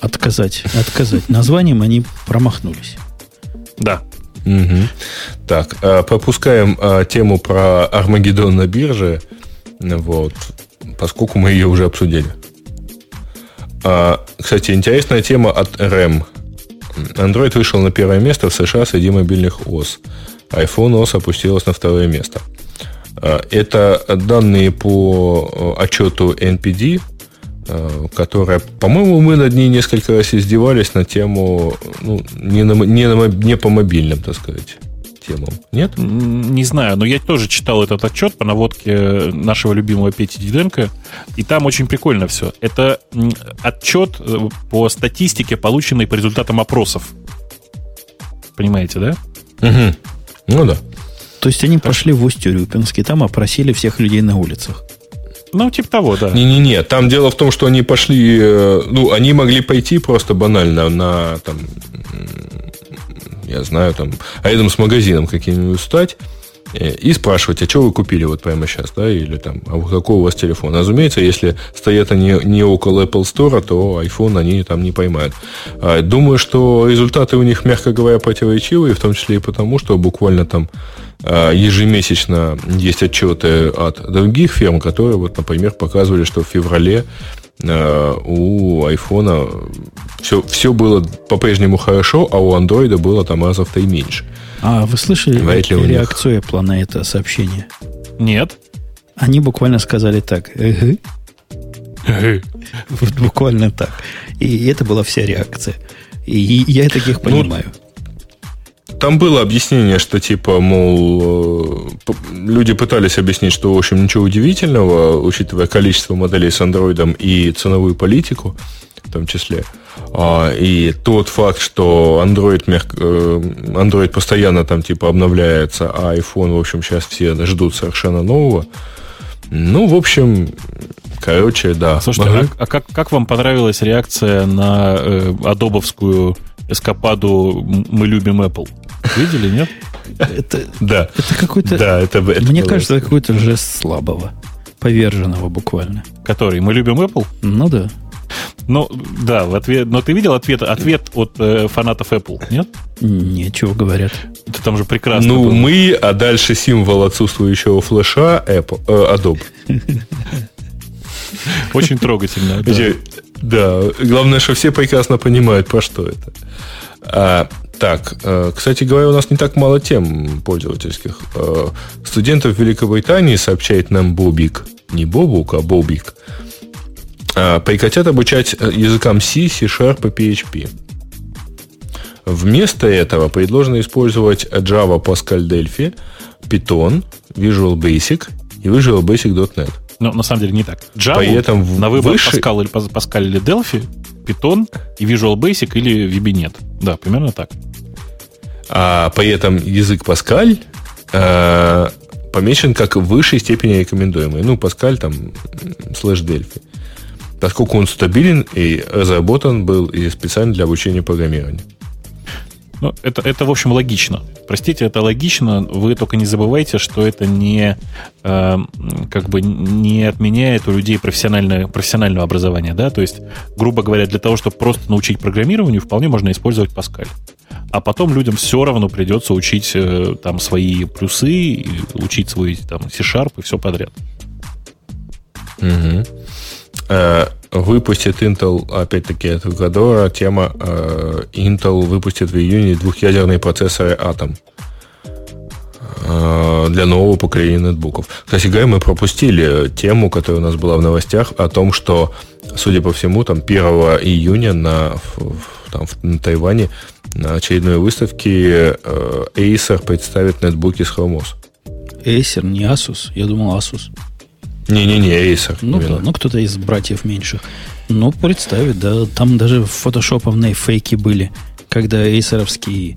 отказать, отказать. Названием они промахнулись. Да. Мгм. Так, э, пропускаем э, тему про Армагеддон на бирже, вот, поскольку мы ее уже обсудили. А, кстати, интересная тема от RAM. Android вышел на первое место в США среди мобильных ОС. iPhone ОС опустилась на второе место. А, Это данные по э, отчету NPD, э, которая, по-моему, мы над ней несколько раз издевались на тему, ну, не, на, не, на не по мобильным, так сказать, темам. Нет? Не знаю, но я тоже читал этот отчет по наводке нашего любимого Пети Диденко, и там очень прикольно все. Это отчет э, по статистике, полученной по результатам опросов. Понимаете, да? Мгм. Ну да. То есть они пошли в Усть-Урюпинск и там опросили всех людей на улицах. Ну, типа того, да. Не-не-не, там дело в том, что они пошли, э, ну, они могли пойти просто банально на, там, я знаю, там, рядом с магазином каким-нибудь стать и спрашивать, а что вы купили вот прямо сейчас, да, или там, а какой у вас телефон. Разумеется, если стоят они не около Apple Store, то iPhone они там не поймают. А, Думаю, что результаты у них, мягко говоря, противоречивые, в том числе и потому, что буквально там а, ежемесячно есть отчеты от других фирм, которые, вот, например, показывали, что в феврале э, у айфона все, все было по-прежнему хорошо, а у андроида было там раза в три меньше. А вы слышали Вряд ли реакцию Apple на это сообщение? Нет. Они буквально сказали так. Вот буквально так. И это была вся реакция. И я таких Ну, понимаю. Там было объяснение, что типа, мол, э, люди пытались объяснить, что, в общем, ничего удивительного, учитывая количество моделей с андроидом и ценовую политику в том числе. И тот факт, что Android, мягко- э, Android постоянно там типа обновляется, а iPhone, в общем, сейчас все ждут совершенно нового. Ну, в общем, короче, да. Слушайте, Ага. а, а как, как вам понравилась реакция на э, адобовскую эскападу «М- «Мы любим Apple»? Видели, нет? Это, Да. это какой-то... Да, это, это мне было- кажется, это какой-то жест слабого. Поверженного буквально. Который «Мы любим Apple»? Ну да. Ну, да, в ответ, но ты видел ответ, ответ от э, фанатов Apple, нет? Нечего говорят. Это там же прекрасно Ну, было. мы, а дальше символ отсутствующего флеша Apple, э, Adobe. Очень трогательно. да. Главное, что все прекрасно понимают, про что это. А, так, э, кстати говоря, у нас не так мало тем пользовательских. Э, Студентов Великобритании, сообщает нам Бобик, не Бобук, а Бобик, прекратят обучать э, языкам C, C-Sharp и PHP. Вместо этого предложено использовать Java, Pascal, Delphi, Python, Visual Basic и Visual Basic.NET. Но на самом деле не так. Java Поэтому на выбор выше- Pascal или, Pas- Pascal или Delphi, Python и Visual Basic или VBNet. Да, примерно так. А при этом язык Паскаль э, помечен как в высшей степени рекомендуемый. Ну, Паскаль там слэш Дельфи. Поскольку он стабилен и разработан был и специально для обучения программированию. Ну, это, это, в общем, логично. Простите, это логично. Вы только не забывайте, что это не э, как бы не отменяет у людей профессиональное, профессионального образования. Да? То есть, грубо говоря, для того, чтобы просто научить программированию, вполне можно использовать Паскаль. А потом людям все равно придется учить э, там свои плюсы, учить свой там C-Sharp и все подряд. Мгм. Э, выпустит Intel, опять-таки, от Вгадора, тема э, Intel выпустит в июне двухъядерные процессоры Atom. э, для нового поколения нетбуков. Кстати говоря, мы пропустили тему, которая у нас была в новостях, о том, что, судя по всему, там 1 июня на, там, на Тайване на очередной выставке э, Acer представит нетбуки с Chrome OS. Acer, не Asus. Я думал Asus. Не-не-не, Acer. Ну да, ну кто-то из братьев меньших. Ну, представить, да. Там даже фотошоповные фейки были, когда эйсеровский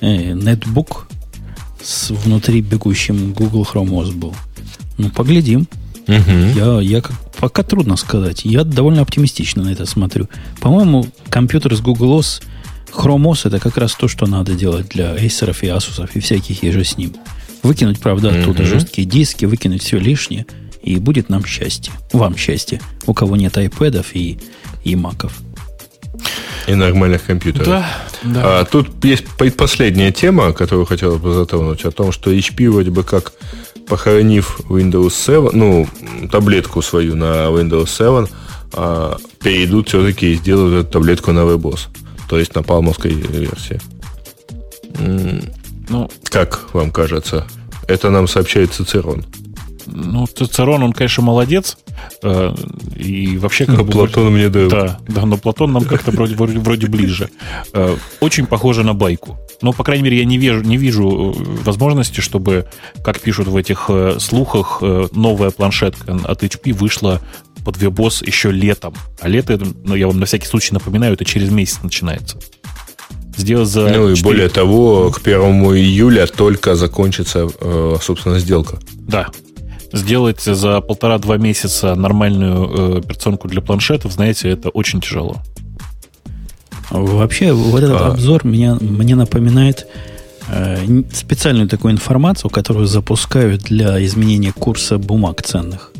э, нетбук с внутри бегущим Google Chrome OS был. Ну, поглядим. Угу. Я, я как, пока трудно сказать. Я довольно оптимистично на это смотрю. По-моему, компьютер с Google OS, Chrome OS это как раз то, что надо делать для Acer и Asus и всяких еже с ним. Выкинуть, правда, оттуда угу. жесткие диски, выкинуть все лишнее – и будет нам счастье. Вам счастье, у кого нет iPad и, и маков. И нормальных компьютеров. Да, да. А, тут есть предпоследняя тема, которую хотел бы затронуть, о том, что HP вроде бы как похоронив Windows 7, ну, таблетку свою на Windows 7, а, перейдут все-таки и сделают эту таблетку на WebOS, то есть на палмовской версии. Ну, как вам кажется? Это нам сообщает Цицерон. Ну, Цицерон, он, конечно, молодец. Э, и вообще... Как но бы, Платон мне дает. Да, да, но Платон нам как-то вроде, вроде, вроде ближе. Э, очень похоже на байку. Но, по крайней мере, я не вижу, не вижу э, возможности, чтобы, как пишут в этих слухах, новая планшетка от HP вышла под WebOS еще летом. А лето, ну, я вам на всякий случай напоминаю, это через месяц начинается. Сделать за Ну 4... и более того, к 1 июля только закончится, собственно, сделка. Да, сделать за полтора-два месяца нормальную э, операционку для планшетов, знаете, это очень тяжело. Вообще, вот этот а... обзор меня, мне напоминает э, специальную такую информацию, которую запускают для изменения курса бумаг ценных.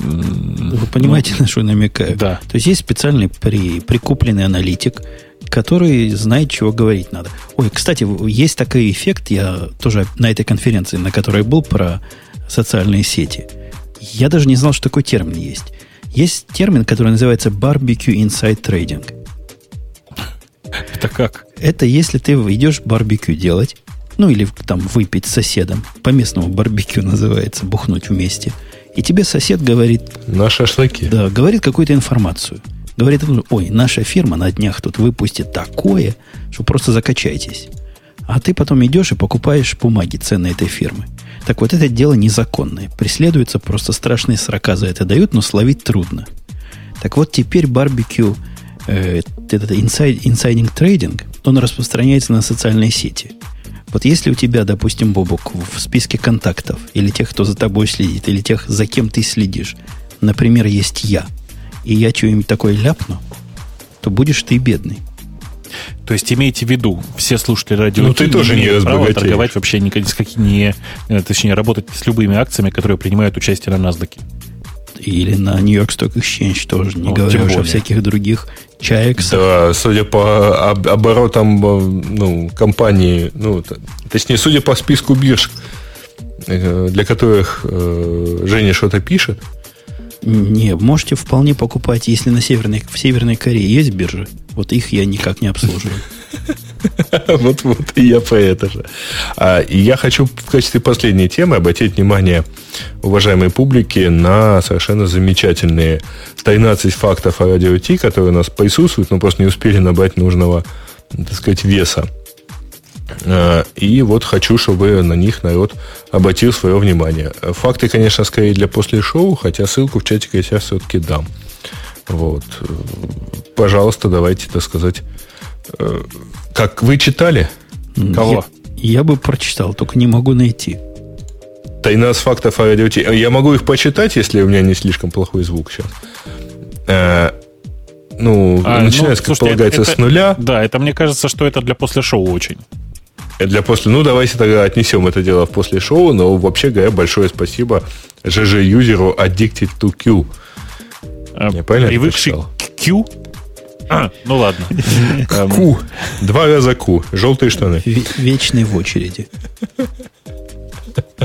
Вы понимаете, ну, на что я намекаю? Да. То есть есть специальный при, прикупленный аналитик, который знает, чего говорить надо. Ой, кстати, есть такой эффект, я тоже на этой конференции, на которой был про социальные сети. Я даже не знал, что такой термин есть. Есть термин, который называется barbecue inside trading. Это как? Это если ты идешь барбекю делать, ну или там выпить с соседом, по местному барбекю называется, бухнуть вместе, и тебе сосед говорит... На шашлыки. Да, говорит какую-то информацию – Говорит, ой, наша фирма на днях тут выпустит такое, что просто закачайтесь. А ты потом идешь и покупаешь бумаги ценные этой фирмы. Так вот, это дело незаконное. Преследуется просто страшные срока за это дают, но словить трудно. Так вот, теперь барбекю, э, этот инсайдинг трейдинг, он распространяется на социальные сети. Вот если у тебя, допустим, Бобок, в списке контактов, или тех, кто за тобой следит, или тех, за кем ты следишь, например, есть я – и я что-нибудь такое ляпну, то будешь ты бедный. То есть имейте в виду, все слушатели радио ну, ты тоже не права торговать вообще ни, с какими, не, э, точнее, работать с любыми акциями, которые принимают участие на NASDAQ. Или на Нью-Йорк Stock Exchange тоже, не ну, говоря уже о всяких других чаек. Да, судя по оборотам э, ну, компании, ну, точнее, судя по списку бирж, э, для которых Женя что-то пишет, не, можете вполне покупать, если на Северной, в Северной Корее есть биржи. Вот их я никак не обслуживаю. Вот, вот и я по это же. А, и я хочу в качестве последней темы обратить внимание уважаемой публики на совершенно замечательные 13 фактов о радио которые у нас присутствуют, но просто не успели набрать нужного, так сказать, веса. А, и вот хочу, чтобы на них народ обратил свое внимание. Факты, конечно, скорее для после шоу, хотя ссылку в чатик я сейчас все-таки дам. Вот. Пожалуйста, давайте, так сказать. Э, как вы читали? Кого? Я, я бы прочитал, только не могу найти. 13 фактов о радиоте. Я могу их почитать, если у меня не слишком плохой звук сейчас. Э, ну, а, начинается, ну, как слушайте, полагается, это, с нуля. Да, это мне кажется, что это для после шоу очень для после... Ну, давайте тогда отнесем это дело в после шоу, но вообще говоря, большое спасибо ЖЖ-юзеру Addicted to Q. А, Я правильно Привыкший к Q? А, ну ладно. Q. Два раза Q. Желтые штаны. Вечный в очереди.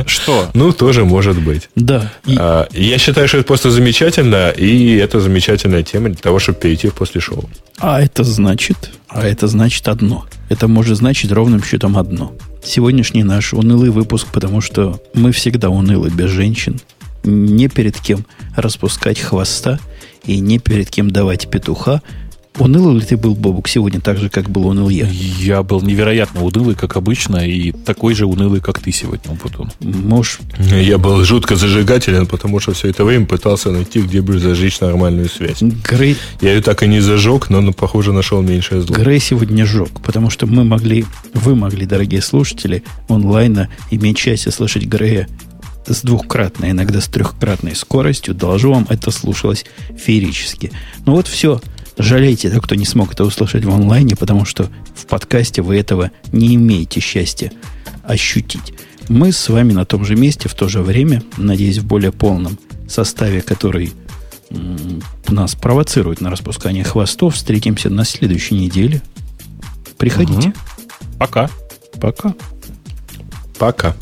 Что? Ну, тоже может быть. Да. И... А, я считаю, что это просто замечательно, и это замечательная тема для того, чтобы перейти в после шоу. А это значит, а это значит одно. Это может значить ровным счетом одно. сегодняшний наш унылый выпуск, потому что мы всегда унылы без женщин. Не перед кем распускать хвоста и не перед кем давать петуха – Уныл ли ты был, Бобук, сегодня так же, как был уныл я? Я был невероятно унылый, как обычно, и такой же унылый, как ты сегодня, Умпутун. Можешь... Я был жутко зажигателен, потому что все это время пытался найти, где бы зажечь нормальную связь. Грей... Я ее так и не зажег, но, ну, похоже, нашел меньшее зло. Грей сегодня жег, потому что мы могли, вы могли, дорогие слушатели, онлайна иметь счастье слышать Грея с двухкратной, иногда с трехкратной скоростью. Должу вам, это слушалось феерически. Ну вот все. Жалейте, да, кто не смог это услышать в онлайне, потому что в подкасте вы этого не имеете счастья ощутить. Мы с вами на том же месте в то же время, надеюсь, в более полном составе, который нас провоцирует на распускание хвостов. Встретимся на следующей неделе. Приходите. Угу. Пока. Пока. Пока.